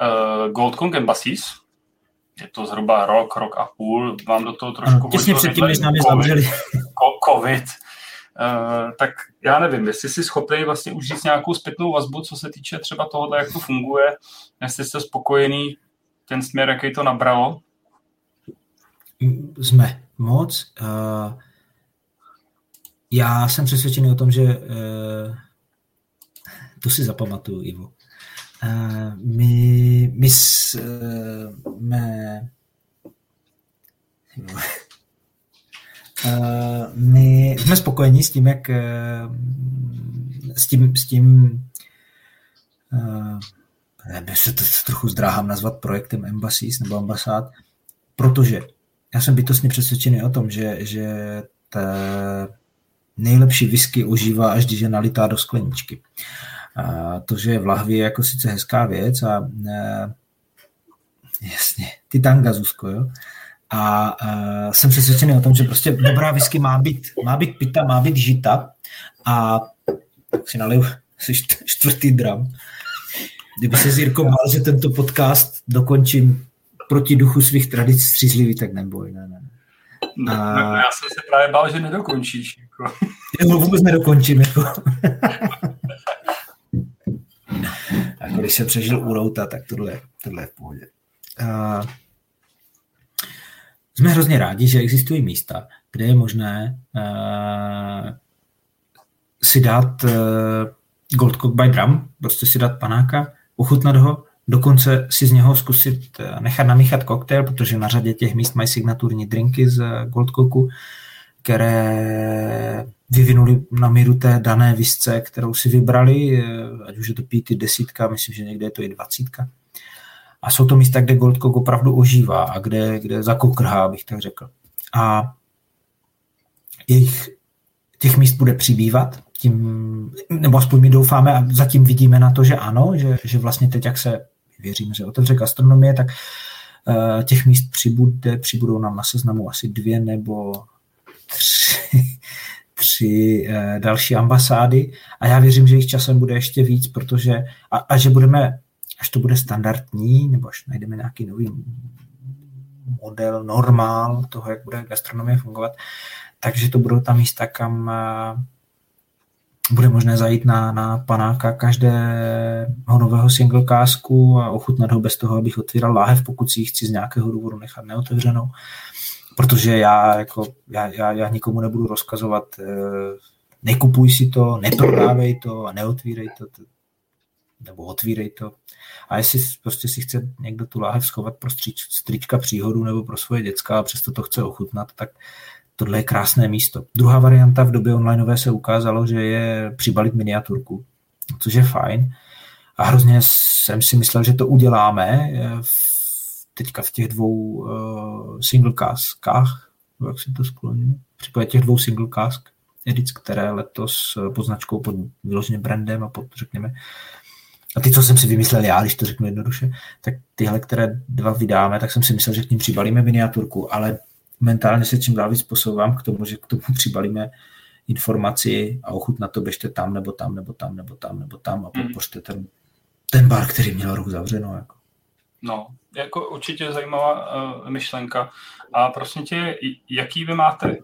uh, Gold Kong Embassies. Je to zhruba rok, rok a půl. Vám do toho trošku... Ano, těsně předtím, než nám je zavřeli. COVID. Uh, tak já nevím, jestli jsi schopný vlastně už říct nějakou zpětnou vazbu, co se týče třeba tohohle, jak to funguje, jestli jste spokojený ten směr, jaký to nabralo? Jsme moc. Uh, já jsem přesvědčený o tom, že uh, to si zapamatuju, Ivo. My, my jsme my jsme spokojení s tím, jak uh, s tím, s tím uh, se to trochu zdráhám nazvat projektem Embassies nebo ambasád, protože já jsem bytostně přesvědčený o tom, že, že ta nejlepší whisky užívá, až když je nalitá do skleničky. A to, že je v lahvi, je jako sice hezká věc a uh, jasně, ty tanga, Zuzko, jo? A uh, jsem přesvědčený o tom, že prostě dobrá whisky má být, má být pita, má být žita a si naliju si čtvrtý dram. Kdyby se Jirkou mal, že tento podcast dokončím proti duchu svých tradic střízlivý, tak neboj. Ne, ne. A... No, já jsem se právě bál, že nedokončíš. Jako. Já ho vůbec nedokončím. Jako. a když jsem přežil u Routa, tak tohle, tohle je v pohodě. A jsme hrozně rádi, že existují místa, kde je možné uh, si dát uh, Gold Cock by Drum, prostě si dát panáka, ochutnat ho, dokonce si z něho zkusit uh, nechat namíchat koktejl, protože na řadě těch míst mají signaturní drinky z Gold Cocku, které vyvinuli na míru té dané visce, kterou si vybrali, ať už je to pěti desítka, myslím, že někde je to i dvacítka. A jsou to místa, kde Goldcock opravdu ožívá a kde, kde zakokrhá, bych tak řekl. A jejich, těch míst bude přibývat, tím, nebo aspoň my doufáme a zatím vidíme na to, že ano, že, že vlastně teď, jak se věřím, že otevře gastronomie, tak uh, těch míst přibude, přibudou nám na seznamu asi dvě nebo tři, tři uh, další ambasády a já věřím, že jich časem bude ještě víc, protože a, a že budeme, až to bude standardní, nebo až najdeme nějaký nový model, normál toho, jak bude gastronomie fungovat, takže to budou ta místa, kam uh, bude možné zajít na, na panáka každého nového single kásku a ochutnat ho bez toho, abych otvíral láhev, pokud si ji chci z nějakého důvodu nechat neotevřenou. Protože já, jako, já, já, já nikomu nebudu rozkazovat, eh, nekupuj si to, neprodávej to a neotvírej to, nebo otvírej to. A jestli prostě si chce někdo tu láhev schovat pro strička příhodu nebo pro svoje děcka a přesto to chce ochutnat, tak tohle je krásné místo. Druhá varianta v době onlineové se ukázalo, že je přibalit miniaturku, což je fajn. A hrozně jsem si myslel, že to uděláme v, teďka v těch dvou uh, single caskách, jak se to skloní, případě těch dvou single cask edic, které letos pod značkou, pod vyloženě brandem a pod, řekněme, a ty, co jsem si vymyslel já, když to řeknu jednoduše, tak tyhle, které dva vydáme, tak jsem si myslel, že k ním přibalíme miniaturku, ale mentálně se čím dál víc posouvám k tomu, že k tomu přibalíme informaci a ochut na to běžte tam, nebo tam, nebo tam, nebo tam, nebo tam a hmm. podpořte ten, ten bar, který měl rok zavřeno. Jako. No, jako určitě zajímavá uh, myšlenka. A prosím tě, jaký vy máte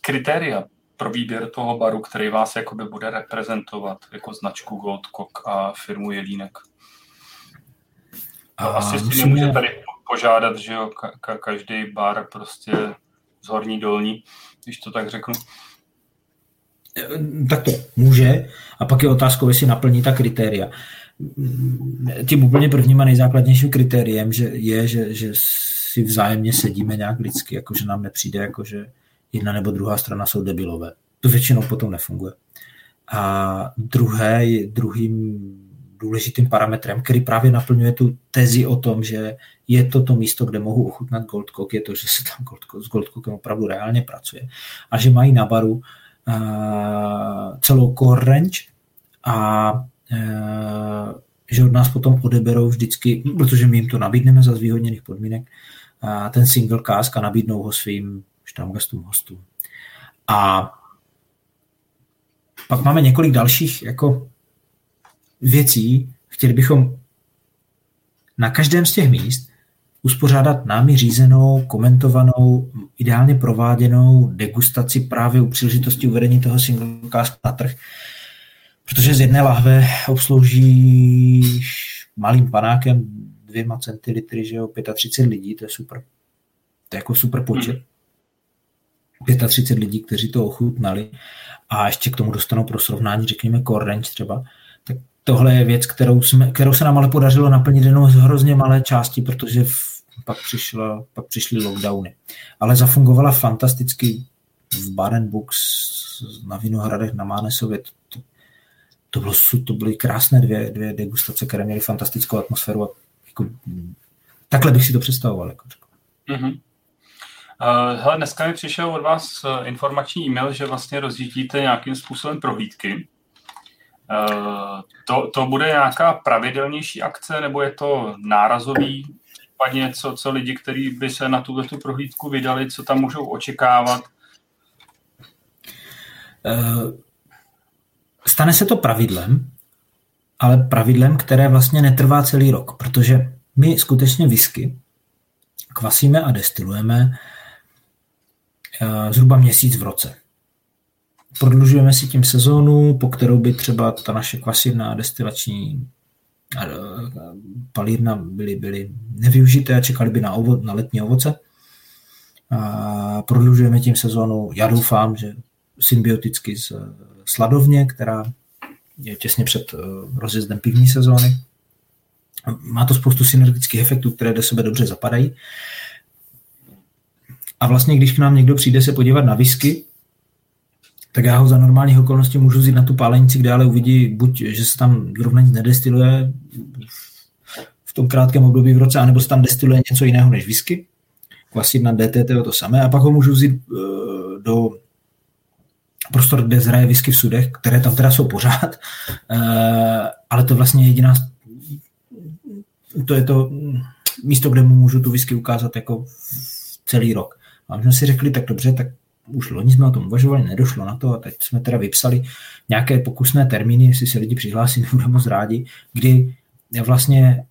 kritéria pro výběr toho baru, který vás jakoby bude reprezentovat jako značku Goldcock a firmu Jelínek? A Asi si nemůže tady požádat, že jo, ka- ka- každý bar prostě z horní dolní, když to tak řeknu. Tak to může a pak je otázkou, jestli naplní ta kritéria. Tím úplně prvním a nejzákladnějším kritériem že je, že, že si vzájemně sedíme nějak lidsky, jakože nám nepřijde, jakože jedna nebo druhá strana jsou debilové. To většinou potom nefunguje. A druhé, druhým důležitým parametrem, který právě naplňuje tu tezi o tom, že je to to místo, kde mohu ochutnat Goldcock, je to, že se tam Goldcock, s Goldcockem opravdu reálně pracuje a že mají na baru uh, celou core range a uh, že od nás potom odeberou vždycky, protože my jim to nabídneme za zvýhodněných podmínek, uh, ten single cask a nabídnou ho svým štamgastům hostům. A pak máme několik dalších jako věcí. Chtěli bychom na každém z těch míst uspořádat námi řízenou, komentovanou, ideálně prováděnou degustaci právě u příležitosti uvedení toho single cask na trh. Protože z jedné lahve obsloužíš malým panákem dvěma centilitry, že jo, 35 lidí, to je super. To je jako super počet. 35 lidí, kteří to ochutnali a ještě k tomu dostanou pro srovnání, řekněme, range třeba, tak tohle je věc, kterou, jsme, kterou se nám ale podařilo naplnit jenom z hrozně malé části, protože v, pak, přišla, pak přišly lockdowny. Ale zafungovala fantasticky v Barenbooks na Vinohradech na Mánesově. To, to, bylo, to byly krásné dvě, dvě degustace, které měly fantastickou atmosféru a jako, takhle bych si to představoval. Jako. Mm-hmm. Uh, hele, dneska mi přišel od vás eh, informační e-mail, že vlastně rozjíždíte nějakým způsobem prohlídky. Uh, to, to bude nějaká pravidelnější akce, nebo je to nárazový, případně co, co lidi, kteří by se na tuto tu prohlídku vydali, co tam můžou očekávat? Stane se to pravidlem, ale pravidlem, které vlastně netrvá celý rok, protože my skutečně whisky kvasíme a destilujeme zhruba měsíc v roce. Prodlužujeme si tím sezónu, po kterou by třeba ta naše kvasivná destilační palírna byly, byly nevyužité a čekali by na, ovo, na letní ovoce. A prodlužujeme tím sezónu, já doufám, že symbioticky s sladovně, která je těsně před rozjezdem pivní sezóny. Má to spoustu synergických efektů, které do sebe dobře zapadají. A vlastně, když k nám někdo přijde se podívat na whisky, tak já ho za normálních okolností můžu vzít na tu pálenici, kde ale uvidí buď, že se tam zrovna nic nedestiluje v tom krátkém období v roce, anebo se tam destiluje něco jiného než whisky. Kvasina DTT je to samé. A pak ho můžu vzít uh, do prostor, kde zraje whisky v sudech, které tam teda jsou pořád, uh, ale to vlastně jediná to je to místo, kde mu můžu tu whisky ukázat jako celý rok. A my jsme si řekli, tak dobře, tak už loni jsme o tom uvažovali, nedošlo na to a teď jsme teda vypsali nějaké pokusné termíny, jestli se lidi přihlásí, budeme moc rádi, kdy vlastně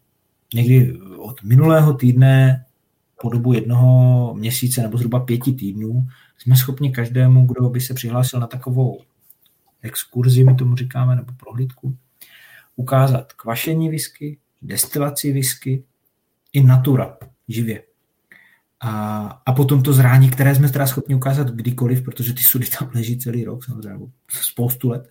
někdy od minulého týdne po dobu jednoho měsíce nebo zhruba pěti týdnů jsme schopni každému, kdo by se přihlásil na takovou exkurzi, my tomu říkáme, nebo prohlídku, ukázat kvašení whisky, destilaci whisky i natura, živě. A, a potom to zrání, které jsme teda schopni ukázat kdykoliv, protože ty sudy tam leží celý rok, samozřejmě, spoustu let.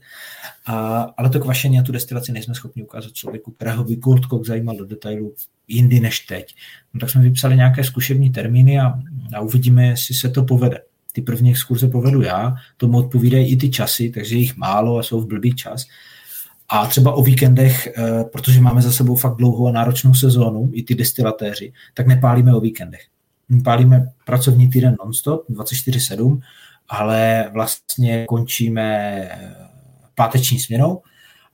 A, ale to kvašení a tu destilaci nejsme schopni ukázat člověku, kterého by Goldcock zajímal do detailu jindy než teď. No, tak jsme vypsali nějaké zkušební termíny a, a uvidíme, jestli se to povede. Ty první exkurze povedu já, tomu odpovídají i ty časy, takže jich málo a jsou v blbý čas. A třeba o víkendech, eh, protože máme za sebou fakt dlouhou a náročnou sezónu, i ty destilatéři, tak nepálíme o víkendech pálíme pracovní týden nonstop, 24-7, ale vlastně končíme páteční směnou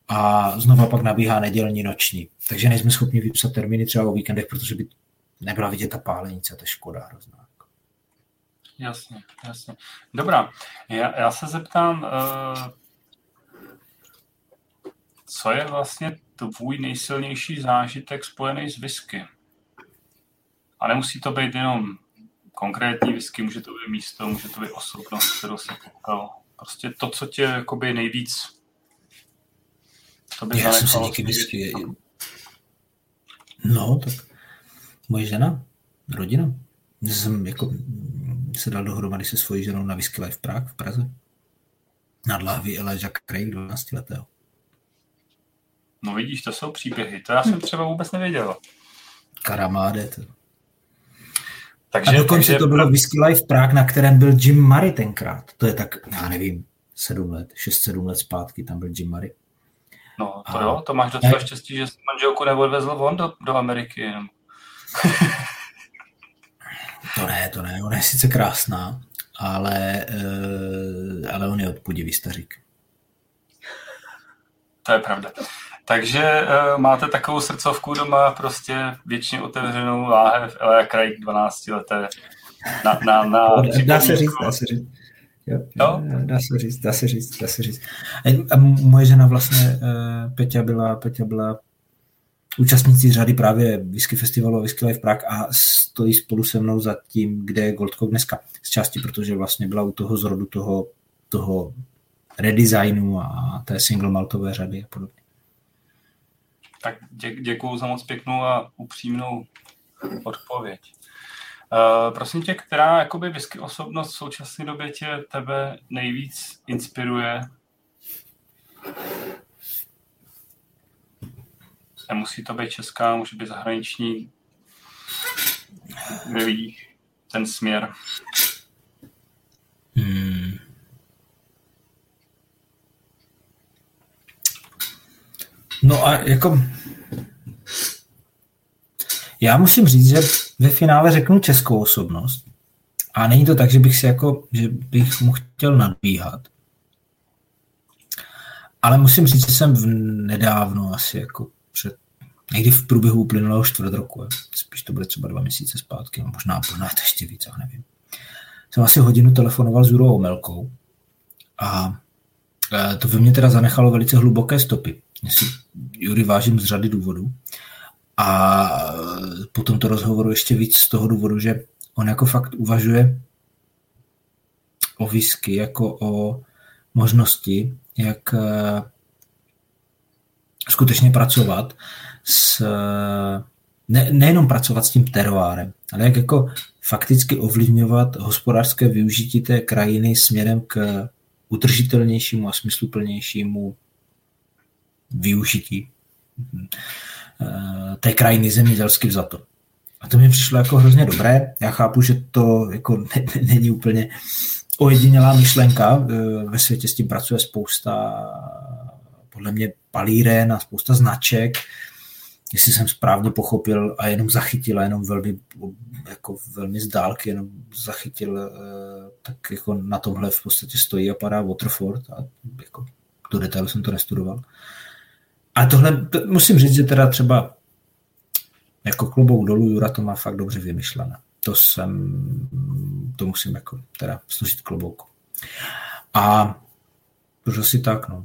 a znova pak nabíhá nedělní noční. Takže nejsme schopni vypsat termíny třeba o víkendech, protože by nebyla vidět ta pálenice, to je škoda hrozná. Jasně, jasně. Dobrá, já, já se zeptám, uh, co je vlastně tvůj nejsilnější zážitek spojený s whisky? A nemusí to být jenom konkrétní whisky, může to být místo, může to být osobnost, kterou se potkal. Prostě to, co tě jakoby nejvíc to by Já jsem si díky whisky... No, tak moje žena, rodina. Jsem jako se dal dohromady se svojí ženou na Whisky Life Prague v Praze. Nad lahví Elijah Craig 12 letého. No vidíš, to jsou příběhy. To já jsem třeba vůbec nevěděl. Karamáde, to takže, a dokonce takže... to bylo Whisky Life Prague, na kterém byl Jim Murray tenkrát. To je tak, já nevím, sedm let, šest, sedm let zpátky tam byl Jim Murray. No, to a... jo, to máš docela štěstí, že jsi manželku neodvezl on do, do Ameriky. to ne, to ne, ona je sice krásná, ale, uh, ale on je odpudivý stařík. To je pravda. Takže uh, máte takovou srdcovku doma, prostě většině otevřenou láhev Elia Craig 12 leté. Na, na, na dá se říct, dá se říct. Jo, no? Dá se říct, dá se říct, dá se říct. A moje žena vlastně, uh, Peťa byla, Peťa byla účastnící řady právě Whisky Festivalu a Whisky Life Prague a stojí spolu se mnou za tím, kde je Goldcock dneska. Z části, protože vlastně byla u toho zrodu toho, toho redesignu a té single maltové řady a podobně. Tak dě, děkuji za moc pěknou a upřímnou odpověď. Uh, prosím tě, která jakoby whisky osobnost v současné době tě tebe nejvíc inspiruje? Nemusí to být česká, může být zahraniční. Nevidíš ten směr. Hmm. No a jako... Já musím říct, že ve finále řeknu českou osobnost. A není to tak, že bych si jako, že bych mu chtěl nadbíhat. Ale musím říct, že jsem v nedávno, asi jako před, někdy v průběhu uplynulého čtvrt roku, spíš to bude třeba dva měsíce zpátky, no možná, možná to ještě víc, já nevím. Jsem asi hodinu telefonoval s Jurou Omelkou a e, to ve mně teda zanechalo velice hluboké stopy. Já si Jury vážím z řady důvodů. A po tomto rozhovoru ještě víc z toho důvodu, že on jako fakt uvažuje o whisky jako o možnosti, jak eh, skutečně pracovat s, ne, nejenom pracovat s tím teroárem, ale jak jako fakticky ovlivňovat hospodářské využití té krajiny směrem k udržitelnějšímu a smysluplnějšímu využití eh, té krajiny zemědělsky vzato. A to mi přišlo jako hrozně dobré. Já chápu, že to jako ne, ne, není úplně ojedinělá myšlenka. Ve světě s tím pracuje spousta podle mě palíren a spousta značek, jestli jsem správně pochopil a jenom zachytil, a jenom velmi, jako velmi z dálky jenom zachytil, eh, tak jako na tomhle v podstatě stojí a padá Waterford a jako do detailu jsem to nestudoval. A tohle, to, musím říct, že teda třeba jako klubou dolů Jura to má fakt dobře vymyšlené. To jsem, to musím jako teda složit klobouku. A to asi tak, no.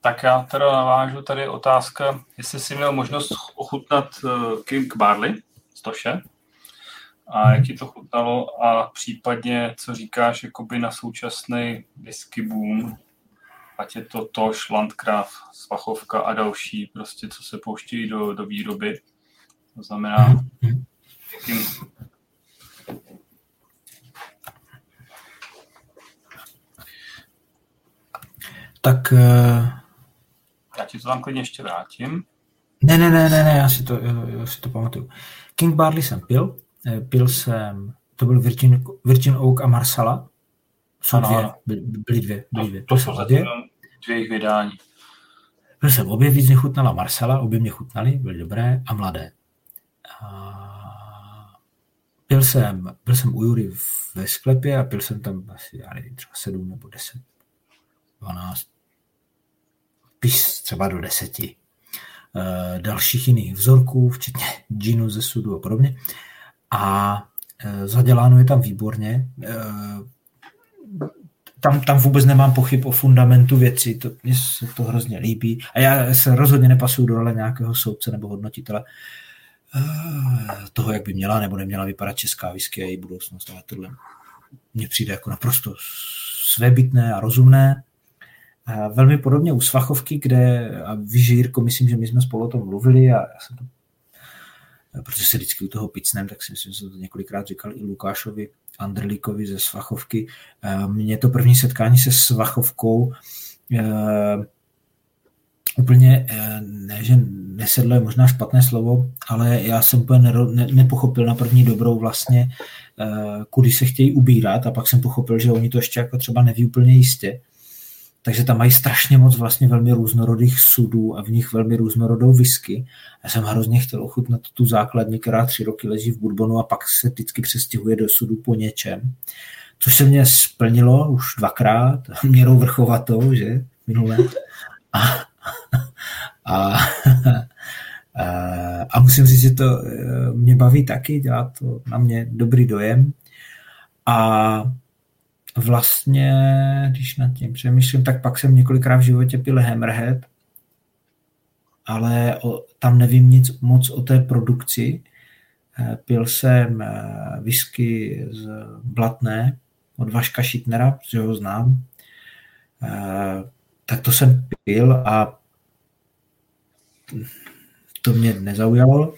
Tak já teda navážu tady otázka, jestli jsi měl možnost ochutnat eh, King Barley z Toše a jak ti to chutnalo a případně, co říkáš jakoby na současný whisky boom, ať je to Toš, Landcraft, Svachovka a další, prostě co se pouštějí do, do výroby. To znamená, jakým tak uh já ti to tam klidně ještě vrátím. Ne, ne, ne, ne, ne já, si to, já si to pamatuju. King Barley jsem pil, eh, pil jsem, to byl Virgin, Virgin Oak a Marsala, jsou ano, dvě, byly, byly dvě, byly dvě. To, to jsou dvě. dvě jejich vydání. Byl jsem obě, víc mě chutnala Marsala, obě mě chutnaly, byly dobré a mladé. A pil jsem, byl jsem u Jury ve sklepě a pil jsem tam asi, já nevím, třeba sedm nebo deset, dvanáct spíš třeba do deseti e, dalších jiných vzorků, včetně džinu ze sudu a podobně. A e, zaděláno je tam výborně. Tam, tam vůbec nemám pochyb o fundamentu věci, to, mně se to hrozně líbí. A já se rozhodně nepasuju do role nějakého soudce nebo hodnotitele toho, jak by měla nebo neměla vypadat česká whisky a její budoucnost, ale tohle mně přijde jako naprosto svébytné a rozumné. Velmi podobně u Svachovky, kde, a víš, Jirko, myslím, že my jsme spolu o tom mluvili a já jsem to, protože se vždycky u toho picnem, tak si myslím, že jsem to několikrát říkal i Lukášovi Andrlíkovi ze Svachovky. Mně to první setkání se Svachovkou úplně, ne, že nesedlo je možná špatné slovo, ale já jsem úplně ne, nepochopil na první dobrou vlastně, kudy se chtějí ubírat a pak jsem pochopil, že oni to ještě jako třeba neví úplně jistě takže tam mají strašně moc vlastně velmi různorodých sudů a v nich velmi různorodou whisky. Já jsem hrozně chtěl ochutnat tu základní, která tři roky leží v bourbonu a pak se vždycky přestěhuje do sudu po něčem. Což se mě splnilo už dvakrát, měrou vrchovatou, že, minule. A, a, a, a musím říct, že to eh, mě baví taky, dělá to na mě dobrý dojem. A vlastně, když nad tím přemýšlím, tak pak jsem několikrát v životě pil Hammerhead, ale o, tam nevím nic moc o té produkci. Eh, pil jsem eh, whisky z Blatné od Vaška Šitnera, protože ho znám. Eh, tak to jsem pil a to mě nezaujalo.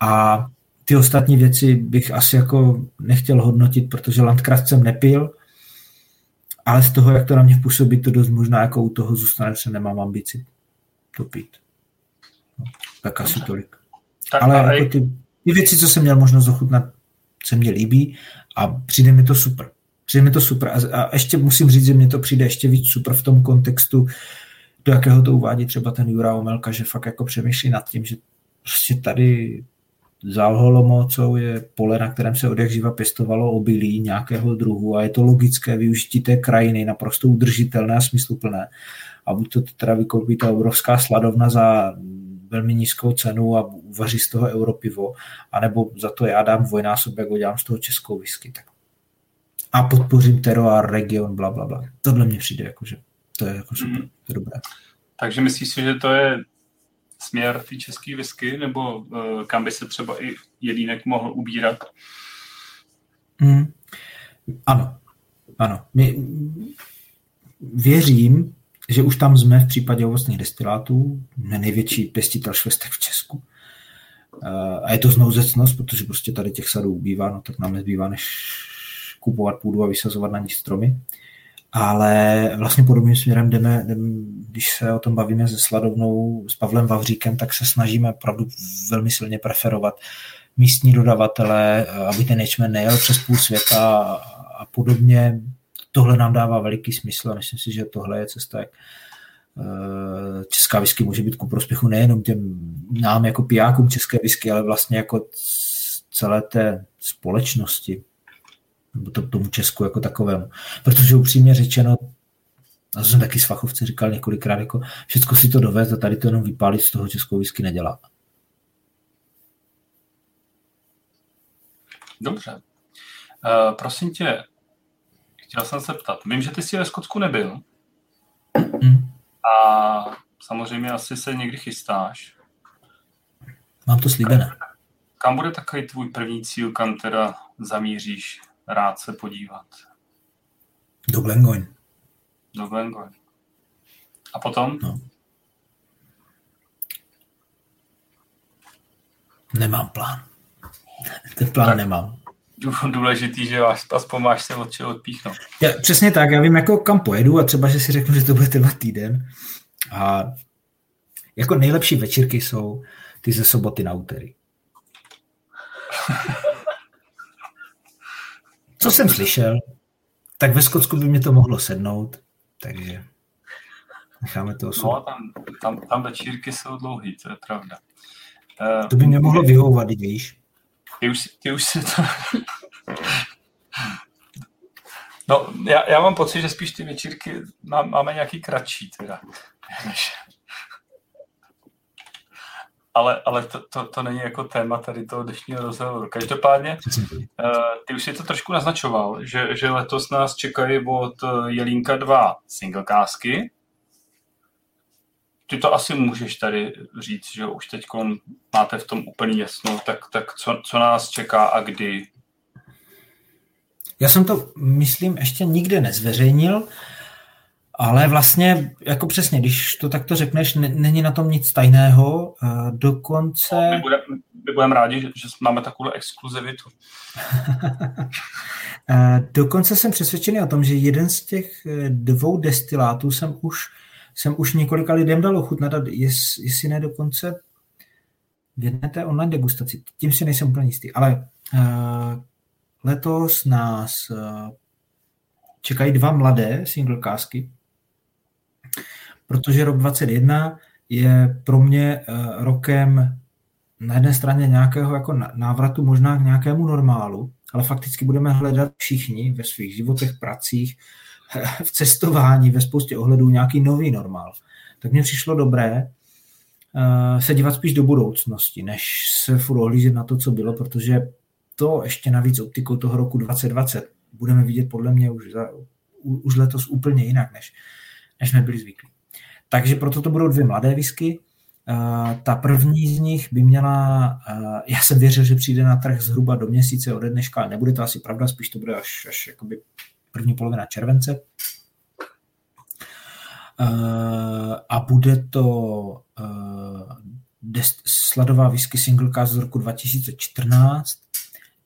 A ty ostatní věci bych asi jako nechtěl hodnotit, protože Landcraft jsem nepil ale z toho, jak to na mě působí, to dost možná jako u toho zůstane, že nemám ambici to pít. No, tak asi tolik. Tak ale jako ty, ty věci, co jsem měl možnost ochutnat, se mně líbí a přijde mi to super. Přijde mi to super. A, a ještě musím říct, že mě to přijde ještě víc super v tom kontextu, do jakého to uvádí třeba ten Jura Omelka, že fakt jako přemýšlí nad tím, že prostě tady za Holomocou je pole, na kterém se od živa pěstovalo obilí nějakého druhu a je to logické využití té krajiny, naprosto udržitelné a smysluplné. A buď to teda vykoupí ta obrovská sladovna za velmi nízkou cenu a uvaří z toho europivo, anebo za to já dám dvojnásobek, dělám z toho českou whisky. Tak. A podpořím teroár, region, bla, bla, bla. Tohle mě přijde jako, že to je jako super, to je dobré. Takže myslíš si, že to je směr té české whisky, nebo uh, kam by se třeba i Jelínek mohl ubírat? Hmm. Ano, ano. My věřím, že už tam jsme v případě ovocných destilátů, největší pěstitel švestek v Česku. Uh, a je to znouzecnost, protože prostě tady těch sadů ubývá, no tak nám nezbývá, než kupovat půdu a vysazovat na ní stromy ale vlastně podobným směrem jdeme, jdeme, když se o tom bavíme se Sladovnou, s Pavlem Vavříkem, tak se snažíme opravdu velmi silně preferovat místní dodavatele, aby ten ječmen nejel přes půl světa a podobně. Tohle nám dává veliký smysl a myslím si, že tohle je cesta, jak eh, česká whisky může být ku prospěchu nejenom těm nám jako pijákům české whisky, ale vlastně jako celé té společnosti to, tomu Česku jako takovému. Protože upřímně řečeno, a to jsem taky s fachovci říkal několikrát, jako všechno si to dovést a tady to jenom vypálit z toho českou whisky nedělá. Dobře. Uh, prosím tě, chtěl jsem se ptat, vím, že ty jsi ve Skotsku nebyl mm. a samozřejmě asi se někdy chystáš. Mám to slíbené. Kam bude takový tvůj první cíl, kam teda zamíříš rád se podívat? Do Glengoyne. Do Glengoyne. A potom? No. Nemám plán. Ten plán tak. nemám důležitý, že vás, aspoň máš se od čeho odpíchnout. Já, přesně tak, já vím, jako kam pojedu a třeba, že si řeknu, že to bude trvat týden. A jako nejlepší večírky jsou ty ze soboty na úterý. Co jsem slyšel, tak ve Skotsku by mě to mohlo sednout, takže necháme to osud. No, tam, tam, tam večírky jsou dlouhý, to je pravda. To by mě mohlo vyhovovat, víš. Ty už, ty už si to... No, já, já mám pocit, že spíš ty večírky má, máme nějaký kratší teda. Ale, ale to, to, to není jako téma tady toho dnešního rozhovoru. Každopádně, uh, ty už si to trošku naznačoval, že, že letos nás čekají od Jelínka dva singlecásky, ty to asi můžeš tady říct, že už teď máte v tom úplně jasno, tak, tak co, co nás čeká a kdy? Já jsem to, myslím, ještě nikde nezveřejnil, ale vlastně, jako přesně, když to takto řekneš, není na tom nic tajného. Dokonce... No, my budeme budem rádi, že, že máme takovou exkluzivitu. Dokonce jsem přesvědčený o tom, že jeden z těch eh, dvou destilátů jsem už jsem už několika lidem dal ochutnat, jest, jestli ne dokonce v jedné té online degustaci. Tím si nejsem úplně jistý. Ale uh, letos nás uh, čekají dva mladé single kásky, protože rok 2021 je pro mě uh, rokem na jedné straně nějakého jako návratu možná k nějakému normálu, ale fakticky budeme hledat všichni ve svých životech, pracích, v cestování, ve spoustě ohledů nějaký nový normál. Tak mně přišlo dobré uh, se dívat spíš do budoucnosti, než se furt ohlížet na to, co bylo, protože to ještě navíc optikou toho roku 2020 budeme vidět podle mě už, za, už letos úplně jinak, než, než jsme byli zvyklí. Takže proto to budou dvě mladé whisky. Uh, ta první z nich by měla, uh, já jsem věřil, že přijde na trh zhruba do měsíce ode dneška, ale nebude to asi pravda, spíš to bude až, až jakoby první polovina července. Uh, a bude to sladová whisky single cast z roku 2014,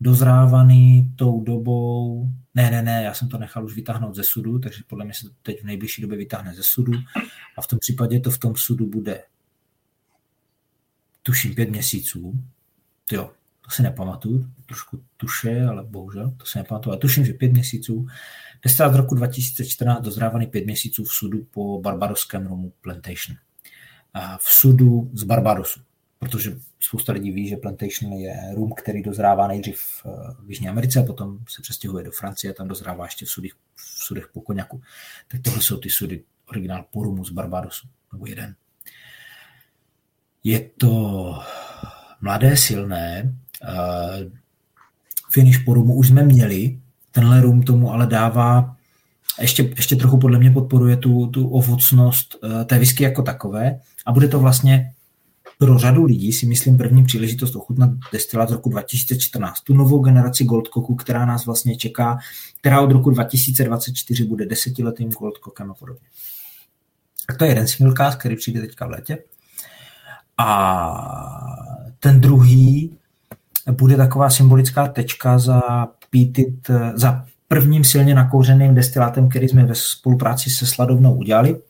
dozrávaný tou dobou, ne, ne, ne, já jsem to nechal už vytáhnout ze sudu, takže podle mě se to teď v nejbližší době vytáhne ze sudu a v tom případě to v tom sudu bude tuším pět měsíců. Jo, to si nepamatuju, trošku tuše, ale bohužel, to si nepamatuju. A tuším, že pět měsíců, destilát z roku 2014 dozrávaný pět měsíců v sudu po barbadoském rumu Plantation. A v sudu z Barbadosu, protože spousta lidí ví, že Plantation je rum, který dozrává nejdřív v Jižní Americe a potom se přestěhuje do Francie a tam dozrává ještě v sudech, v sudech po koněku. Tak tohle jsou ty sudy originál po rumu z Barbadosu, nebo jeden. Je to mladé, silné, Uh, finish po rumu už jsme měli, tenhle rum tomu ale dává, ještě, ještě trochu podle mě podporuje tu, tu ovocnost uh, té whisky jako takové a bude to vlastně pro řadu lidí si myslím první příležitost ochutnat destilát z roku 2014, tu novou generaci Goldcocku, která nás vlastně čeká, která od roku 2024 bude desetiletým Goldcockem a podobně. Tak to je jeden single cast, který přijde teďka v létě. A ten druhý bude taková symbolická tečka za pítit, za prvním silně nakouřeným destilátem, který jsme ve spolupráci se Sladovnou udělali.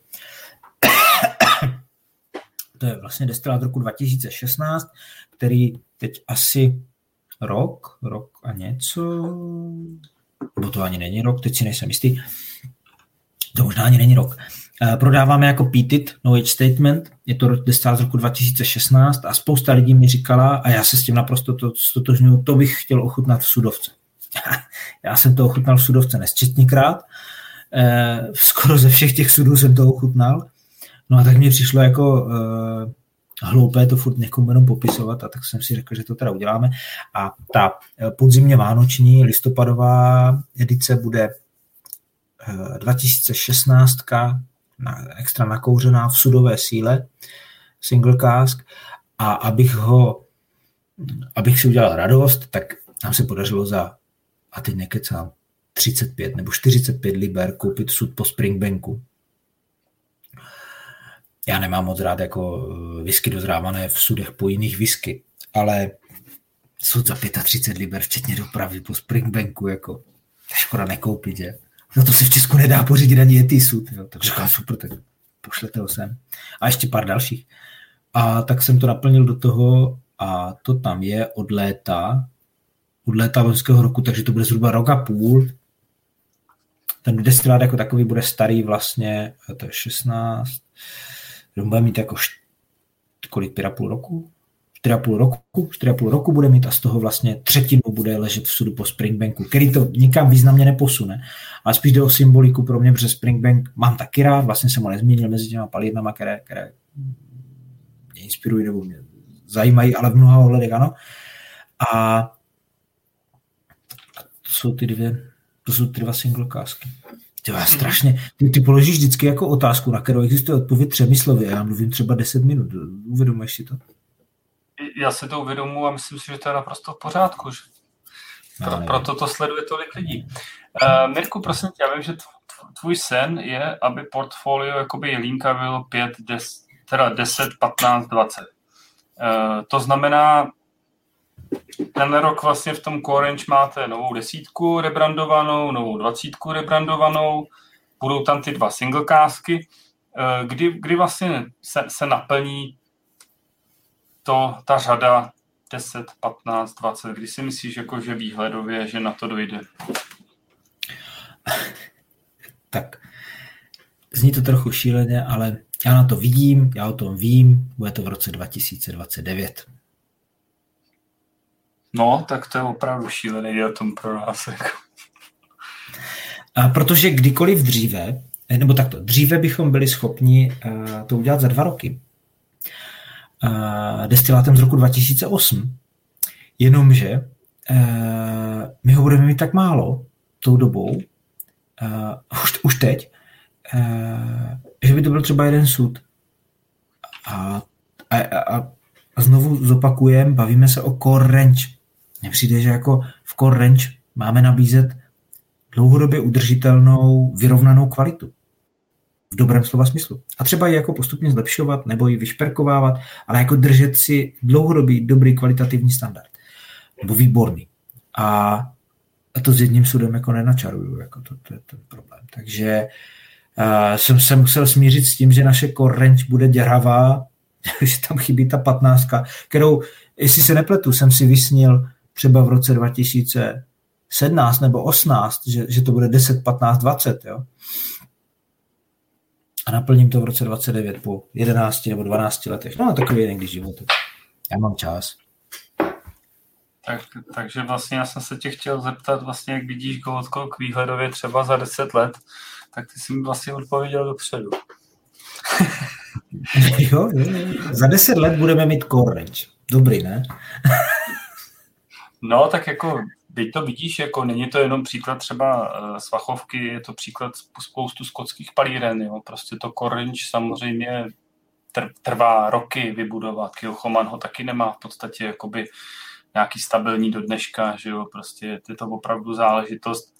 To je vlastně destilát roku 2016, který teď asi rok, rok a něco, nebo to ani není rok, teď si nejsem jistý, to možná ani není rok. Eh, prodáváme jako PTIT, No Age Statement, je to destilát z roku 2016 a spousta lidí mi říkala, a já se s tím naprosto to, stotožňuji, to bych chtěl ochutnat v sudovce. já jsem to ochutnal v sudovce nesčetněkrát, eh, skoro ze všech těch sudů jsem to ochutnal, no a tak mi přišlo jako eh, hloupé to furt někomu jenom popisovat a tak jsem si řekl, že to teda uděláme. A ta podzimně vánoční listopadová edice bude 2016 na, extra nakouřená v sudové síle, single cask, a abych ho, abych si udělal radost, tak nám se podařilo za, a teď nekecám, 35 nebo 45 liber koupit sud po Springbanku. Já nemám moc rád jako eh, whisky dozrávané v sudech po jiných whisky, ale sud za 35 liber, včetně dopravy po Springbanku, jako škoda nekoupit, že? No to se v Česku nedá pořídit ani Etisu. Tak říkám, super, tak pošlete ho sem. A ještě pár dalších. A tak jsem to naplnil do toho a to tam je od léta, od léta loňského roku, takže to bude zhruba rok a půl. Ten destilát jako takový bude starý vlastně, to je 16, bude mít jako št, kolik, pět a půl roku? 4,5 roku, 4,5 roku bude mít a z toho vlastně třetinu bude ležet v sudu po Springbanku, který to nikam významně neposune. A spíš jde o symboliku pro mě, protože Springbank mám taky rád, vlastně jsem ho nezmínil mezi těma palivnama, které, které mě inspirují nebo mě zajímají, ale v mnoha ohledech ano. A to jsou ty dvě, to jsou ty dva single Tyjo, já strašně, ty, ty položíš vždycky jako otázku, na kterou existuje odpověď třemi slovy já mluvím třeba 10 minut. Uvědomuješ si to? já si to uvědomuji a myslím si, že to je naprosto v pořádku. Že? Pro, no, proto to sleduje tolik lidí. Uh, Mirku, prosím tě, já vím, že tvůj sen je, aby portfolio jakoby jelínka bylo 5, 10, teda 10, 15, 20. Uh, to znamená, ten rok vlastně v tom Core máte novou desítku rebrandovanou, novou dvacítku rebrandovanou, budou tam ty dva single kásky. Uh, kdy, kdy vlastně se, se naplní to, ta řada 10, 15, 20, kdy si myslíš, jako, že výhledově, že na to dojde? Tak, zní to trochu šíleně, ale já na to vidím, já o tom vím, bude to v roce 2029. No, tak to je opravdu šílený tom pro nás. Jako. A protože kdykoliv dříve, nebo takto, dříve bychom byli schopni uh, to udělat za dva roky destilátem z roku 2008. Jenomže my ho budeme mít tak málo tou dobou, už, už teď, že by to byl třeba jeden sud. A, a, a, a znovu zopakujem, bavíme se o range. Mně přijde, že jako v core range máme nabízet dlouhodobě udržitelnou, vyrovnanou kvalitu v dobrém slova smyslu. A třeba ji jako postupně zlepšovat nebo ji vyšperkovávat, ale jako držet si dlouhodobý, dobrý, kvalitativní standard. Nebo výborný. A to s jedním sudem jako nenačaruju, jako to, to je ten problém. Takže uh, jsem se musel smířit s tím, že naše core range bude děravá, že tam chybí ta patnáctka, kterou, jestli se nepletu, jsem si vysnil třeba v roce 2017 nebo 18, že, že to bude 10, 15, 20, jo a naplním to v roce 29 po 11 nebo 12 letech. No a takový jeden když život. Já mám čas. Tak, takže vlastně já jsem se tě chtěl zeptat, vlastně, jak vidíš k výhledově třeba za 10 let, tak ty jsi mi vlastně odpověděl dopředu. jo, jo, za 10 let budeme mít core Dobrý, ne? no, tak jako Teď to vidíš, jako není to jenom příklad třeba svachovky, je to příklad spoustu skotských palíren, jo. Prostě to korenč samozřejmě trvá roky vybudovat. Kilchoman ho taky nemá v podstatě jakoby nějaký stabilní do dneška, že jo, prostě je to opravdu záležitost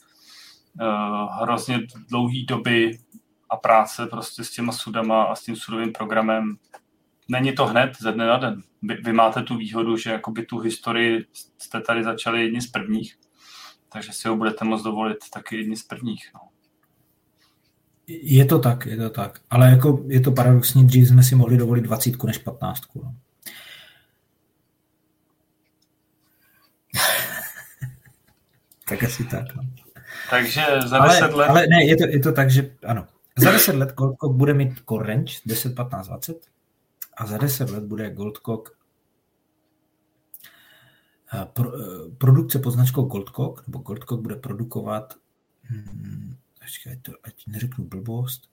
uh, hrozně dlouhý doby a práce prostě s těma sudama a s tím sudovým programem. Není to hned ze dne na den vy, vy máte tu výhodu, že jakoby tu historii jste tady začali jedni z prvních, takže si ho budete moct dovolit taky jedni z prvních. No. Je to tak, je to tak. Ale jako je to paradoxní, dřív jsme si mohli dovolit 20 než 15. No. tak asi tak. No. Takže za ale, 10 let... Ale ne, je to, je to tak, že ano. Za 10 let Goldcock bude mít core range 10, 15, 20 a za 10 let bude Goldcock eh, pro, eh, produkce pod značkou Goldcock, nebo Goldcock bude produkovat hmm, ať, to, ať neřeknu blbost,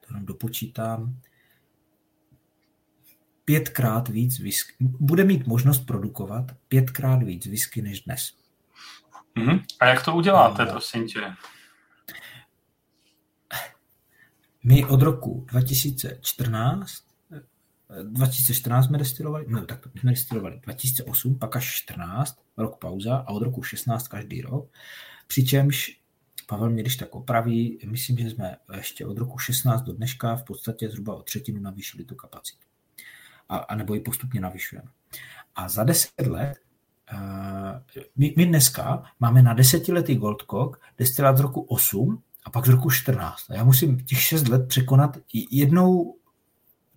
to jenom dopočítám, pětkrát víc whisky, bude mít možnost produkovat pětkrát víc whisky než dnes. Mm-hmm. A jak to uděláte, prosím tě? My od roku 2014 2014 jsme destilovali, no tak jsme destilovali 2008, pak až 14, rok pauza a od roku 16 každý rok. Přičemž Pavel mě když tak opraví, myslím, že jsme ještě od roku 16 do dneška v podstatě zhruba o třetinu navýšili tu kapacitu. A, a nebo ji postupně navyšujeme. A za 10 let uh, my, my dneska máme na desetiletý Goldcock destilát z roku 8 a pak z roku 14. A já musím těch 6 let překonat jednou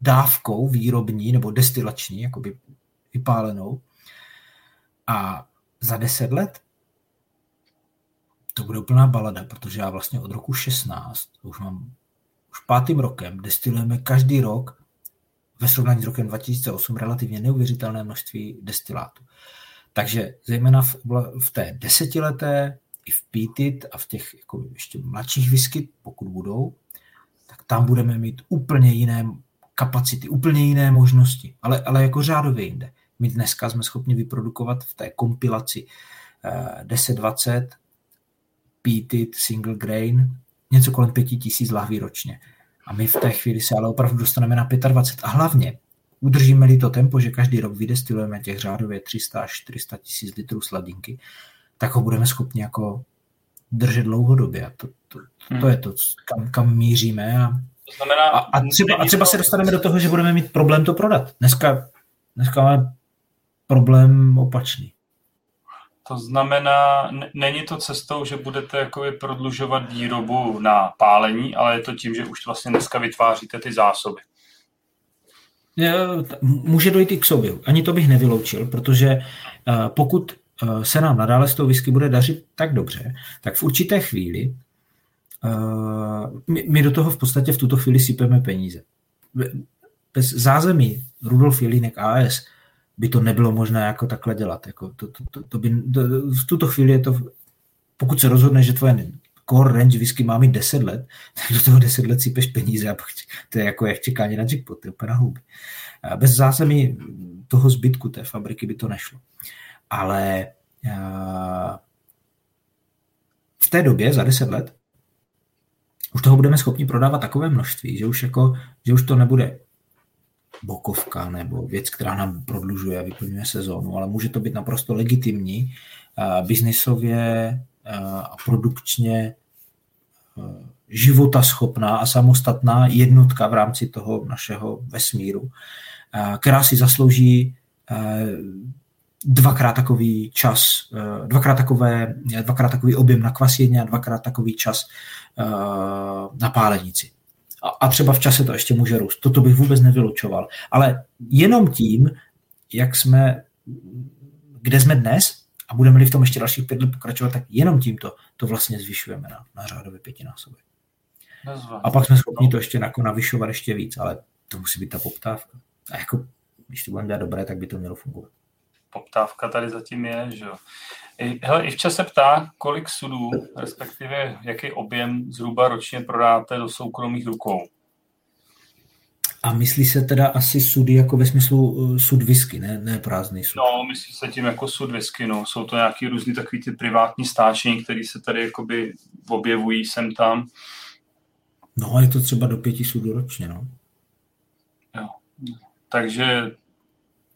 dávkou výrobní nebo destilační, jakoby vypálenou. A za 10 let to bude úplná balada, protože já vlastně od roku 16, už mám už pátým rokem, destilujeme každý rok ve srovnání s rokem 2008 relativně neuvěřitelné množství destilátů. Takže zejména v, v té desetileté, i v Pítit a v těch jako ještě mladších whisky, pokud budou, tak tam budeme mít úplně jiné kapacity, úplně jiné možnosti, ale, ale jako řádově jinde. My dneska jsme schopni vyprodukovat v té kompilaci eh, 10-20 Pítit, single grain, něco kolem 5000 lahví ročně. A my v té chvíli se ale opravdu dostaneme na 25. A hlavně udržíme-li to tempo, že každý rok vydestilujeme těch řádově 300 až 400 tisíc litrů sladinky, tak ho budeme schopni jako držet dlouhodobě. A to, to, to, to je to, kam, kam míříme. A, to znamená, a, a, třeba, a třeba se dostaneme do toho, že budeme mít problém to prodat. Dneska, dneska máme problém opačný. To znamená, není to cestou, že budete jakoby prodlužovat výrobu na pálení, ale je to tím, že už vlastně dneska vytváříte ty zásoby. Může dojít i k sobě. Ani to bych nevyloučil, protože eh, pokud eh, se nám nadále s tou whisky bude dařit tak dobře, tak v určité chvíli eh, my do toho v podstatě v tuto chvíli sypeme peníze. Bez zázemí Rudolf Jelínek AS by to nebylo možné jako takhle dělat. Jako to, to, to, to by, to, v tuto chvíli je to, pokud se rozhodne, že tvoje core range whisky má mít 10 let, tak do toho 10 let sypeš peníze a to je jako jak čekání na jackpot, to je úplně na hlouby. Bez zázemí toho zbytku té fabriky by to nešlo. Ale v té době, za 10 let, už toho budeme schopni prodávat takové množství, že už, jako, že už to nebude bokovka nebo věc, která nám prodlužuje a vyplňuje sezónu, ale může to být naprosto legitimní, uh, biznisově uh, a produkčně uh, života schopná a samostatná jednotka v rámci toho našeho vesmíru, která si zaslouží dvakrát takový čas, dvakrát, takové, dvakrát takový objem na kvasění a dvakrát takový čas na pálenici a, a třeba v čase to ještě může růst. Toto bych vůbec nevylučoval. Ale jenom tím, jak jsme, kde jsme dnes a budeme-li v tom ještě dalších pět let pokračovat, tak jenom tímto to vlastně zvyšujeme na, na řádově pětinásobek. A pak jsme schopni to ještě jako navyšovat ještě víc, ale to musí být ta poptávka. A jako, když to budeme dělat dobré, tak by to mělo fungovat. Poptávka tady zatím je, že jo. I, hele, Ivča se ptá, kolik sudů, respektive jaký objem zhruba ročně prodáte do soukromých rukou. A myslí se teda asi sudy jako ve smyslu uh, sud whisky, ne, ne prázdný sud? No, myslí se tím jako sud whisky, no. Jsou to nějaký různý takový ty privátní stáčení, které se tady jakoby objevují sem tam. No, je to třeba do pěti sudů ročně, no. Jo. Takže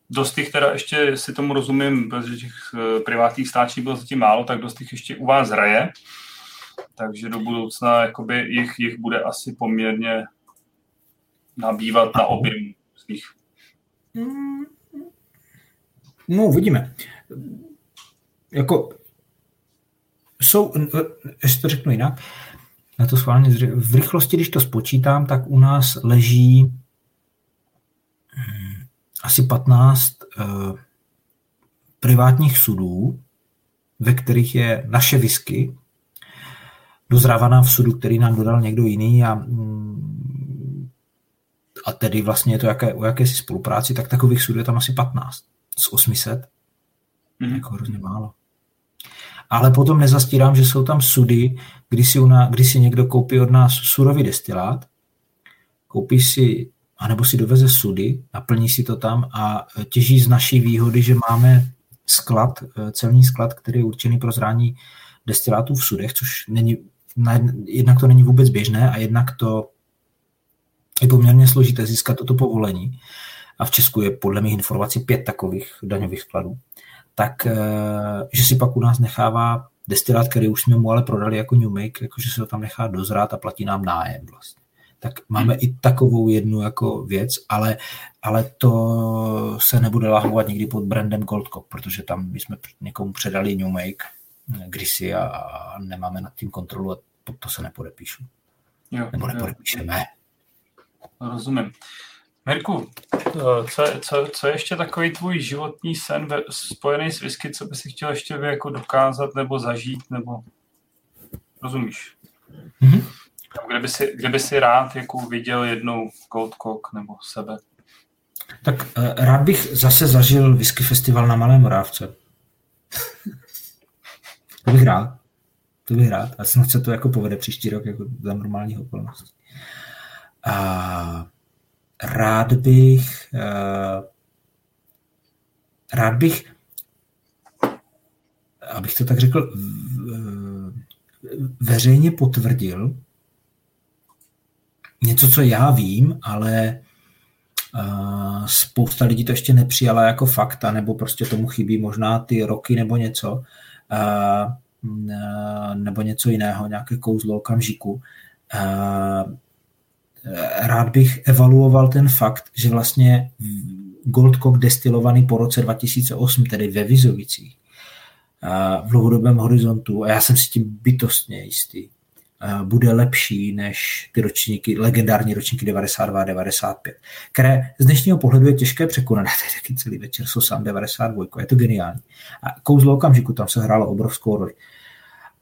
Dost těch teda ještě si tomu rozumím, protože těch eh, privátních stáčí bylo zatím málo, tak dost těch ještě u vás hraje. Takže do budoucna jakoby jich, jich bude asi poměrně nabývat na objem nich. No, uvidíme. Jako jsou, ještě to řeknu jinak, na to schválně, v rychlosti, když to spočítám, tak u nás leží asi 15 uh, eh, privátních sudů, ve kterých je naše whisky, dozrávaná v sudu, který nám dodal někdo jiný a, mm, a tedy vlastně je to jaké, o jakési spolupráci, tak takových sudů je tam asi 15 z 800. Mm-hmm. Jako hrozně málo. Ale potom nezastírám, že jsou tam sudy, kdy si, una, kdy si někdo koupí od nás surový destilát, koupí si, anebo si doveze sudy, naplní si to tam a těží z naší výhody, že máme sklad, celní sklad, který je určený pro zrání destilátů v sudech, což není, jednak to není vůbec běžné a jednak to je poměrně složité získat toto povolení. A v Česku je podle mých informací pět takových daňových skladů tak eh, že si pak u nás nechává destilát, který už jsme mu ale prodali jako New Make, jakože se ho tam nechá dozrát a platí nám nájem vlastně. Tak máme i takovou jednu jako věc, ale, ale to se nebude lahovat nikdy pod brandem Goldcock, protože tam my jsme někomu předali New Make kdysi a, a nemáme nad tím kontrolu a pod to se nepodepíšu. Jo, Nebo nepodepíšeme. Rozumím. Mirku, eh, co, co, co je ještě takový tvůj životní sen ve, spojený s whisky, co by si chtěl ještě jako dokázat nebo zažít, nebo rozumíš? Mm-hmm. Kde, by si, kde by si rád jako viděl jednou Gold Cock nebo sebe? Tak uh, rád bych zase zažil whisky festival na Malé Morávce. to bych rád. To bych rád. A snad se to jako povede příští rok jako za normálních okolností. A rád bych uh, rád bych abych to tak řekl veřejně potvrdil něco, co já vím, ale uh, spousta lidí to ještě nepřijala jako fakta, nebo prostě tomu chybí možná ty roky nebo něco, uh, nebo něco jiného, nějaké kouzlo okamžiku. Uh, rád bych evaluoval ten fakt, že vlastně Goldcock destilovaný po roce 2008, tedy ve Vizovicích, v dlouhodobém horizontu, a já jsem si tím bytostně jistý, bude lepší než ty ročníky, legendární ročníky 92 a 95, které z dnešního pohledu je těžké překonat. Já tady taky celý večer jsou sám 92, je to geniální. A kouzlo okamžiku tam se hrálo obrovskou roli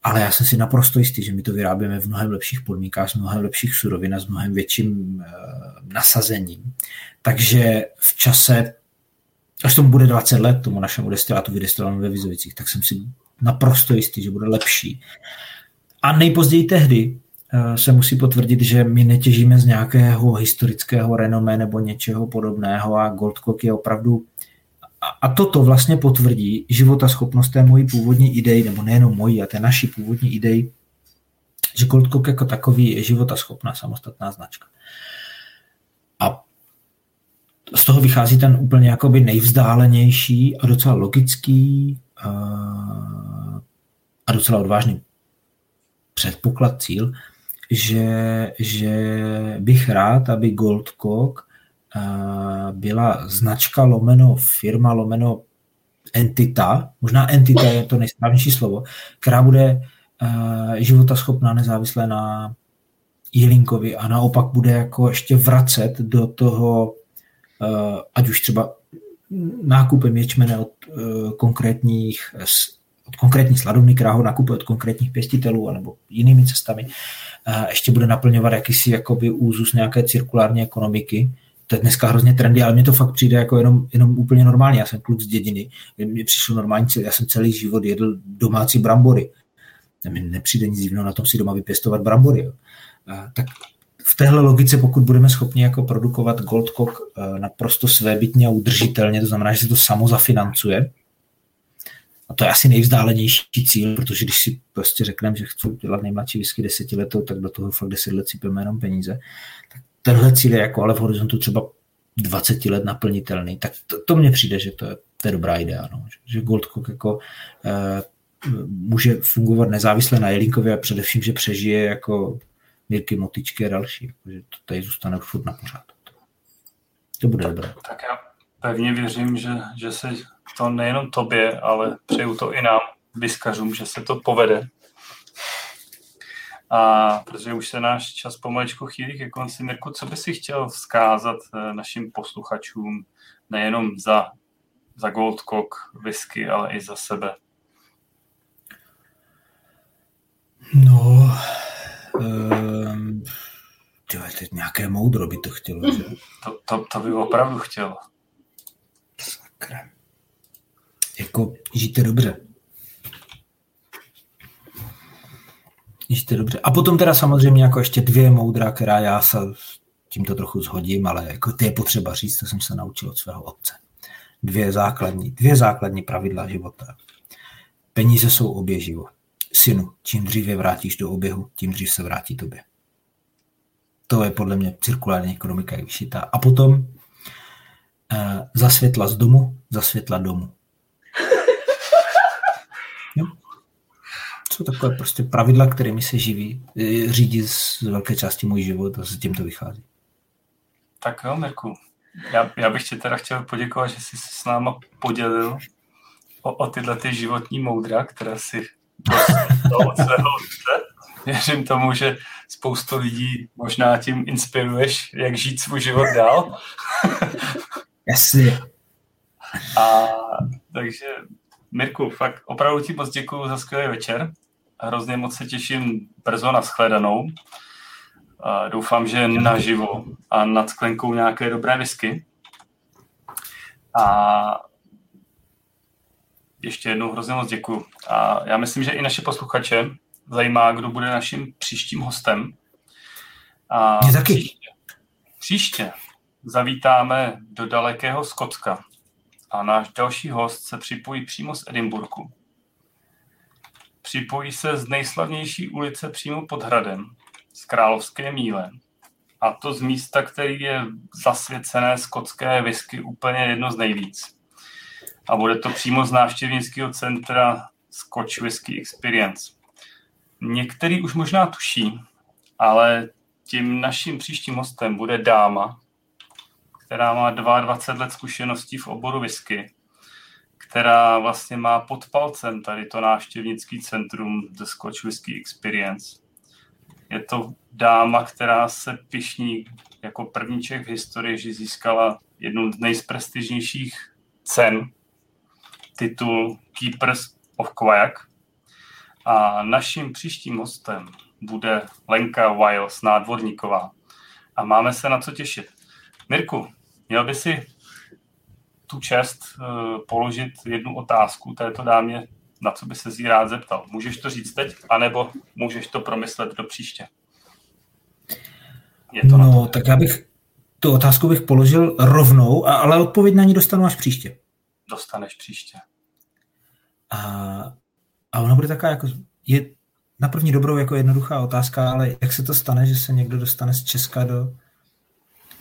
ale já jsem si naprosto jistý, že my to vyrábíme v mnohem lepších podmínkách, s mnohem lepších surovin a s mnohem větším uh, nasazením. Takže v čase, až tomu bude 20 let, tomu našemu destilátu vydestilovanému ve Vizovicích, tak jsem si naprosto jistý, že bude lepší. A nejpozději tehdy uh, se musí potvrdit, že my netěžíme z nějakého historického renomé nebo něčeho podobného a Goldcock je opravdu a toto vlastně potvrdí schopnost té mojí původní idei, nebo nejenom mojí, a té naší původní idei, že Gold Cook jako takový je schopná samostatná značka. A z toho vychází ten úplně jakoby nejvzdálenější a docela logický a docela odvážný předpoklad, cíl, že, že bych rád, aby Goldcock byla značka lomeno firma lomeno entita, možná entita je to nejsprávnější slovo, která bude života schopná nezávisle na Jilinkovi a naopak bude jako ještě vracet do toho, ať už třeba nákupem ječmene od konkrétních od konkrétních sladovny, která ho nakupuje od konkrétních pěstitelů nebo jinými cestami, ještě bude naplňovat jakýsi jakoby úzus nějaké cirkulární ekonomiky, to je dneska hrozně trendy, ale mně to fakt přijde jako jenom, jenom úplně normálně. Já jsem kluk z dědiny, mně přišlo normálně, já jsem celý život jedl domácí brambory. Mně nepřijde nic divného na tom si doma vypěstovat brambory. Jo. A, tak v téhle logice, pokud budeme schopni jako produkovat Goldcock eh, naprosto svébytně a udržitelně, to znamená, že se to samo zafinancuje, a to je asi nejvzdálenější cíl, protože když si prostě řekneme, že chci dělat nejmladší whisky desetiletou, tak do toho fakt deset let sypeme jenom peníze. Tak tenhle cíl je jako ale v horizontu třeba 20 let naplnitelný, tak to, to mně přijde, že to je, to je dobrá idea, no. že Goldcock jako e, může fungovat nezávisle na Jelinkově a především, že přežije jako Mirky Motičky a další, jako, že to tady zůstane furt na pořád. To bude dobré. Tak já pevně věřím, že, že se to nejenom tobě, ale přeju to i nám, vyskařům, že se to povede a protože už se náš čas pomalečku chýlí ke konci, Mirku, co by si chtěl vzkázat eh, našim posluchačům nejenom za, za Goldcock whisky, ale i za sebe? No, um, tyhle, teď nějaké moudro by to chtělo, že? To, to, to by opravdu chtělo. Sakra. Jako, žijte dobře. Žijte dobře. A potom teda samozřejmě jako ještě dvě moudra, která já se tímto trochu zhodím, ale jako ty je potřeba říct, to jsem se naučil od svého otce. Dvě základní, dvě základní pravidla života. Peníze jsou oběživo. Synu, čím dříve vrátíš do oběhu, tím dřív se vrátí tobě. To je podle mě cirkulární ekonomika jak vyšitá. A potom eh, za světla z domu, za světla domu. Jo? Jsou takové prostě pravidla, kterými se živí, eh, řídí z velké části můj život a s tím to vychází. Tak jo, Mirku. Já, já bych ti teda chtěl poděkovat, že jsi se s náma podělil o, o tyhle ty životní moudra, které si svého. Věřím tomu, že spoustu lidí možná tím inspiruješ, jak žít svůj život dál. Jasně. A takže Mirku, fakt opravdu ti moc děkuji za skvělý večer. Hrozně moc se těším brzo na shledanou. A doufám, že naživo a nad sklenkou nějaké dobré whisky. A ještě jednou hrozně moc děkuji. A já myslím, že i naše posluchače zajímá, kdo bude naším příštím hostem. A Mě taky. Příště, příště zavítáme do dalekého Skotska a náš další host se připojí přímo z Edinburgu. Připojí se z nejslavnější ulice přímo pod hradem, z Královské míle. A to z místa, který je zasvěcené skotské whisky úplně jedno z nejvíc. A bude to přímo z návštěvnického centra Scotch Whisky Experience. Některý už možná tuší, ale tím naším příštím hostem bude dáma, která má 22 let zkušeností v oboru whisky, která vlastně má pod palcem tady to návštěvnický centrum The Scotch Whisky Experience. Je to dáma, která se pišní jako první Čech v historii, že získala jednu z nejprestižnějších cen, titul Keepers of Quack. A naším příštím hostem bude Lenka Wiles, nádvorníková. A máme se na co těšit. Mirku, měl by si tu čest uh, položit jednu otázku této dámě, na co by se jí rád zeptal. Můžeš to říct teď, anebo můžeš to promyslet do příště? Je to no, to. tak já bych tu otázku bych položil rovnou, ale odpověď na ní dostanu až příště. Dostaneš příště. A, a ona bude taková jako, je na první dobrou jako jednoduchá otázka, ale jak se to stane, že se někdo dostane z Česka do,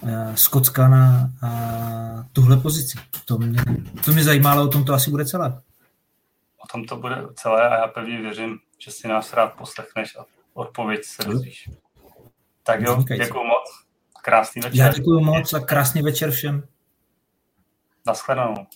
uh, Skotska na uh, tuhle pozici. To mě, to mě zajímá, ale o tom to asi bude celé. O tom to bude celé a já pevně věřím, že si nás rád poslechneš a odpověď se dozvíš. Tak jo, děkuji moc. Krásný večer. Já děkuji moc a krásný večer všem. Naschledanou.